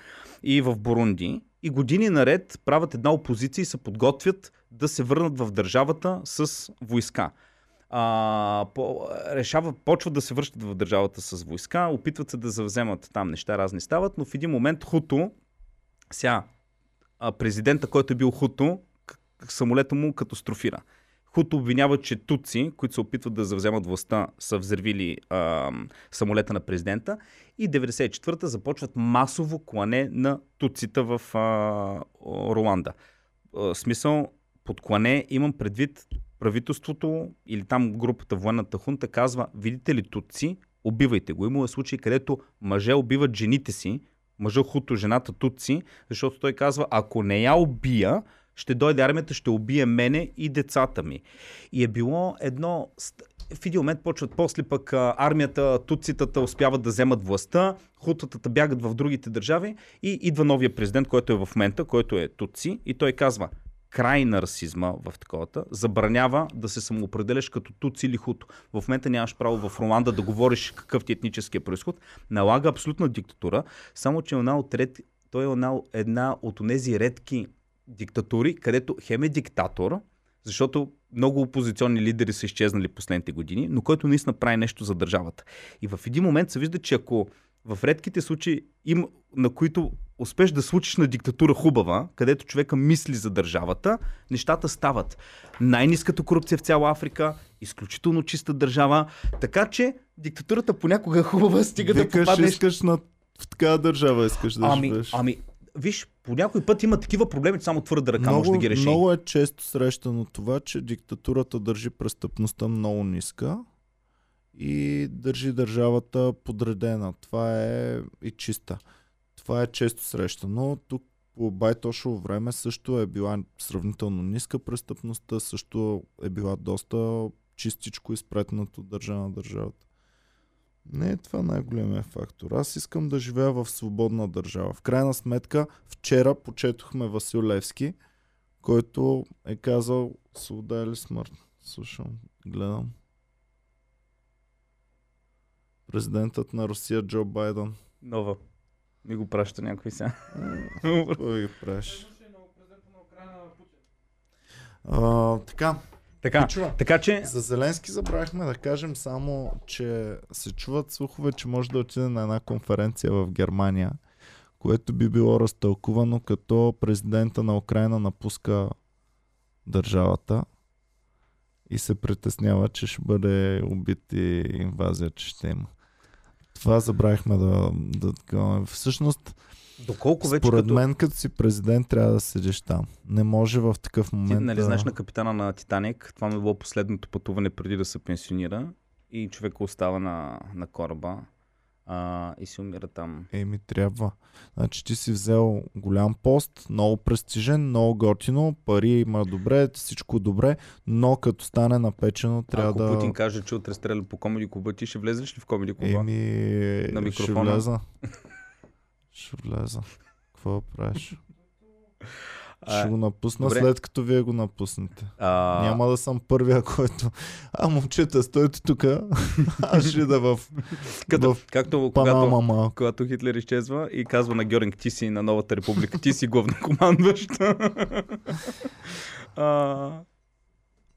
Speaker 2: и в Бурунди и години наред правят една опозиция и се подготвят да се върнат в държавата с войска. А, по, решава, почват да се връщат в държавата с войска, опитват се да завземат там неща, разни стават, но в един момент Хуто, сега президента, който е бил Хуто, самолета му катастрофира. Хуто обвинява, че туци, които се опитват да завземат властта, са взривили а, самолета на президента и 94-та започват масово клане на туцита в а, Руанда. А, смисъл, под клане имам предвид правителството или там групата военната хунта казва, видите ли туци, убивайте го. Имало е случаи, където мъже убиват жените си, мъжа хуто, жената туци, защото той казва, ако не я убия, ще дойде армията, ще убие мене и децата ми. И е било едно... В един момент почват после пък армията, туцитата успяват да вземат властта, хутатата бягат в другите държави и идва новия президент, който е в момента, който е туци и той казва край на расизма в таковата, забранява да се самоопределяш като туци или хуто. В момента нямаш право в Руанда да говориш какъв ти е етническия происход. Налага абсолютна диктатура, само че е една от ред, той е една от тези редки диктатури, където хем е диктатор, защото много опозиционни лидери са изчезнали последните години, но който наистина прави нещо за държавата. И в един момент се вижда, че ако в редките случаи, им, на които успеш да случиш на диктатура хубава, където човека мисли за държавата, нещата стават. Най-низката корупция в цяла Африка, изключително чиста държава, така че диктатурата понякога е хубава, стига
Speaker 1: Викаш,
Speaker 2: да попаднеш...
Speaker 1: искаш на в такава държава искаш да
Speaker 2: ами,
Speaker 1: живееш.
Speaker 2: ами, виж, по някой път има такива проблеми, че само твърда ръка може да ги реши.
Speaker 1: Много е често срещано това, че диктатурата държи престъпността много ниска и държи държавата подредена. Това е и чиста. Това е често срещано. Тук по Байтошово време също е била сравнително ниска престъпността, също е била доста чистичко изпретнато държа на държавата. Не е това най-големия фактор. Аз искам да живея в свободна държава. В крайна сметка, вчера почетохме Васил Левски, който е казал свобода или смърт. Слушам, гледам. Президентът на Русия Джо Байден.
Speaker 2: Нова. Ми го праща някой сега.
Speaker 1: Кой ги праш? А, така,
Speaker 2: Така,
Speaker 1: Чува.
Speaker 2: така че...
Speaker 1: за Зеленски забравихме да кажем само, че се чуват слухове, че може да отиде на една конференция в Германия, което би било разтълкувано като президента на Украина напуска държавата и се притеснява, че ще бъде убит и инвазия, че ще има. Това забравихме да, да такова. Всъщност,
Speaker 2: Доколко вече
Speaker 1: според
Speaker 2: като...
Speaker 1: мен, като си президент, трябва да седиш там. Не може в такъв
Speaker 2: Ти,
Speaker 1: момент.
Speaker 2: нали,
Speaker 1: да...
Speaker 2: знаеш на капитана на Титаник, това ми е било последното пътуване преди да се пенсионира и човек остава на, на кораба а, и си умира там.
Speaker 1: Еми, трябва. Значи ти си взел голям пост, много престижен, много готино, пари има добре, всичко добре, но като стане напечено, трябва
Speaker 2: Ако
Speaker 1: да...
Speaker 2: Путин каже, че утре стреля по комеди клуба, ти ще влезеш ли в комеди клуба?
Speaker 1: Еми,
Speaker 2: На
Speaker 1: ще
Speaker 2: микрофона.
Speaker 1: влеза. ще влеза. Какво правиш?
Speaker 2: А,
Speaker 1: Ще го напусна
Speaker 2: добре.
Speaker 1: след като вие го напуснете.
Speaker 2: а,
Speaker 1: Няма да съм първия, който... А, момчета, стойте тук. Аз ще да в,
Speaker 2: като,
Speaker 1: в
Speaker 2: както
Speaker 1: Панама
Speaker 2: когато, когато Хитлер изчезва и казва на Гьоринг, ти си на новата република, ти си главнокомандващ. а,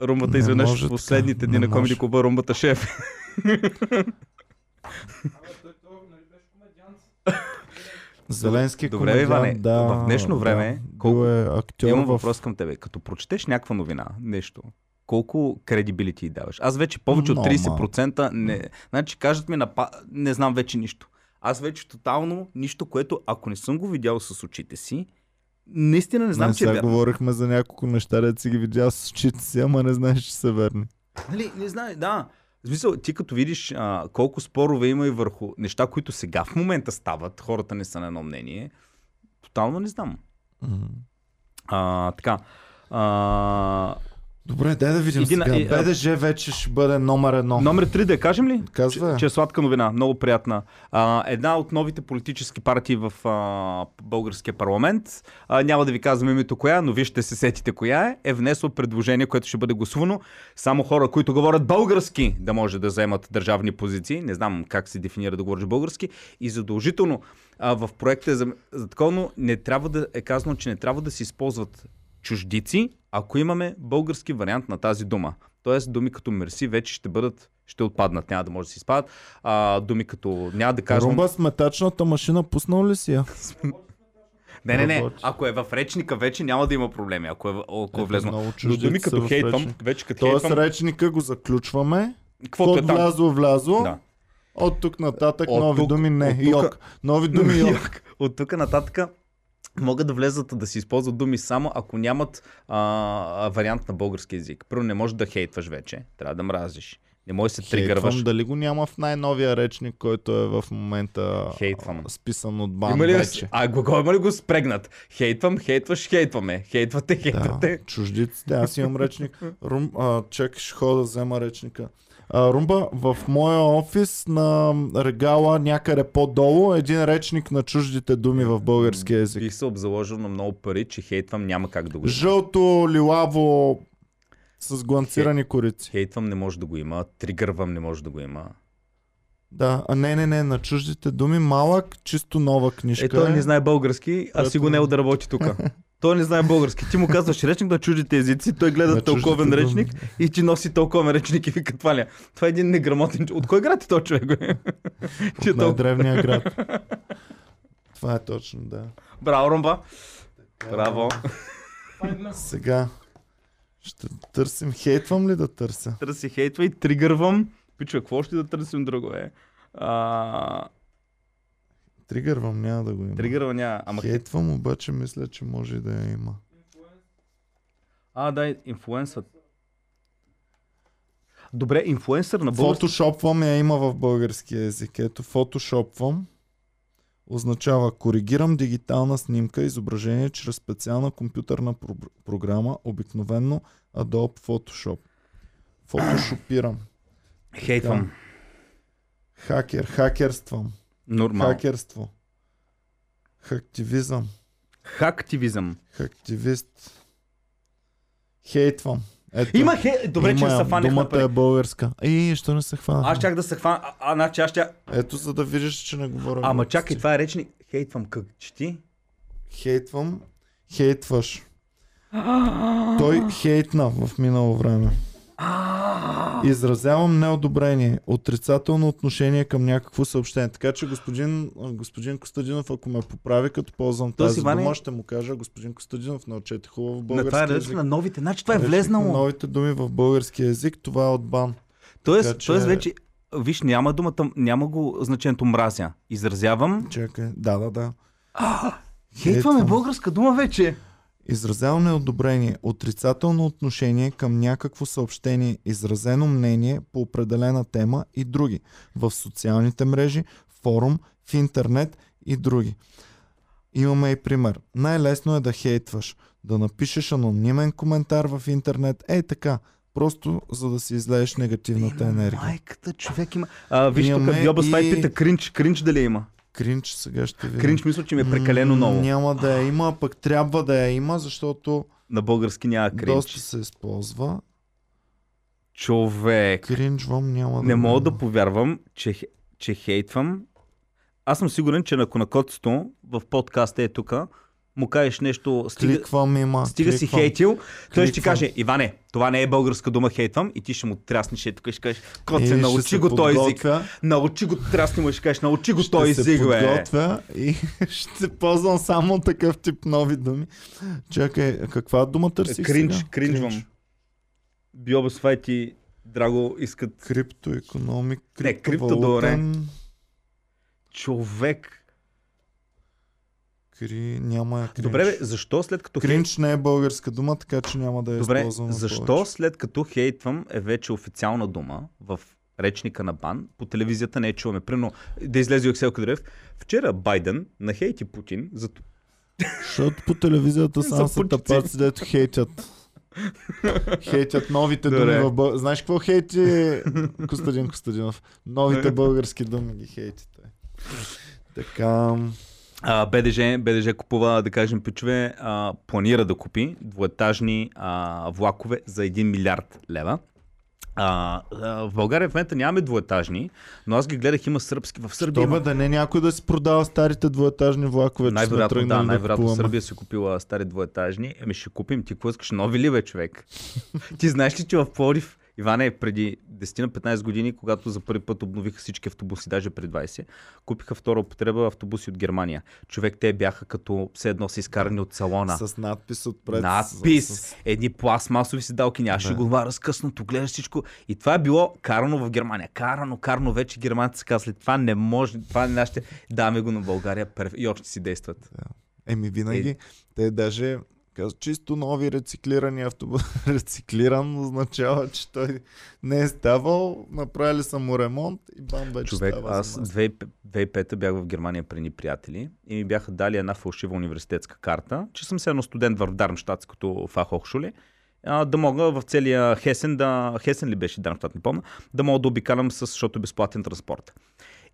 Speaker 2: румбата изведнъж в последните дни на комеди клуба румбата шеф.
Speaker 1: Зеленски е
Speaker 2: Добре,
Speaker 1: комедиант,
Speaker 2: Иване,
Speaker 1: да,
Speaker 2: в днешно време,
Speaker 1: да,
Speaker 2: колко-
Speaker 1: е актьор
Speaker 2: Имам
Speaker 1: в...
Speaker 2: въпрос към тебе. Като прочетеш някаква новина, нещо, колко кредибилити даваш? Аз вече повече от
Speaker 1: Много
Speaker 2: 30% не... Значи кажат ми, на... не знам вече нищо. Аз вече тотално нищо, което ако не съм го видял с очите си, наистина не знам,
Speaker 1: не,
Speaker 2: че е
Speaker 1: сега
Speaker 2: вярно.
Speaker 1: говорихме за няколко неща, да си ги видял с очите си, ама не знаеш, че са верни.
Speaker 2: Нали, не знам, да. В смисъл, ти като видиш а, колко спорове има и върху неща, които сега в момента стават, хората не са на едно мнение, тотално не знам.
Speaker 1: М.
Speaker 2: А, така. А,
Speaker 1: Добре, дай да видим
Speaker 2: Иди на-
Speaker 1: сега.
Speaker 2: и,
Speaker 1: БДЖ вече ще бъде номер едно.
Speaker 2: Номер 3 да кажем ли?
Speaker 1: Казва.
Speaker 2: Че, че е сладка новина, много приятна. А, една от новите политически партии в а, българския парламент, а, няма да ви казвам името коя, но вие ще се сетите коя е, е внесло предложение, което ще бъде гласувано. Само хора, които говорят български, да може да вземат държавни позиции. Не знам как се дефинира да говориш български. И задължително а, в проекта е за, за такова, но не трябва да е казано, че не трябва да се използват чуждици, ако имаме български вариант на тази дума. Тоест думи като мерси вече ще бъдат, ще отпаднат, няма да може да се изпадат. А, думи като няма да казвам...
Speaker 1: Румба с метачната машина пуснал ли си я?
Speaker 2: Не, не, не. Ако е в речника вече няма да има проблеми, ако е, ако е влезно. Но думи като хейтвам, вече като
Speaker 1: Тоест
Speaker 2: хейтвам,
Speaker 1: речника го заключваме.
Speaker 2: каквото е там.
Speaker 1: влязло, влязло.
Speaker 2: Да.
Speaker 1: От тук нататък
Speaker 2: От
Speaker 1: нови
Speaker 2: тук-
Speaker 1: думи не.
Speaker 2: от тук-
Speaker 1: Йок. Нови думи. Йок.
Speaker 2: От тук нататък могат да влезат да си използват думи само ако нямат а, вариант на български язик. Първо не можеш да хейтваш вече, трябва да мразиш. Не можеш да се тригърваш.
Speaker 1: Хейтвам, дали го няма в най-новия речник, който е в момента
Speaker 2: Хейтвам.
Speaker 1: списан от бан
Speaker 2: Има ли,
Speaker 1: вече.
Speaker 2: а го, има ли го спрегнат? Хейтвам, хейтваш, хейтваме. Хейтвате, хейтвате.
Speaker 1: Да, чуждиците. Аз имам речник. Рум, а, чакай, ще хода да взема речника. А, Румба, в моя офис на регала някъде по-долу е един речник на чуждите думи в български язик.
Speaker 2: Бих се обзаложил на много пари, че хейтвам няма как да го.
Speaker 1: Жълто, лилаво, с гланцирани корици.
Speaker 2: Хейтвам не може да го има, тригървам не може да го има.
Speaker 1: Да, а не, не, не, на чуждите думи малък, чисто нова книжка.
Speaker 2: Е, той
Speaker 1: е.
Speaker 2: не знае български, а си го не да работи тук. Той не знае български. Ти му казваш речник на чуждите езици, той гледа
Speaker 1: На
Speaker 2: тълковен речник
Speaker 1: думи.
Speaker 2: и ти носи тълковен речник и вика това ли е? Това е един неграмотен... От кой град е този човек? е
Speaker 1: От
Speaker 2: толкова...
Speaker 1: най-древния град. Това е точно, да.
Speaker 2: Браво, Ромба! Браво!
Speaker 1: Сега ще търсим. Хейтвам ли да търся?
Speaker 2: Търси хейтва и тригървам. Пича, какво ще да търсим друго е? А,
Speaker 1: Тригървам, няма да го има.
Speaker 2: тригърва няма. Ама...
Speaker 1: Хейтвам, обаче мисля, че може да я има.
Speaker 2: А, да, инфлуенсър. Добре, инфлуенсър на български.
Speaker 1: Фотошопвам я има в български язик. Ето, фотошопвам означава коригирам дигитална снимка, изображение чрез специална компютърна про- програма, обикновенно Adobe Photoshop. Фотошопирам.
Speaker 2: Хейтвам.
Speaker 1: Хакер, хакерствам.
Speaker 2: Нормално.
Speaker 1: Хакерство. Хактивизъм.
Speaker 2: Хактивизъм.
Speaker 1: Хактивист. Хейтвам. Ето,
Speaker 2: Има хей... Добре, че
Speaker 1: има
Speaker 2: не
Speaker 1: я.
Speaker 2: се фанех
Speaker 1: Думата
Speaker 2: на пари.
Speaker 1: е българска. И, що не се хвана?
Speaker 2: Аз чак да се хвана. А, а, значи аз ще...
Speaker 1: Ето, за да видиш, че не говоря.
Speaker 2: Ама чакай, това е речник. Хейтвам как чети.
Speaker 1: Хейтвам. Хейтваш. Той хейтна в минало време. Изразявам неодобрение, отрицателно отношение към някакво съобщение. Така че господин, господин Костадинов, ако ме поправи, като ползвам
Speaker 2: Тоест,
Speaker 1: тази
Speaker 2: Иване-
Speaker 1: дума, ще му кажа, господин Костадинов, научете хубаво
Speaker 2: На
Speaker 1: български
Speaker 2: това е
Speaker 1: език.
Speaker 2: на новите. Значи това е
Speaker 1: на
Speaker 2: влезнало.
Speaker 1: Новите думи в български език, това е от бан.
Speaker 2: Тоест,
Speaker 1: Така че-
Speaker 2: тоест вече... Виж, няма думата, няма го значението мразя. Изразявам.
Speaker 1: Чакай, да, да, да.
Speaker 2: Хейтваме
Speaker 1: Хейтвам.
Speaker 2: българска дума вече.
Speaker 1: Изразявам неодобрение, отрицателно отношение към някакво съобщение, изразено мнение по определена тема и други. В социалните мрежи, форум, в интернет и други. Имаме и пример. Най-лесно е да хейтваш. Да напишеш анонимен коментар в интернет. Ей така. Просто за да си излееш негативната енергия.
Speaker 2: Майката човек има. А, виж тук Спайт
Speaker 1: и-
Speaker 2: пита кринч. Кринч дали има?
Speaker 1: Кринч сега ще видим.
Speaker 2: Кринч мисля, че ми е прекалено много.
Speaker 1: Няма да я има, пък трябва да я има, защото
Speaker 2: На български няма кринч.
Speaker 1: доста се използва.
Speaker 2: Човек.
Speaker 1: Кринжвам няма да
Speaker 2: Не мога да повярвам, че, че хейтвам. Аз съм сигурен, че на котството в подкаста е тук, му кажеш нещо, стига,
Speaker 1: Кликвам има.
Speaker 2: стига си
Speaker 1: кликвам.
Speaker 2: хейтил, той ще ти
Speaker 1: Кликвам.
Speaker 2: каже, Иване, това не е българска дума хейтвам и ти ще му тряснеш и тук ще кажеш, коце,
Speaker 1: ще
Speaker 2: научи
Speaker 1: се
Speaker 2: го този език. Научи го, трясни му и ще кажеш, научи го този
Speaker 1: се
Speaker 2: език, бе.
Speaker 1: и ще ползвам само такъв тип нови думи. Чакай, каква дума търсих
Speaker 2: Кринч,
Speaker 1: сега?
Speaker 2: кринжвам. Биобас Файт и Драго искат
Speaker 1: Криптоекономик,
Speaker 2: Не, крипто
Speaker 1: криптовалутен,
Speaker 2: човек.
Speaker 1: Кри... Няма я кринч.
Speaker 2: Добре, бе, защо след като.
Speaker 1: Кринч не е българска дума, така че няма да я
Speaker 2: Добре,
Speaker 1: използвам.
Speaker 2: защо
Speaker 1: повече.
Speaker 2: след като хейтвам е вече официална дума в речника на БАН, по телевизията не е чуваме. Примерно да излезе Оксел Кадрев. Вчера Байден нахейти Путин за
Speaker 1: Защото по телевизията само са тапаци, дето хейтят. Хейтят новите
Speaker 2: Добре.
Speaker 1: думи в бъл... Знаеш какво хейти Костадин Костадинов? Новите български думи ги хейти. Така...
Speaker 2: А, БДЖ, БДЖ купува, да кажем, пичове, а, планира да купи двуетажни а, влакове за 1 милиард лева. А, а, в България в момента нямаме двуетажни, но аз ги гледах, има сръбски. В Сърбия
Speaker 1: Добре,
Speaker 2: има...
Speaker 1: да не някой да си продава старите двуетажни влакове,
Speaker 2: Най-вероятно, да,
Speaker 1: да
Speaker 2: най-вероятно
Speaker 1: купуваме.
Speaker 2: Сърбия си купила стари двуетажни. Еми ще купим. Ти какво искаш? Нови ли бе, човек? Ти знаеш ли, че в Пловдив, Иване, преди 10-15 години, когато за първи път обновиха всички автобуси, даже преди 20, купиха втора употреба автобуси от Германия. Човек, те бяха като все едно са изкарани от салона.
Speaker 1: С надпис отпред.
Speaker 2: Надпис,
Speaker 1: С,
Speaker 2: едни пластмасови седалки, нямаше
Speaker 1: Да.
Speaker 2: глава разкъснато, гледаш всичко. И това е било карано в Германия. Карано, карано, вече германците са казали, това не може, това е нашите, даваме го на България и още си действат.
Speaker 1: Еми винаги, те даже казват, чисто нови рециклирани автобус. Рециклиран означава, че той не е ставал, направили са му ремонт и бам вече
Speaker 2: Човек,
Speaker 1: става
Speaker 2: аз
Speaker 1: за нас.
Speaker 2: 2005 бях в Германия при ни приятели и ми бяха дали една фалшива университетска карта, че съм се едно студент в Дармштадтското Фахохшуле, да мога в целия Хесен, да, Хесен ли беше Дармштадт, не помня, да мога да обикалям, с, защото е безплатен транспорт.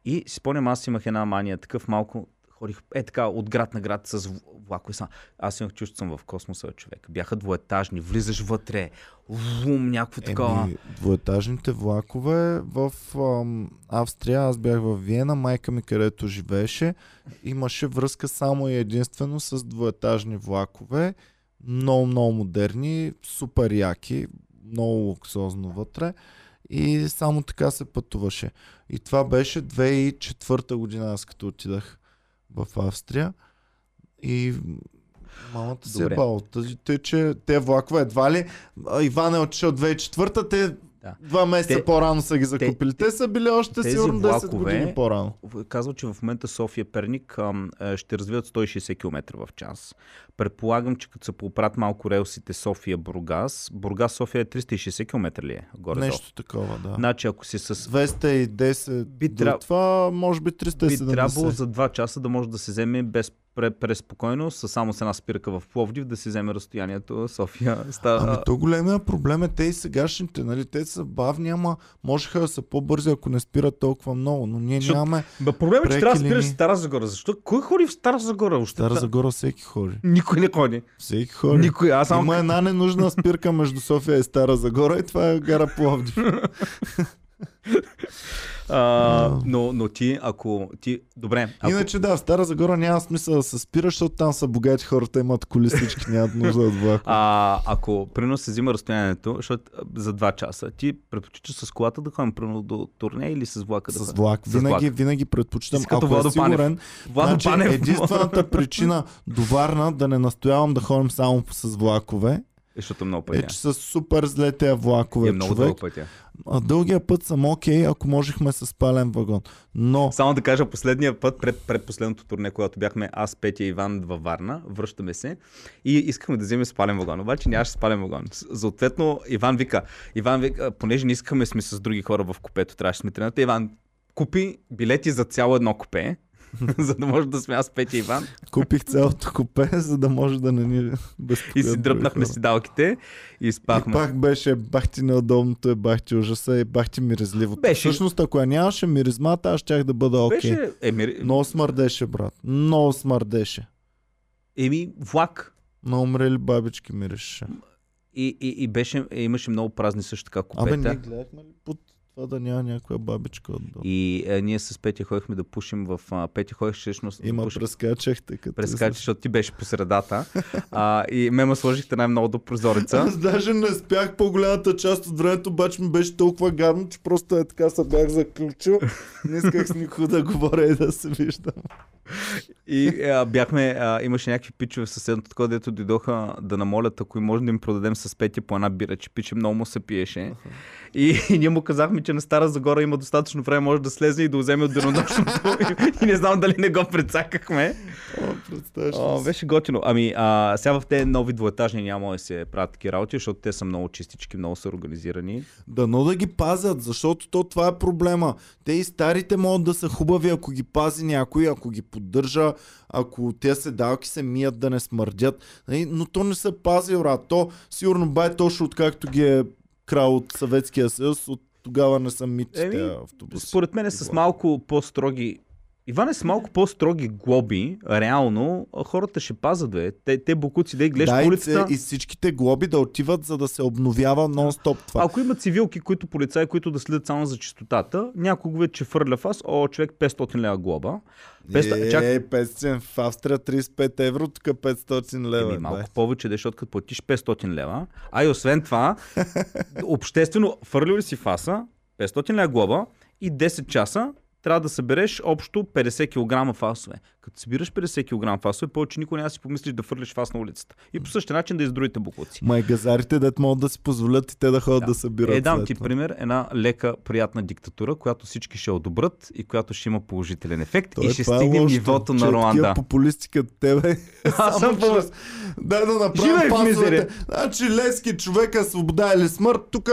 Speaker 2: И си спомням, аз имах една мания, такъв малко, ходих е така от град на град с влакове. Аз имах чувство, съм в космоса, човек. Бяха двуетажни, влизаш вътре, вум, някакво такова.
Speaker 1: Еми, двуетажните влакове в ам, Австрия, аз бях в Виена, майка ми където живееше, имаше връзка само и единствено с двуетажни влакове, много, много модерни, супер яки, много луксозно вътре и само така се пътуваше. И това беше 2004 година, аз като отидах в Австрия. И Мамата се е бал. Те, че те влакове едва ли. Иван е отишъл 2004-та, те
Speaker 2: Да.
Speaker 1: два месеца
Speaker 2: Те-
Speaker 1: по-рано са ги закупили. Те, са били още сигурно 10
Speaker 2: влакове-
Speaker 1: години по-рано.
Speaker 2: Казва, че в момента София Перник ам, е, ще развиват 160 км в час. Предполагам, че като се поправят малко релсите София Бургас, Бургас София е 360 км ли е? Горе
Speaker 1: Нещо такова, да.
Speaker 2: Значи ако си с
Speaker 1: 210
Speaker 2: Би
Speaker 1: до
Speaker 2: тряб-
Speaker 1: това, може би
Speaker 2: би
Speaker 1: 370.
Speaker 2: трябвало за 2 часа да може да се вземе без преспокойно, с само с една спирка в Пловдив, да се вземе разстоянието София. Става...
Speaker 1: Ами то големия проблем е те и сегашните, нали? Те са бавни, ама можеха да са по-бързи, ако не спират толкова много. Но ние
Speaker 2: Защото
Speaker 1: нямаме.
Speaker 2: Ба, проблемът е, че трябва да спираш в. Стара Загора. Защо? Кой ходи в Стара Загора? Още
Speaker 1: Стара
Speaker 2: та-
Speaker 1: Загора всеки ходи.
Speaker 2: Никой не ходи.
Speaker 1: Всеки ходи.
Speaker 2: Никой. Аз само...
Speaker 1: Има една ненужна спирка между София и Стара Загора и това е гара Пловдив.
Speaker 2: А, но, но ти, ако ти... Добре, ако...
Speaker 1: Иначе да, в Стара Загора няма смисъл да се спираш, защото там са богати хората, имат коли всички, нямат нужда от влак.
Speaker 2: А, ако примерно се взима разстоянието, защото за 2 часа, ти предпочиташ с колата да ходим примерно до турне или с влака да
Speaker 1: С влак. Винаги,
Speaker 2: влак.
Speaker 1: винаги предпочитам.
Speaker 2: Си
Speaker 1: Ако е
Speaker 2: Владо Панев.
Speaker 1: сигурен,
Speaker 2: Владо
Speaker 1: значи,
Speaker 2: Панев.
Speaker 1: единствената причина до Варна да не настоявам да ходим само с влакове,
Speaker 2: Е, защото много
Speaker 1: е,
Speaker 2: пътя.
Speaker 1: че са супер зле тези влакове,
Speaker 2: е много
Speaker 1: човек.
Speaker 2: пътя.
Speaker 1: А, дългия път съм окей, ако можехме с спален вагон. Но
Speaker 2: Само да кажа, последния път, пред, пред последното турне, когато бяхме аз, Петя и Иван във Варна, връщаме се и искахме да вземем спален вагон. Обаче нямаше спален вагон. Съответно, Иван вика, Иван вика, понеже не искаме сме с други хора в купето, трябваше сме трената, Иван купи билети за цяло едно купе, за да може да сме аз, Петя и Иван.
Speaker 1: купих цялото купе, за да може да не ни
Speaker 2: И си дръпнахме седалките и
Speaker 1: И
Speaker 2: спахме.
Speaker 1: пак беше бахти неудобното, е бахти ужаса и бахти миризливото.
Speaker 2: Беше-
Speaker 1: Всъщност, ако я нямаше миризмата, аз щях да бъда окей.
Speaker 2: Беше, еми,
Speaker 1: Много смърдеше, брат. Много смърдеше.
Speaker 2: еми, влак.
Speaker 1: На умрели бабички миришеше.
Speaker 2: И, и, и беше, и имаше много празни също така
Speaker 1: Абе,
Speaker 2: купета.
Speaker 1: ние гледахме ли под това да няма някоя бабичка отдолу?
Speaker 2: И е, ние с Петя ходихме да пушим в... А, Петя ходих всъщност да
Speaker 1: Има
Speaker 2: пушим.
Speaker 1: прескачахте като...
Speaker 2: Прескача, защото ти беше по средата. А, и ме ме сложихте най-много до прозореца.
Speaker 1: Аз даже не спях по-голямата част от времето, обаче ми беше толкова гадно, че просто е така се бях заключил. Не исках с никого да говоря и да се виждам.
Speaker 2: И а, бяхме, а, имаше някакви пичове в съседното такова, дето дойдоха да намолят, ако може да им продадем с Петя по една бира, че пиче много му се пиеше. И, и ние му казахме, че на Стара Загора има достатъчно време, може да слезе и да вземе от денонощното. и, и не знам дали не го прецакахме.
Speaker 1: О,
Speaker 2: О, беше готино. Ами, а, сега в тези нови двуетажни няма да се правят такива работи, защото те са много чистички, много са организирани.
Speaker 1: Дано да ги пазят, защото то това е проблема. Те и старите могат да са хубави, ако ги пази някой, ако ги поддържа, ако те седалки се мият да не смърдят. Нали, Но то не се пази, брат. То сигурно бай точно откакто ги е крал от Съветския съюз, от тогава не са мити
Speaker 2: Еми,
Speaker 1: тези автобуси.
Speaker 2: Според мен е с малко по-строги Иване, с малко по-строги глоби, реално, хората ще пазат, бе. Те, те букуци, да и гледаш
Speaker 1: да,
Speaker 2: по
Speaker 1: и,
Speaker 2: улицата.
Speaker 1: и всичките глоби да отиват, за да се обновява нон-стоп това.
Speaker 2: Ако има цивилки, които полицаи, които да следят само за чистотата, някой го вече фърля в аз, о, човек 500 лева глоба. 500,
Speaker 1: Е,
Speaker 2: чак,
Speaker 1: 500 в Австрия 35 евро, тук 500 лева.
Speaker 2: Еми,
Speaker 1: бе.
Speaker 2: малко повече, да, защото като платиш 500 лева, а и освен това, обществено фърлил ли си фаса, 500 лева глоба и 10 часа трябва да събереш общо 50 кг фасове. Като събираш 50 кг фасове, повече никой няма да си помислиш да фърлиш фас на улицата. И по същия начин да издруите буклуци.
Speaker 1: Ма и газарите, дет могат да си позволят и те да ходят да,
Speaker 2: Да.
Speaker 1: събират.
Speaker 2: Е, дам ти
Speaker 1: това.
Speaker 2: пример, една лека, приятна диктатура, която всички ще одобрят и която ще има положителен ефект
Speaker 1: То
Speaker 2: и
Speaker 1: е,
Speaker 2: ще
Speaker 1: е
Speaker 2: стигнем нивото на
Speaker 1: е
Speaker 2: Руанда.
Speaker 1: Популисти като тебе.
Speaker 2: Аз съм по-
Speaker 1: Дай да направим
Speaker 2: мизерия.
Speaker 1: Значи Лески човека, свобода или смърт, тук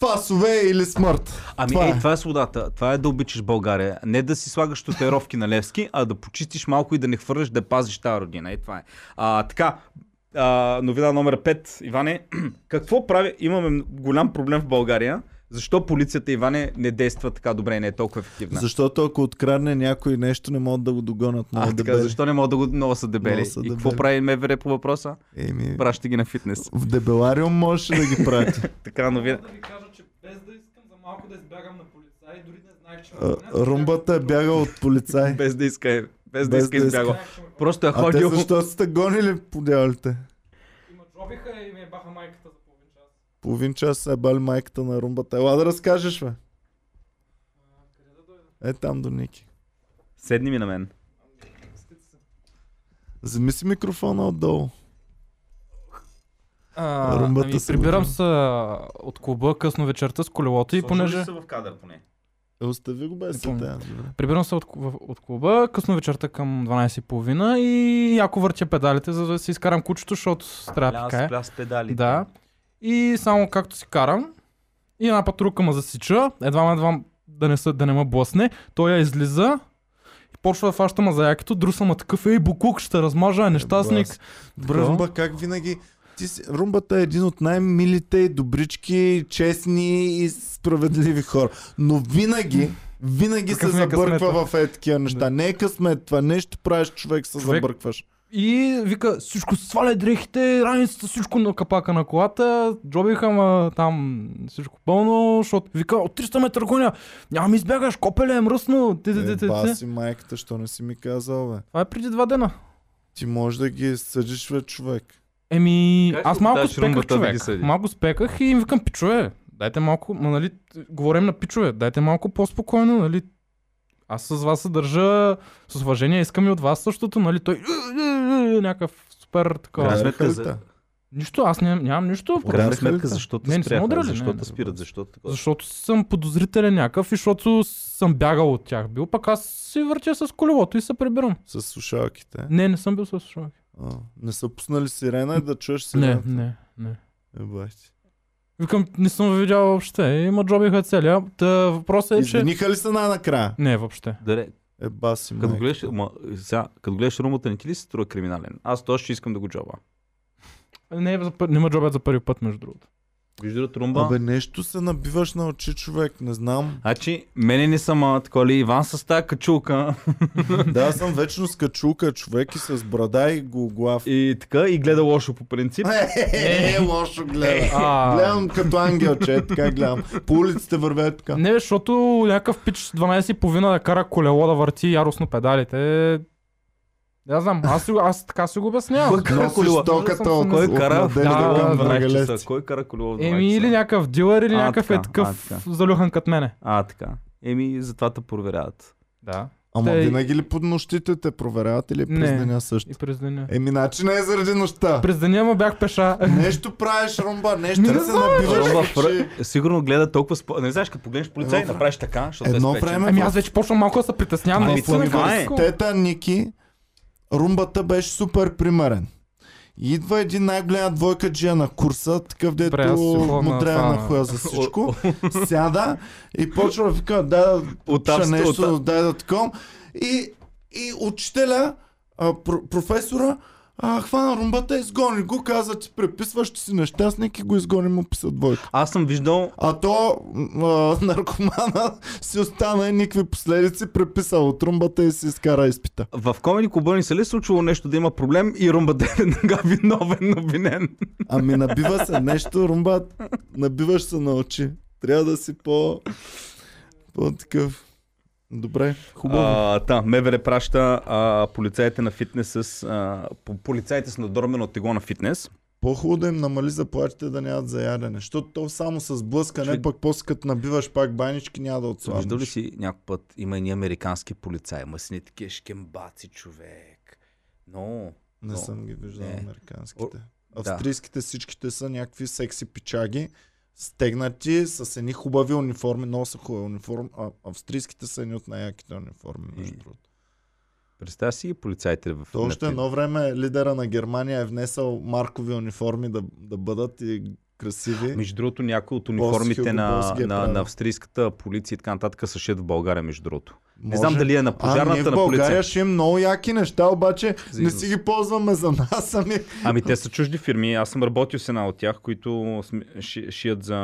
Speaker 1: фасове или смърт.
Speaker 2: Ами
Speaker 1: Това
Speaker 2: това
Speaker 1: е.
Speaker 2: ей, това е свободата. Това е да обичаш България. Не да си слагаш татуировки на Левски, а да почистиш малко и да не хвърляш да пазиш тази родина. Ей, това е. А, така, а, новина номер 5. Иване, какво прави? Имаме голям проблем в България. Защо полицията, Иване, не действа така добре и не е толкова ефективна?
Speaker 1: Защото ако открадне някой нещо, не могат да го догонят много
Speaker 2: а, така,
Speaker 1: дебели.
Speaker 2: защо не могат да го много са дебели?
Speaker 1: Много са
Speaker 2: и какво
Speaker 1: дебели.
Speaker 2: прави МВР по въпроса?
Speaker 1: Еми,
Speaker 2: Праща ги на фитнес.
Speaker 1: в дебелариум можеше да ги прати.
Speaker 2: Така новина.
Speaker 3: Да ви кажа, че без да искам за малко да избягам на полицаи, дори не знаех, че
Speaker 1: А, Румбата е бягал от полицай.
Speaker 2: Без да иска, без да
Speaker 1: Без
Speaker 2: иска
Speaker 1: да иска.
Speaker 2: Просто е
Speaker 1: А те
Speaker 2: ходил.
Speaker 1: защо сте гонили по дяволите?
Speaker 3: Има джобиха и ми баха майката за половин час.
Speaker 1: Половин час се е бали майката на румбата. Ела да разкажеш, бе. Е там до Ники.
Speaker 2: Седни ми на мен.
Speaker 3: Се.
Speaker 1: Вземи си микрофона отдолу.
Speaker 3: А,
Speaker 1: Румбата
Speaker 3: ами,
Speaker 1: се
Speaker 3: прибирам се от клуба късно вечерта с колелото и понеже...
Speaker 2: в кадър поне.
Speaker 1: Е, остави го без добре.
Speaker 3: Прибирам се от, от клуба късно вечерта към 12.30 и яко въртя педалите, за да си изкарам кучето, защото трябва да пикае.
Speaker 2: Пляс педалите.
Speaker 3: Да. И само както си карам, и една патрулка ме засича, едва едва да не, са, да не ме блъсне, той я излиза и почва да фаща ма за якето, друса ма такъв, ей, буклук, ще размажа, нещастник.
Speaker 1: бас. Добре, Румба, как винаги... Ти си... Румбата е един от най-милите добрички, честни и справедливи хора. Но винаги, винаги се
Speaker 3: Какъв ми е
Speaker 1: забърква в е такива неща.
Speaker 3: Да.
Speaker 1: Не е късмет, това нещо правиш човек, се
Speaker 3: Човек-
Speaker 1: забъркваш.
Speaker 3: И вика, всичко сваля дрехите, раницата, всичко на капака на колата, джобиха ма там всичко пълно, защото вика, от 300 метра гоня, няма ми избягаш, копеле е мръсно. Ти, ти, ти, ти, ти.
Speaker 1: баси майката, що не си ми казал, бе?
Speaker 3: Това е преди два дена.
Speaker 1: Ти можеш да ги съдиш, бе, човек.
Speaker 3: Еми,
Speaker 2: Как
Speaker 3: аз малко спеках
Speaker 2: да
Speaker 3: човек.
Speaker 2: съди?
Speaker 3: малко спеках и им викам, пичове, дайте малко, ма, нали, говорим на пичове, дайте малко по-спокойно, нали. Аз с вас се държа с уважение, искам и от вас същото, нали, той някакъв супер такова.
Speaker 2: Сметка, за-?
Speaker 3: Нищо, аз ням, нямам нищо.
Speaker 2: В крайна сметка,
Speaker 1: те?
Speaker 2: защо те
Speaker 3: Не,
Speaker 2: спряха?
Speaker 3: не,
Speaker 2: те
Speaker 3: не.
Speaker 2: спират? Защо такова?
Speaker 3: Защото съм подозрителен някакъв и защото съм бягал от тях бил, пък аз си въртя с колелото и се прибирам.
Speaker 1: С слушалките.
Speaker 3: Не, не съм бил с слушалки.
Speaker 1: А, не са пуснали сирена и да чуеш
Speaker 3: Не,
Speaker 1: сирената.
Speaker 3: не, не.
Speaker 1: Е, бах ти.
Speaker 3: Викам, не съм видял въобще. Има джобиха целия. Та въпросът е, че...
Speaker 1: Извиниха ли се най-накрая?
Speaker 3: Не, въобще.
Speaker 2: Даре,
Speaker 1: Е, баси
Speaker 2: като гледаш, ма, сега, като гледаш румата, не ти ли се струва криминален? Аз точно ще искам да го джоба.
Speaker 3: Не, е за, пър- не джобят за първи път, между другото.
Speaker 2: Вижда румба.
Speaker 1: Абе, нещо се набиваш на очи, човек, не знам.
Speaker 2: Значи, мене не съм а, такова ли, Иван с тази качулка
Speaker 1: да, аз съм вечно с качулка, човек и с брада и глав.
Speaker 2: и така, и гледа лошо по принцип.
Speaker 1: Е, лошо гледа.
Speaker 3: А,
Speaker 1: Гледам като ангел, че е така гледам. По улиците вървят така.
Speaker 3: Не, защото някакъв пич 12.30 да кара колело да върти яростно педалите. Я знам, аз, аз така си го обяснявам.
Speaker 2: Кой кара
Speaker 1: стоката
Speaker 3: Кой
Speaker 2: кара?
Speaker 1: модели
Speaker 3: Да,
Speaker 1: към
Speaker 3: да,
Speaker 2: 12
Speaker 1: Драгалевци.
Speaker 2: часа. Кой кара колело в 12
Speaker 3: Еми, или някакъв дилър, или някакъв е такъв залюхан като мене.
Speaker 2: А, така. Еми, затова те проверяват.
Speaker 3: Да.
Speaker 1: Ама
Speaker 3: Те-
Speaker 1: винаги ли под нощите те проверяват или през
Speaker 3: Не.
Speaker 1: деня също?
Speaker 3: И през деня.
Speaker 1: Еми, значи не е заради нощта.
Speaker 3: През деня ма бях пеша.
Speaker 1: Нещо правиш, Ромба, нещо
Speaker 3: не
Speaker 1: се набиваш
Speaker 2: Румба, фръ... Сигурно гледа толкова... Спо... Не знаеш, като погледнеш полицай,
Speaker 1: Едно
Speaker 2: направиш така, защото
Speaker 1: едно
Speaker 2: е
Speaker 1: време-
Speaker 3: Ами аз вече почвам малко да се притеснявам.
Speaker 1: Ами,
Speaker 2: това е.
Speaker 1: Тета Ники румбата беше супер примерен. Идва един най-голям двойка джия на курса, такъв дето
Speaker 3: си ходя на
Speaker 1: хуя за всичко. Сяда и почва да вика, да
Speaker 2: авст-
Speaker 1: нещо, дай да таком. И, и учителя, а, про- професора, а, хвана румбата, изгони го, каза, ти преписваш, че си нещастник и го изгони му писа двойка.
Speaker 2: Аз съм виждал
Speaker 1: А то а, наркомана си остана и никакви последици, преписал от румбата и си изкара изпита.
Speaker 2: в Комеди Клуба ни се ли е случвало нещо да има проблем и Румба да е веднага виновен, обвинен?
Speaker 1: Ами набива се нещо, румба, набиваш се на очи. Трябва да си по... по-такъв. Добре, хубаво.
Speaker 2: А, та, МВР праща а, полицаите на фитнес с... А, по- полицаите с надормено тегло на фитнес.
Speaker 1: По-хубаво да им намали заплатите да нямат за ядене. Защото то само с блъскане,
Speaker 2: Човек-
Speaker 1: пък после като набиваш пак банички, няма да
Speaker 2: Виждал ли
Speaker 1: отслабнеш.
Speaker 2: си някой път, има и американски полицаи, ма си такива шкембаци, човек. Но,
Speaker 1: Не
Speaker 2: Но-
Speaker 1: съм ги виждал
Speaker 2: не.
Speaker 1: американските. Австрийските всичките са някакви секси пичаги, стегнати, с едни хубави униформи, много са хубави униформи. А, австрийските са едни от най-яките униформи, между
Speaker 2: И-
Speaker 1: другото.
Speaker 2: представя си ги полицаите в...
Speaker 1: То още едно време лидера на Германия е внесъл маркови униформи да, да бъдат и красиви.
Speaker 2: Между другото, някои от униформите на,
Speaker 1: е
Speaker 2: на, на австрийската полиция и така нататък са шит в България, между другото. Не
Speaker 1: Може.
Speaker 2: знам дали е на
Speaker 1: а, ние
Speaker 2: пожарната,
Speaker 1: в
Speaker 2: на
Speaker 1: България
Speaker 2: полиция.
Speaker 1: ще имам много яки неща, обаче
Speaker 2: За
Speaker 1: не си ги ползваме за нас, ами...
Speaker 2: Ами те са чужди фирми. Аз съм работил с една от тях, които шият за...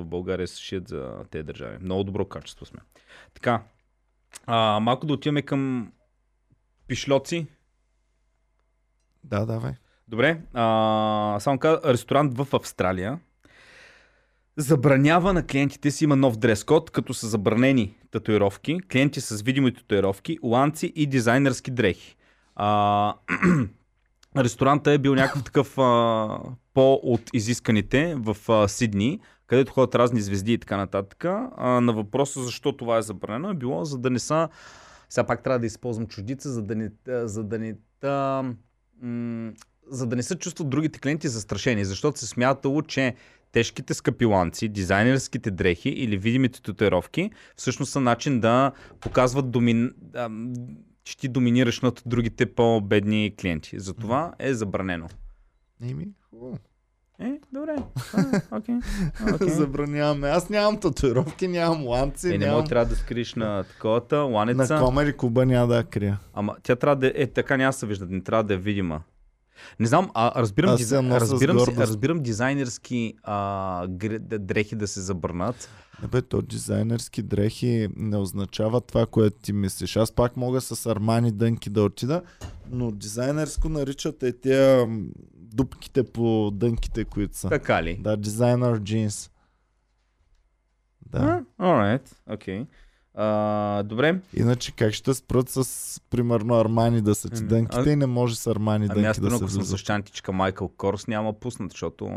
Speaker 2: в България шият за тези държави. Много добро качество сме. Така. А, малко да отиваме към пишлоци.
Speaker 1: Да, давай.
Speaker 2: Добре. А, само каза, ресторант в Австралия забранява на клиентите си, има нов дрес-код, като са забранени татуировки, клиенти с видими татуировки, ланци и дизайнерски дрехи. А, ресторанта е бил някакъв такъв а, по от изисканите в а, Сидни, където ходят разни звезди и така нататък. А, на въпроса защо това е забранено е било, за да не са... Сега пак трябва да използвам чуждица, за да не, за да не та, м- за да не се чувстват другите клиенти застрашени, защото се смятало, че тежките скъпиланци, дизайнерските дрехи или видимите татуировки всъщност са начин да показват, домин... че ти доминираш над другите по-бедни клиенти. Затова е забранено.
Speaker 1: Еми, хубаво.
Speaker 2: Е, добре. А, Окей. окей.
Speaker 1: Забраняваме. Аз нямам татуировки, нямам ланци,
Speaker 2: Е, не
Speaker 1: нямам...
Speaker 2: мога трябва да скриш на таковата ланеца.
Speaker 1: На Комери Куба няма да я крия.
Speaker 2: Ама тя трябва да е, е така няма да се вижда, не трябва да е видима. Не знам, а, разбирам,
Speaker 1: Аз
Speaker 2: диз...
Speaker 1: я нося с
Speaker 2: разбирам, си, разбирам дизайнерски а, дрехи да се забранат.
Speaker 1: Не бе, то дизайнерски дрехи не означава това, което ти мислиш. Аз пак мога с армани дънки да отида, но дизайнерско наричат е тия дупките по дънките, които са.
Speaker 2: Така ли?
Speaker 1: Да, дизайнер джинс. Да.
Speaker 2: Alright, окей. А, добре.
Speaker 1: Иначе как ще спрат с, примерно, армани да са ти
Speaker 2: Еми,
Speaker 1: дънките
Speaker 2: а-
Speaker 1: и не може с армани
Speaker 2: Ами
Speaker 1: дънки да се
Speaker 2: ако съм с чантичка Майкъл Корс няма пуснат, защото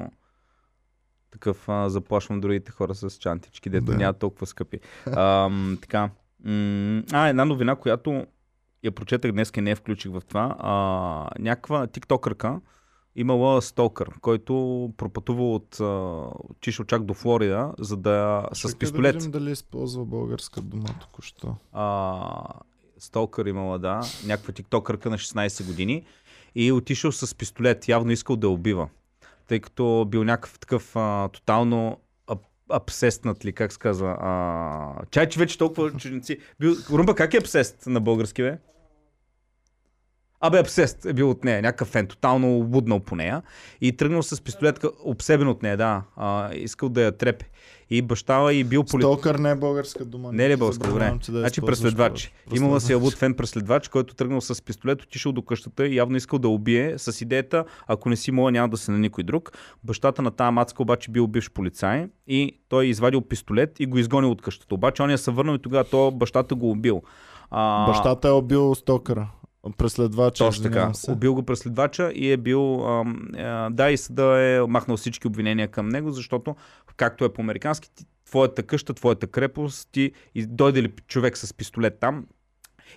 Speaker 2: такъв а, заплашвам другите хора с чантички, дето
Speaker 1: Да.
Speaker 2: няма толкова скъпи. А, така. А, една новина, която я прочетах днес и не я включих в това. А, някаква тиктокърка имала стокър, който пропътува от а, отишъл чак до Флорида, за да с
Speaker 1: Чакай
Speaker 2: пистолет.
Speaker 1: Да видим дали използва българска дума току-що.
Speaker 2: а, сталкър имала, да, някаква тиктокърка на 16 години и отишъл с пистолет, явно искал да убива, тъй като бил някакъв такъв а, тотално абсестнат ли, как се казва, а, чай, че вече толкова чужденци. Бил, Румба, как е абсест на български, бе? Абе, абсест е бил от нея, някакъв фен, тотално луднал по нея и тръгнал с пистолет, ка- обсебен от нея, да, а, искал да я трепе. И баща и бил полицай.
Speaker 1: Стокър не е българска дума.
Speaker 2: Не е ли
Speaker 1: Никой
Speaker 2: българска, добре.
Speaker 1: да
Speaker 2: значи преследвач. Имала си абут фен преследвач, който тръгнал с пистолет, отишъл до къщата и явно искал да убие с идеята, ако не си моя, няма да се на никой друг. Бащата на тази мацка обаче бил бивш полицай и той извадил пистолет и го изгонил от къщата. Обаче он я се върнал и тогава то бащата го убил. А,
Speaker 1: Бащата е убил стокъра. Преследвача.
Speaker 2: точно така.
Speaker 1: се.
Speaker 2: Убил го преследвача и е бил. А, да, и съда е махнал всички обвинения към него, защото, както е по-американски, твоята къща, твоята крепост, ти и дойде ли човек с пистолет там.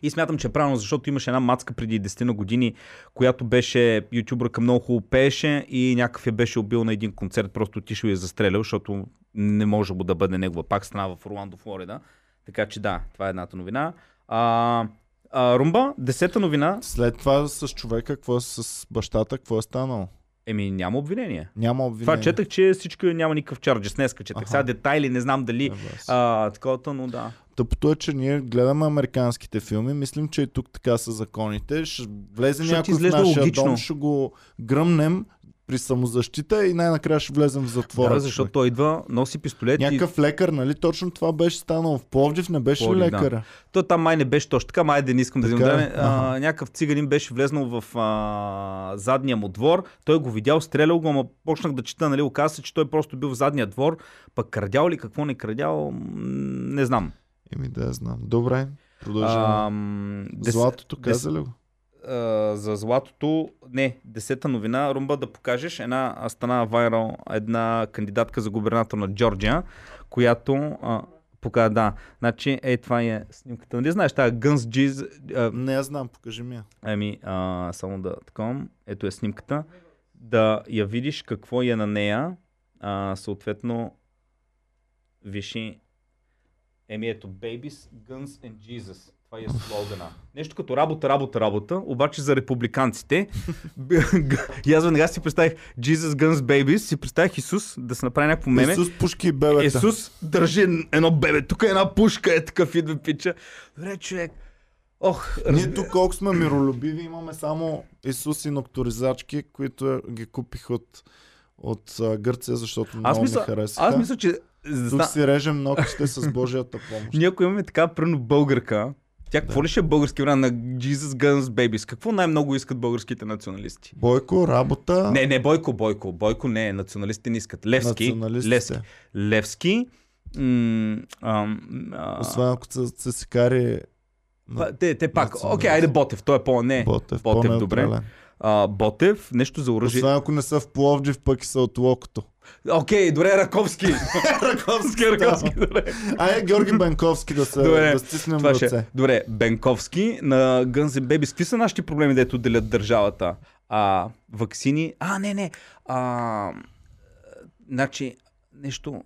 Speaker 2: И смятам, че е правилно, защото имаше една мацка преди 10 на години, която беше ютубърка, много хубаво пееше и някакъв я беше убил на един концерт, просто отишъл и я застрелял, защото не може да бъде негова. Пак стана в Орландо, Флорида. Така че да, това е едната новина. А, А, Румба, десета новина.
Speaker 1: След това с човека, какво е с бащата, какво е станало?
Speaker 2: Еми, няма обвинение.
Speaker 1: Няма обвинение.
Speaker 2: Това четах, че всичко няма никакъв чарджес. Днеска четах.
Speaker 1: Аха.
Speaker 2: Сега детайли, не знам дали.
Speaker 1: Е.
Speaker 2: А, таковата, но да.
Speaker 1: Тъпото е, че ние гледаме американските филми, мислим, че и тук така са законите. Ще влезе някой в нашия
Speaker 2: логично.
Speaker 1: дом, ще го гръмнем при самозащита и най-накрая ще влезем в затвора.
Speaker 2: Да, защото
Speaker 1: човек.
Speaker 2: той идва, носи пистолет и
Speaker 1: Някакъв лекар, нали? Точно това беше станало. В Пловдив не беше
Speaker 2: Пловдив, да.
Speaker 1: лекара?
Speaker 2: той там май не беше точно така, май да не искам да
Speaker 1: Така
Speaker 2: взимам
Speaker 1: е?
Speaker 2: време. А,
Speaker 1: Аха.
Speaker 2: някакъв циганин беше влезнал в а, задния му двор, той го видял, стрелял го, ама почнах да чета, нали, оказа се, че той просто бил в задния двор, пък крадял ли, какво не крадял, не знам.
Speaker 1: Еми да знам. Добре, продължаваме. Златото
Speaker 2: дес-
Speaker 1: каза ли го?
Speaker 2: А, за златото, не, десета новина, Румба да покажеш, една стана вайрал, една кандидатка за губернатор на Джорджия, която а, показа, да, значи, е, това е снимката, нали знаеш, тази Guns G's, а,
Speaker 1: Не, я знам, покажи ми я.
Speaker 2: ами, а, само да таковам, ето е снимката, да я видиш какво е на нея, а, съответно, виши, еми ето, Babies, Guns and Jesus. Това е слогана. Нещо като работа, работа, работа, обаче за републиканците. и аз веднага си представих Jesus Guns Babies, си представих Исус да се направи някакво меме.
Speaker 1: Исус пушки и бебета.
Speaker 2: Исус държи едно бебе, тук е една пушка, е такъв идва пича. Добре, човек. Ох,
Speaker 1: Ние тук колко сме миролюбиви, имаме само Исус и нокторизачки, които е- ги купих от, от а, Гърция, защото
Speaker 2: аз
Speaker 1: много
Speaker 2: мисля,
Speaker 1: ми харесаха.
Speaker 2: аз мисля, че
Speaker 1: Тук си режем ногтите с Божията помощ.
Speaker 2: ние ако имаме така пръвно българка, тя какво ли ще е български вариант на Jesus Guns Babies? Какво най-много искат българските националисти?
Speaker 1: Бойко, работа,
Speaker 2: Не, не Бойко, Бойко. Бойко не, националистите не искат. Левски. Левски. Левски. М- ам, а,
Speaker 1: Освен ако се, се си кари
Speaker 2: па- те, те пак. Окей, айде Ботев. Той е по... Не.
Speaker 1: Ботев,
Speaker 2: Ботев, добре. А, Ботев, нещо за оръжие.
Speaker 1: Освен ако не са в Пловдив, пък и са от Локото.
Speaker 2: Окей, добре, Раковски. Раковски, Раковски, добре.
Speaker 1: Айде Георги Бенковски да се
Speaker 2: Добре,
Speaker 1: да стиснем
Speaker 2: Това ще.
Speaker 1: ръце.
Speaker 2: Добре, Бенковски на Guns N' Babies. Какви са нашите проблеми, дето делят държавата? А, ваксини. А, не, не. А, значи, нещо.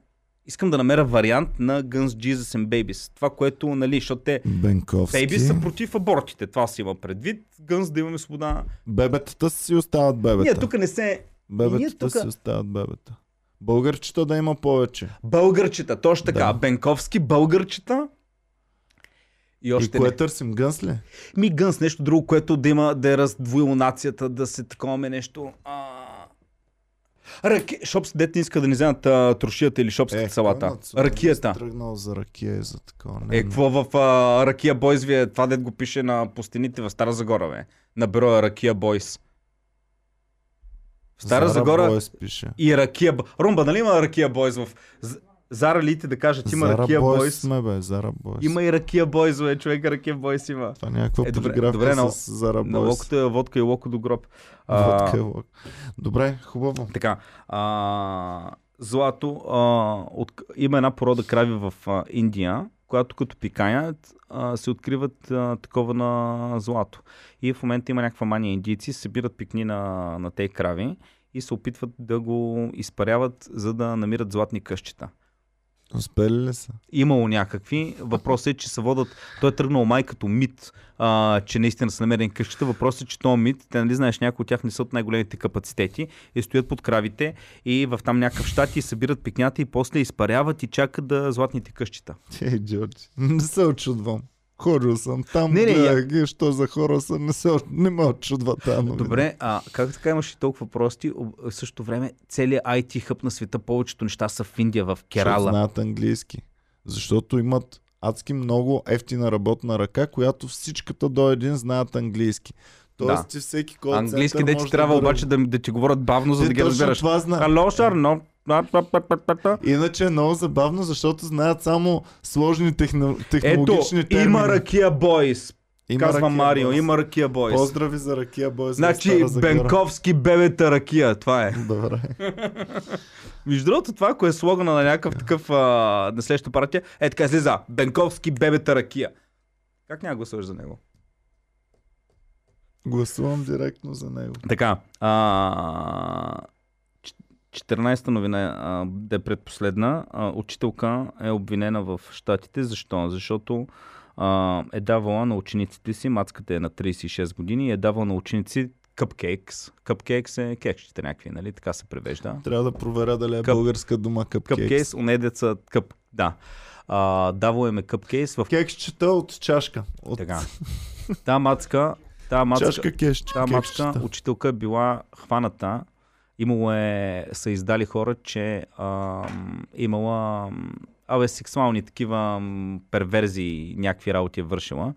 Speaker 2: Искам да намеря вариант на Guns Jesus and Babies. Това, което, нали, защото те
Speaker 1: Бенковски.
Speaker 2: Бейби са против абортите. Това си има предвид. Гънс да имаме свобода.
Speaker 1: Бебетата си остават бебета.
Speaker 2: Ние тук не се...
Speaker 1: Бебетата
Speaker 2: тука-
Speaker 1: си остават бебета. Българчета да има повече.
Speaker 2: Българчета, точно така.
Speaker 1: Да.
Speaker 2: Бенковски, българчета. И
Speaker 1: И
Speaker 2: още
Speaker 1: кое
Speaker 2: не.
Speaker 1: търсим? Гънс ли?
Speaker 2: Ми гънс, нещо друго, което да има, да е раздвоило нацията, да се таковаме нещо. А... Раки... Шопс, дете не иска да ни вземат а, трошията или шопската
Speaker 1: Е,
Speaker 2: салата.
Speaker 1: националист
Speaker 2: Ракията.
Speaker 1: Тръгнал за ракия и за такова. Не,
Speaker 2: Е, какво в а, Ракия Бойс ви е? Това дет го пише на пустините в Стара Загора, бе. На бюро Ракия Бойс. В Стара
Speaker 1: Зара
Speaker 2: Загора
Speaker 1: Бойс пише.
Speaker 2: и Ракия Румба, нали има Ракия Бойс в... Зара лите да кажат, има
Speaker 1: Зара
Speaker 2: Ракия
Speaker 1: Бойс сме, бе, Зара Бойс.
Speaker 2: Има и Ракия Бойс, бе, човек Ракия Бойс има.
Speaker 1: Това е някаква
Speaker 2: Е, добре, добре, на-
Speaker 1: с Зара
Speaker 2: На
Speaker 1: Бойс.
Speaker 2: локото е водка и локо до гроб. А,
Speaker 1: Водка е лок. Добре, хубаво.
Speaker 2: Така. А, злато. А, от, има една порода крави в а, Индия, която като пикаят се откриват а, такова на злато. И в момента има някаква мания индийци, събират пикни на, на тези крави и се опитват да го изпаряват, за да намират златни къщета.
Speaker 1: Успели ли са?
Speaker 2: Имало някакви. Въпросът е, че се водят. Той е тръгнал май като мит, а, че наистина са намерени къщата. Въпросът е, че този мит, те нали знаеш, някои от тях не са от най-големите капацитети и стоят под кравите и в там някакъв щат и събират пикнята и после изпаряват и чакат да златните къщета.
Speaker 1: Ей, Джордж, не се очудвам. Хорил съм там,
Speaker 2: Не, не,
Speaker 1: гледах ги, що за хора са, не, се, не ме тази новина.
Speaker 2: Добре, а как така имаш и толкова прости? В същото време целият IT хъб на света, повечето неща са в Индия, в Керала.
Speaker 1: знаят английски. Защото имат адски много ефтина работна ръка, която всичката до един знаят английски. Тоест
Speaker 2: Да.
Speaker 1: ти всеки кол
Speaker 2: Английски
Speaker 1: център
Speaker 2: де ти
Speaker 1: може
Speaker 2: трябва
Speaker 1: да
Speaker 2: обаче да, да ти говорят бавно, за
Speaker 1: Те
Speaker 2: да ги разбираш.
Speaker 1: Това зна...
Speaker 2: Hello, sir, no.
Speaker 1: Иначе е много забавно, защото знаят само сложни техно...
Speaker 2: Ето,
Speaker 1: технологични термини.
Speaker 2: има Ракия Бойс.
Speaker 1: Има
Speaker 2: Казва
Speaker 1: Ракия
Speaker 2: Марио,
Speaker 1: Бойс.
Speaker 2: има Ракия Бойс.
Speaker 1: Поздрави за Ракия Бойс.
Speaker 2: Значи. Бенковски бебета ракия, това е.
Speaker 1: Добре.
Speaker 2: Между другото, това, ако е слогана на някакъв такъв а, на следващата партия, е така излиза. Бенковски бебета ракия. Как няма гласуваш за него?
Speaker 1: Гласувам директно за него.
Speaker 2: Така. А, 14-та новина, да е предпоследна. А, учителка е обвинена в Штатите. Защо? Защото а, е давала на учениците си, мацката е на 36 години, е давала на ученици cupcakes. Cupcakes е кекчета някакви, нали? Така се превежда.
Speaker 1: Трябва да проверя дали е
Speaker 2: Къп-
Speaker 1: българска дума къпкейкс.
Speaker 2: Cupcakes, уне деца, къп, да. А, давал им е cupcakes в
Speaker 1: Кексчета от чашка. От
Speaker 2: така. Та мацка, та мацка,
Speaker 1: чашка кеш,
Speaker 2: Та
Speaker 1: кексчета.
Speaker 2: учителка е била хваната. Имало е, са издали хора, че ам, имала абе, сексуални такива перверзии, някакви работи е вършила.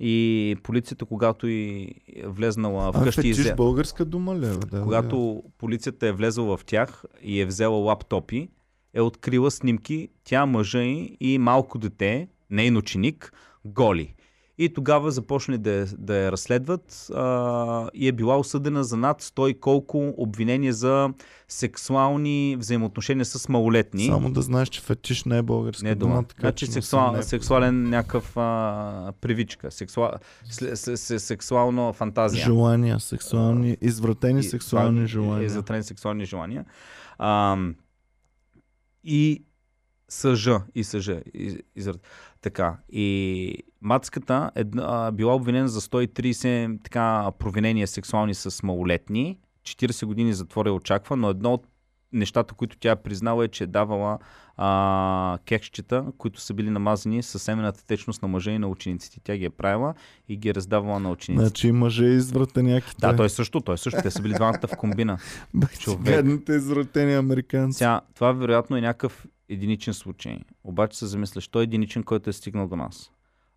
Speaker 2: И полицията, когато и влезнала
Speaker 1: А,
Speaker 2: вкъщи и
Speaker 1: фетиш българска дума е? бе? Да,
Speaker 2: Когато полицията е влезла в тях и е взела лаптопи, е открила снимки, тя, мъжа и малко дете, нейн ученик, голи. И тогава започнали да, да я разследват а, и е била осъдена за над 100 и колко обвинения за сексуални взаимоотношения с малолетни.
Speaker 1: Само да знаеш, че фетиш не е българска
Speaker 2: Не е дума.
Speaker 1: така
Speaker 2: Значи
Speaker 1: не
Speaker 2: сексуал,
Speaker 1: не-
Speaker 2: сексуален някакъв а, привичка, сексуал, с, с, с, сексуална фантазия.
Speaker 1: Желания, сексуални, извратени
Speaker 2: И-
Speaker 1: сексуални
Speaker 2: е-
Speaker 1: желания.
Speaker 2: Е, затрени сексуални желания. А, и съжа, и съжа. И, израз... Така. И мацката е а, била обвинена за 130 така, провинения сексуални с малолетни. 40 години затвора я очаква, но едно от нещата, които тя е признала е, че е давала а, кекчета, които са били намазани с семената течност на мъжа и на учениците. Тя ги е правила и ги е раздавала на учениците.
Speaker 1: Значи мъже и извратеняки.
Speaker 2: Да, той също, той също. Те са били двамата в комбина. човек.
Speaker 1: Гадните извратени американци.
Speaker 2: Сега, това вероятно е някакъв единичен случай. Обаче се замисляш, той е единичен, който е стигнал до нас.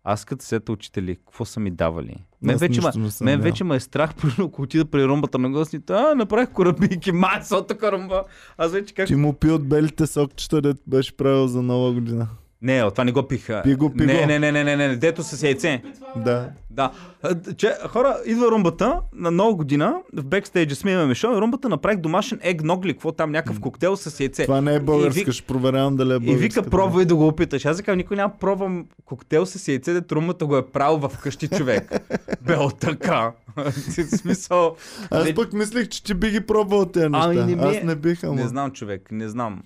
Speaker 2: Аз като сета учители, какво са ми давали? Мен, вече, ма,
Speaker 1: не съм
Speaker 2: мен вече ме е страх, ако отида при румбата на гостите, а, направих корабийки, маса от така румба. Аз вече как...
Speaker 1: Ти му пи от белите сокчета, дето беше правил за нова година.
Speaker 2: Не, о, това не го пиха.
Speaker 1: Пи го, пи
Speaker 2: не, не, не, не, не, не, дето с яйце.
Speaker 1: Да.
Speaker 2: Да. Че, хора, идва румбата на нова година, в бекстейджа сме имаме шоу, и румбата направих домашен егног ли, какво там, някакъв коктейл с яйце.
Speaker 1: Това не е
Speaker 2: И
Speaker 1: българска,
Speaker 2: вик-
Speaker 1: ще проверявам дали е
Speaker 2: И
Speaker 1: българска.
Speaker 2: вика, пробвай да го опиташ. Аз викам, никой няма пробвам коктейл с яйце, да трумата го е правил в къщи човек. Бел така. В смисъл.
Speaker 1: Аз пък мислех, че ти би ги пробвал тези неща.
Speaker 2: Ами не ми е-
Speaker 1: Аз не бих, ама.
Speaker 2: Не знам, човек, не знам.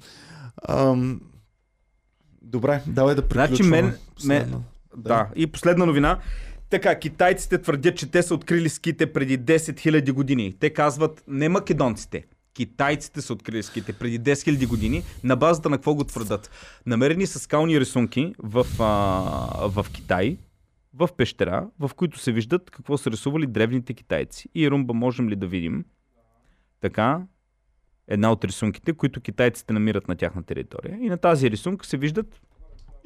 Speaker 1: Ам... Добре, давай да приключваме.
Speaker 2: Значи мен-
Speaker 1: Последно.
Speaker 2: Да. И последна новина. Така, китайците твърдят, че те са открили ските преди 10 000 години. Те казват не македонците. Китайците са открили ските преди 10 000 години. На базата на какво го твърдат? Намерени са скални рисунки в, а, в Китай, в пещера, в които се виждат какво са рисували древните китайци. И Румба можем ли да видим така една от рисунките, които китайците намират на тяхна територия. И на тази рисунка се виждат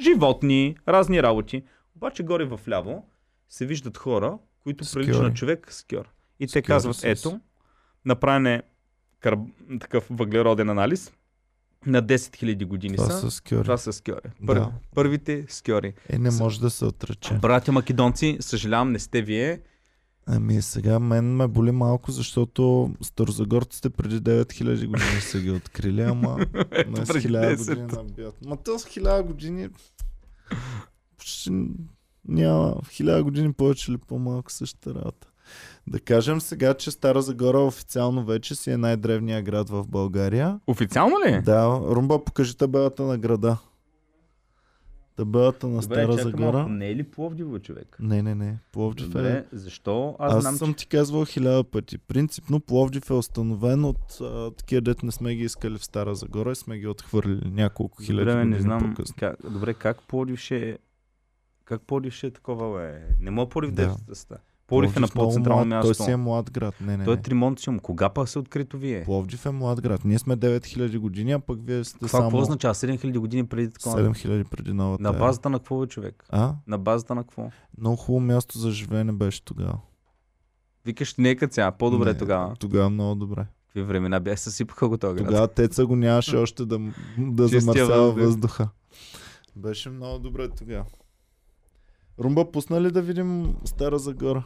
Speaker 2: животни, разни работи. Обаче горе в ляво се виждат хора, които прилича на човек скьор. И те казват, ето, направен е карб... такъв въглероден анализ на 10 000 години
Speaker 1: Това
Speaker 2: са.
Speaker 1: са скьори.
Speaker 2: Това са скьори. Пър...
Speaker 1: Да.
Speaker 2: Първите скьори.
Speaker 1: Е, не може да се отрече.
Speaker 2: Братя македонци, съжалявам, не сте вие.
Speaker 1: Ами сега мен ме боли малко, защото старозагорците преди 9000 години са ги открили, ама не с
Speaker 2: преди
Speaker 1: 1000
Speaker 2: 10.
Speaker 1: години набиват. Ма то с 1000 години почти няма в 1000 години повече или по-малко същата работа. Да кажем сега, че Стара Загора официално вече си е най-древният град в България.
Speaker 2: Официално ли?
Speaker 1: Да, Румба, покажи табелата на града. Табелата на
Speaker 2: Добре,
Speaker 1: Стара Загора.
Speaker 2: малко. Не е ли Пловдиво, човек?
Speaker 1: Не, не, не. Пловдив е
Speaker 2: Добре, защо? Аз,
Speaker 1: аз
Speaker 2: знам,
Speaker 1: съм
Speaker 2: че...
Speaker 1: ти казвал хиляда пъти. Принципно Пловдив е установен от а, такива дет не сме ги искали в Стара Загора и сме ги отхвърлили няколко хиляди
Speaker 2: Добре, не знам. Как, добре, как Пловдив ще е... Как Пловдив ще е такова, бе? Не мога Пловдив
Speaker 1: Да.
Speaker 2: да. Пловдив е на по-централно място.
Speaker 1: Той си е млад град. Не, не,
Speaker 2: Той е
Speaker 1: не.
Speaker 2: Тримонциум. Кога па се открито вие?
Speaker 1: Пловдив е млад град. Ние сме 9000 години, а пък вие сте
Speaker 2: Това
Speaker 1: само
Speaker 2: какво означава? 7000 години преди такова?
Speaker 1: 7000 преди новата
Speaker 2: На базата на какво, бе, човек?
Speaker 1: А?
Speaker 2: На базата на какво?
Speaker 1: Много хубаво място за живеене беше тогава.
Speaker 2: Викаш, нека сега, по-добре
Speaker 1: Не,
Speaker 2: тогава.
Speaker 1: Тогава много добре.
Speaker 2: Какви времена бяха, съсипаха го град.
Speaker 1: Тогава теца го нямаше още да, да замърсява
Speaker 2: въздух.
Speaker 1: въздуха. Беше много добре тогава. Румба, пусна ли да видим Стара Загора?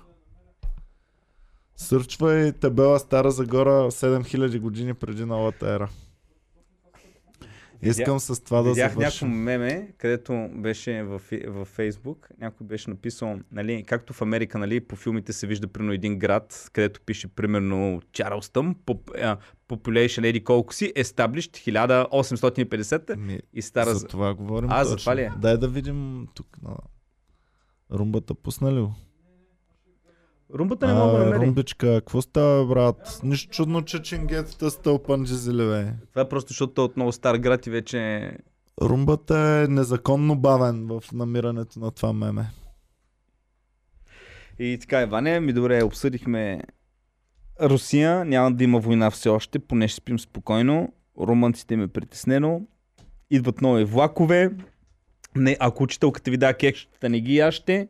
Speaker 1: Сърчвай табела Стара Загора 7000 години преди новата ера. Искам с това да
Speaker 2: Видях някакво
Speaker 1: завършим.
Speaker 2: меме, където беше в, в Фейсбук, някой беше написал, нали, както в Америка, нали, по филмите се вижда примерно един град, където пише примерно Чарлстън, поп, а, population еди колко си, established 1850
Speaker 1: Ми,
Speaker 2: и стара...
Speaker 1: за това говорим
Speaker 2: А, за
Speaker 1: точно.
Speaker 2: това ли е?
Speaker 1: Дай да видим тук. На... Румбата пусна ли го?
Speaker 2: Румбата не мога да намери.
Speaker 1: Румбичка, какво става, брат? Нищо чудно, че чингетата стълпан бе.
Speaker 2: Това е просто защото е от много стар град и вече...
Speaker 1: Румбата е незаконно бавен в намирането на това меме.
Speaker 2: И така, Иване, ми добре, обсъдихме Русия, няма да има война все още, поне ще спим спокойно. Румънците ме притеснено. Идват нови влакове. Не, ако учителката ви да кекчета, не ги яще.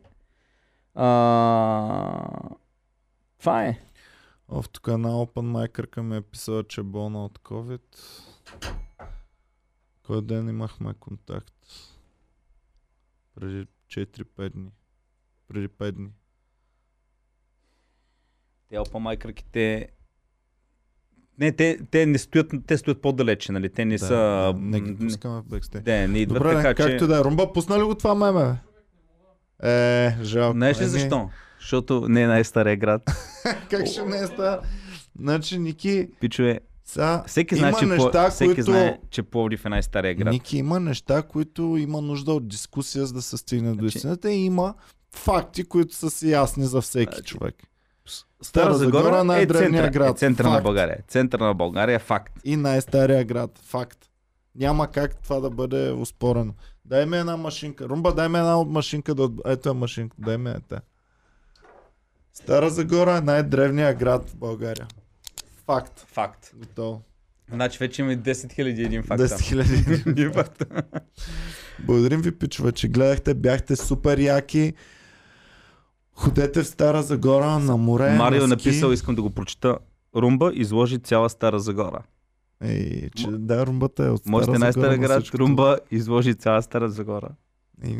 Speaker 2: А... Това е.
Speaker 1: Оф, тук една open майкърка ми е писала, че е болна от COVID. Кой ден имахме контакт? Преди 4-5 дни. Преди 5 дни.
Speaker 2: Те опамайкърките... Не, те, те не стоят, те стоят по-далече, нали? Те не
Speaker 1: да,
Speaker 2: са...
Speaker 1: да, не ги пускаме в бекстейдж.
Speaker 2: Да, не идват
Speaker 1: Добре,
Speaker 2: така,
Speaker 1: както
Speaker 2: че...
Speaker 1: да е. Румба, пусна ли го това меме? Е, жалко.
Speaker 2: Знаеш ли
Speaker 1: Еми,
Speaker 2: защо? Защото не е най-стария град.
Speaker 1: Как ще не е ста? Значи, Ники,
Speaker 2: Пичове,
Speaker 1: са,
Speaker 2: всеки знае, че,
Speaker 1: неща,
Speaker 2: по... всеки
Speaker 1: които...
Speaker 2: знае, че Пловдив е най-стария град.
Speaker 1: Ники, има неща, които има нужда от дискусия, за да се стигне до
Speaker 2: Значи-
Speaker 1: истината и има факти, които са си ясни за всеки
Speaker 2: Значи,
Speaker 1: човек.
Speaker 2: Стара Загора е
Speaker 1: най-древният
Speaker 2: центъра,
Speaker 1: град.
Speaker 2: Е центъра на
Speaker 1: Факт.
Speaker 2: България. Центъра на България е факт.
Speaker 1: И най-стария град. Факт. Няма как това да бъде успорено. Дай ми една машинка. Румба, дай ми една машинка. Да... Ето е машинка. Дай ми ета. Стара Загора е най-древният град в България. Факт.
Speaker 2: Факт.
Speaker 1: Готово.
Speaker 2: Значи вече имаме 10 000 един факт.
Speaker 1: 10 хиляди.
Speaker 2: Един факт.
Speaker 1: Благодарим ви, пичове, че гледахте. Бяхте супер яки. Ходете в Стара Загора на море.
Speaker 2: Марио е
Speaker 1: на ски.
Speaker 2: написал, искам да го прочита. Румба изложи цяла Стара Загора.
Speaker 1: Ей, че, да, румбата е от Стара
Speaker 2: Можете
Speaker 1: Загора.
Speaker 2: най-стария
Speaker 1: на
Speaker 2: град.
Speaker 1: всичкото.
Speaker 2: Румба изложи цяла Стара Загора.
Speaker 1: И,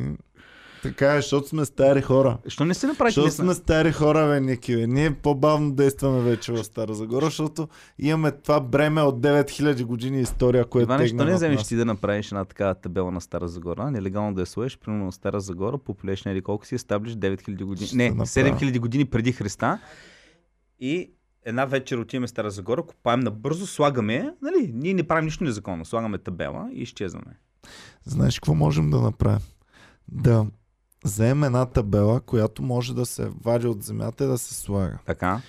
Speaker 1: така е, защото сме стари хора.
Speaker 2: Що не си направи
Speaker 1: Защото сме стари хора, бе, Ники, бе. Ние по-бавно действаме вече в Стара Загора, защото имаме това бреме от 9000 години история, което
Speaker 2: Иване, що не вземеш ти да направиш една такава табела на Стара Загора, нелегално да я сложиш, примерно на Стара Загора, популешна или колко си, естаблиш 9000 години,
Speaker 1: Ще
Speaker 2: не,
Speaker 1: направя.
Speaker 2: 7000 години преди Христа. И една вечер отиваме в Стара Загора, копаем набързо, слагаме, нали, ние не правим нищо незаконно, слагаме табела и изчезваме.
Speaker 1: Знаеш какво можем да направим? Да вземем една табела, която може да се вади от земята и да се слага.
Speaker 2: Така.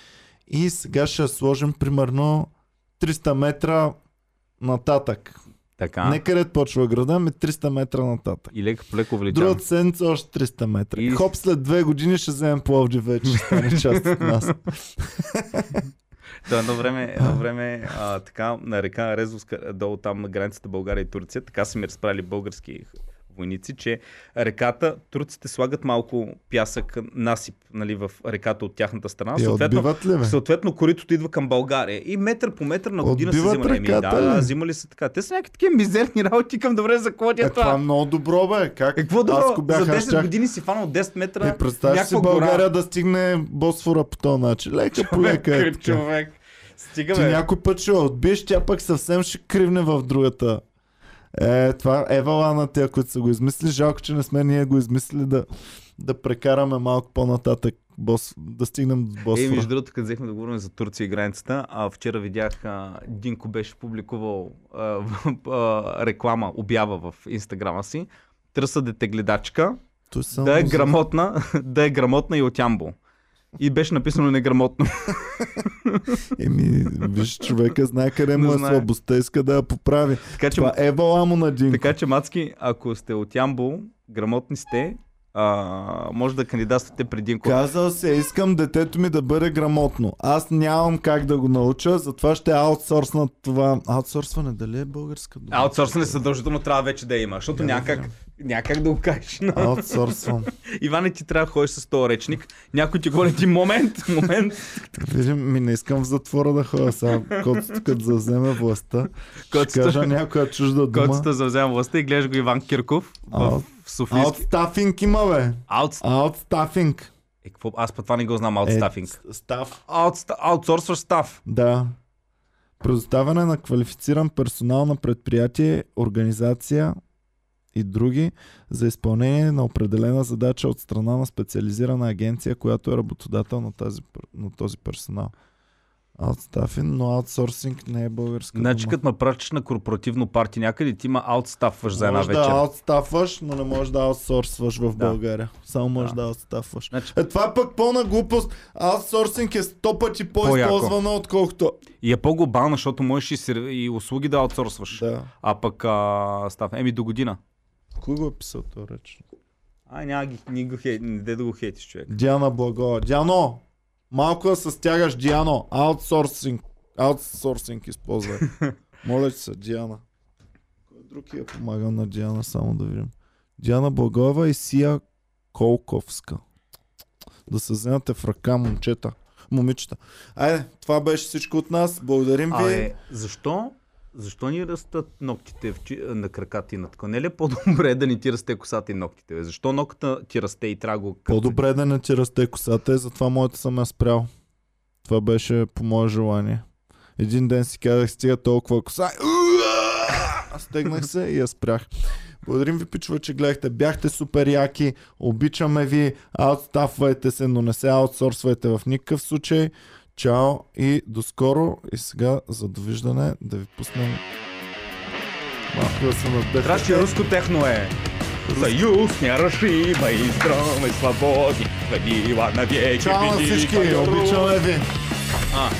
Speaker 1: И сега ще сложим примерно 300 метра нататък.
Speaker 2: Така.
Speaker 1: Не където почва града, ами 300 метра нататък.
Speaker 2: И леко по леко увеличаваме.
Speaker 1: Другата седмица още 300 метра.
Speaker 2: И-
Speaker 1: И... Хоп, след две години ще вземем Пловдив вече, ще стане част от нас.
Speaker 2: То едно време, едно време а, така, на река Резовска, долу там на границата България и Турция, така са ми разправили български войници, че реката, турците слагат малко пясък, насип нали, в реката от тяхната страна.
Speaker 1: И
Speaker 2: Съответно,
Speaker 1: ли, бе?
Speaker 2: съответно коритото идва към България. И метър по метър на година се взимали. Еми, да, да,
Speaker 1: ли?
Speaker 2: взимали са така. Те са някакви такива мизерни работи към добре за какво е
Speaker 1: това е много добро, бе. Как?
Speaker 2: Какво добро?
Speaker 1: бях
Speaker 2: За
Speaker 1: аз,
Speaker 2: 10
Speaker 1: щях-
Speaker 2: години си фанал 10 метра.
Speaker 1: Е, представяш си
Speaker 2: някаква гора.
Speaker 1: България да стигне Босфора по този начин. Лека по лека е
Speaker 2: човек. Стига,
Speaker 1: Ти
Speaker 2: бе.
Speaker 1: някой път ще отбиеш, тя пък съвсем ще кривне в другата. Е, това евала на тия, които са го измислили. Жалко, че не сме ние го измислили да, да прекараме малко по-нататък, бос, да стигнем до
Speaker 2: Е,
Speaker 1: Босфора.
Speaker 2: между другото, като взехме да говорим за Турция и границата, а вчера видях, а, Динко беше публикувал а, а, реклама, обява в инстаграма си. Търса дете гледачка, да е грамотна, да е грамотна и от Ямбол. И беше написано неграмотно.
Speaker 1: Еми, виж, човека знае къде му е слабостта, иска да я поправи.
Speaker 2: така, че,
Speaker 1: Това е евала му на Динко.
Speaker 2: така че, мацки, ако сте от Ямбол, грамотни сте, а, може да кандидатствате при Динко.
Speaker 1: Казал се, искам детето ми да бъде грамотно. Аз нямам как да го науча, затова ще аутсорсна това. Аутсорсване, дали е българска дума?
Speaker 2: Аутсорсване съдължително трябва вече да има, защото
Speaker 1: да
Speaker 2: някак,
Speaker 1: знам.
Speaker 2: някак да го кажеш. на-
Speaker 1: Аутсорсвам.
Speaker 2: Иване, ти трябва да ходиш с този речник. Някой ти говори ти момент, момент.
Speaker 1: Видим, ми не искам в затвора да ходя сега. Котото като завземе властта, ще кажа някоя чужда дума.
Speaker 2: Който завзема властта и гледаш го Иван Кирков в,
Speaker 1: Аут-
Speaker 2: Софийски.
Speaker 1: Аутстафинг има, бе.
Speaker 2: Аут...
Speaker 1: Аутстафинг.
Speaker 2: Е, какво? Аз по това не го знам, аутстафинг.
Speaker 1: Е.
Speaker 2: Аутста... Аутсорсваш став.
Speaker 1: Да. Предоставяне на квалифициран персонал на предприятие, организация и други за изпълнение на определена задача от страна на специализирана агенция, която е работодател на, тази, на този персонал. Аутстафинг, но аутсорсинг не е българска
Speaker 2: Значи като ме пращаш на корпоративно парти някъде, ти ма аутстафваш за една
Speaker 1: Може
Speaker 2: вечер.
Speaker 1: да аутстафваш, но не можеш да аутсорсваш в
Speaker 2: Да.
Speaker 1: България. Само можеш да,
Speaker 2: Да.
Speaker 1: аутстафваш.
Speaker 2: Значи,
Speaker 1: Е, това е пък пълна глупост. Аутсорсинг е сто пъти по-използвана, отколкото...
Speaker 2: и е по-глобално, защото можеш и, сер- и услуги да аутсорсваш.
Speaker 1: Да.
Speaker 2: А пък а, став, еми до година.
Speaker 1: Кой го е писал този реч?
Speaker 2: Ай, няма ги, ни го хей, не де да го хейтиш, човек.
Speaker 1: Диана Благова. Диано! Малко да се стягаш, Диано. Аутсорсинг. Аутсорсинг използвай. Моля ти се, Диана. Кой друг я помага на Диана, само да видим. Диана Благова и Сия Колковска. Да се вземате в ръка, момчета. Момичета. Айде, това беше всичко от нас. Благодарим ви.
Speaker 2: Абе, защо? Защо ни растат ногтите в, на краката и на така? Не е ли по-добре да не ти расте косата и ногтите? Защо ногта ти расте и трябва го...
Speaker 1: По-добре да не ти расте косата и затова моята съм я спрял. Това беше по мое желание. Един ден си казах, стига толкова коса. Стегнах се и я спрях. Благодарим ви, пичува, че гледахте. Бяхте супер яки. Обичаме ви. Аутстафвайте се, но не се аутсорсвайте в никакъв случай. Чао и до скоро. И сега за довиждане да ви пуснем малко да се надъхате.
Speaker 2: Трябваше руско техно е. Съюз нерушима и здраве свободи, хвалила навеки
Speaker 1: Чао на всички. Обичаме ви.
Speaker 2: А,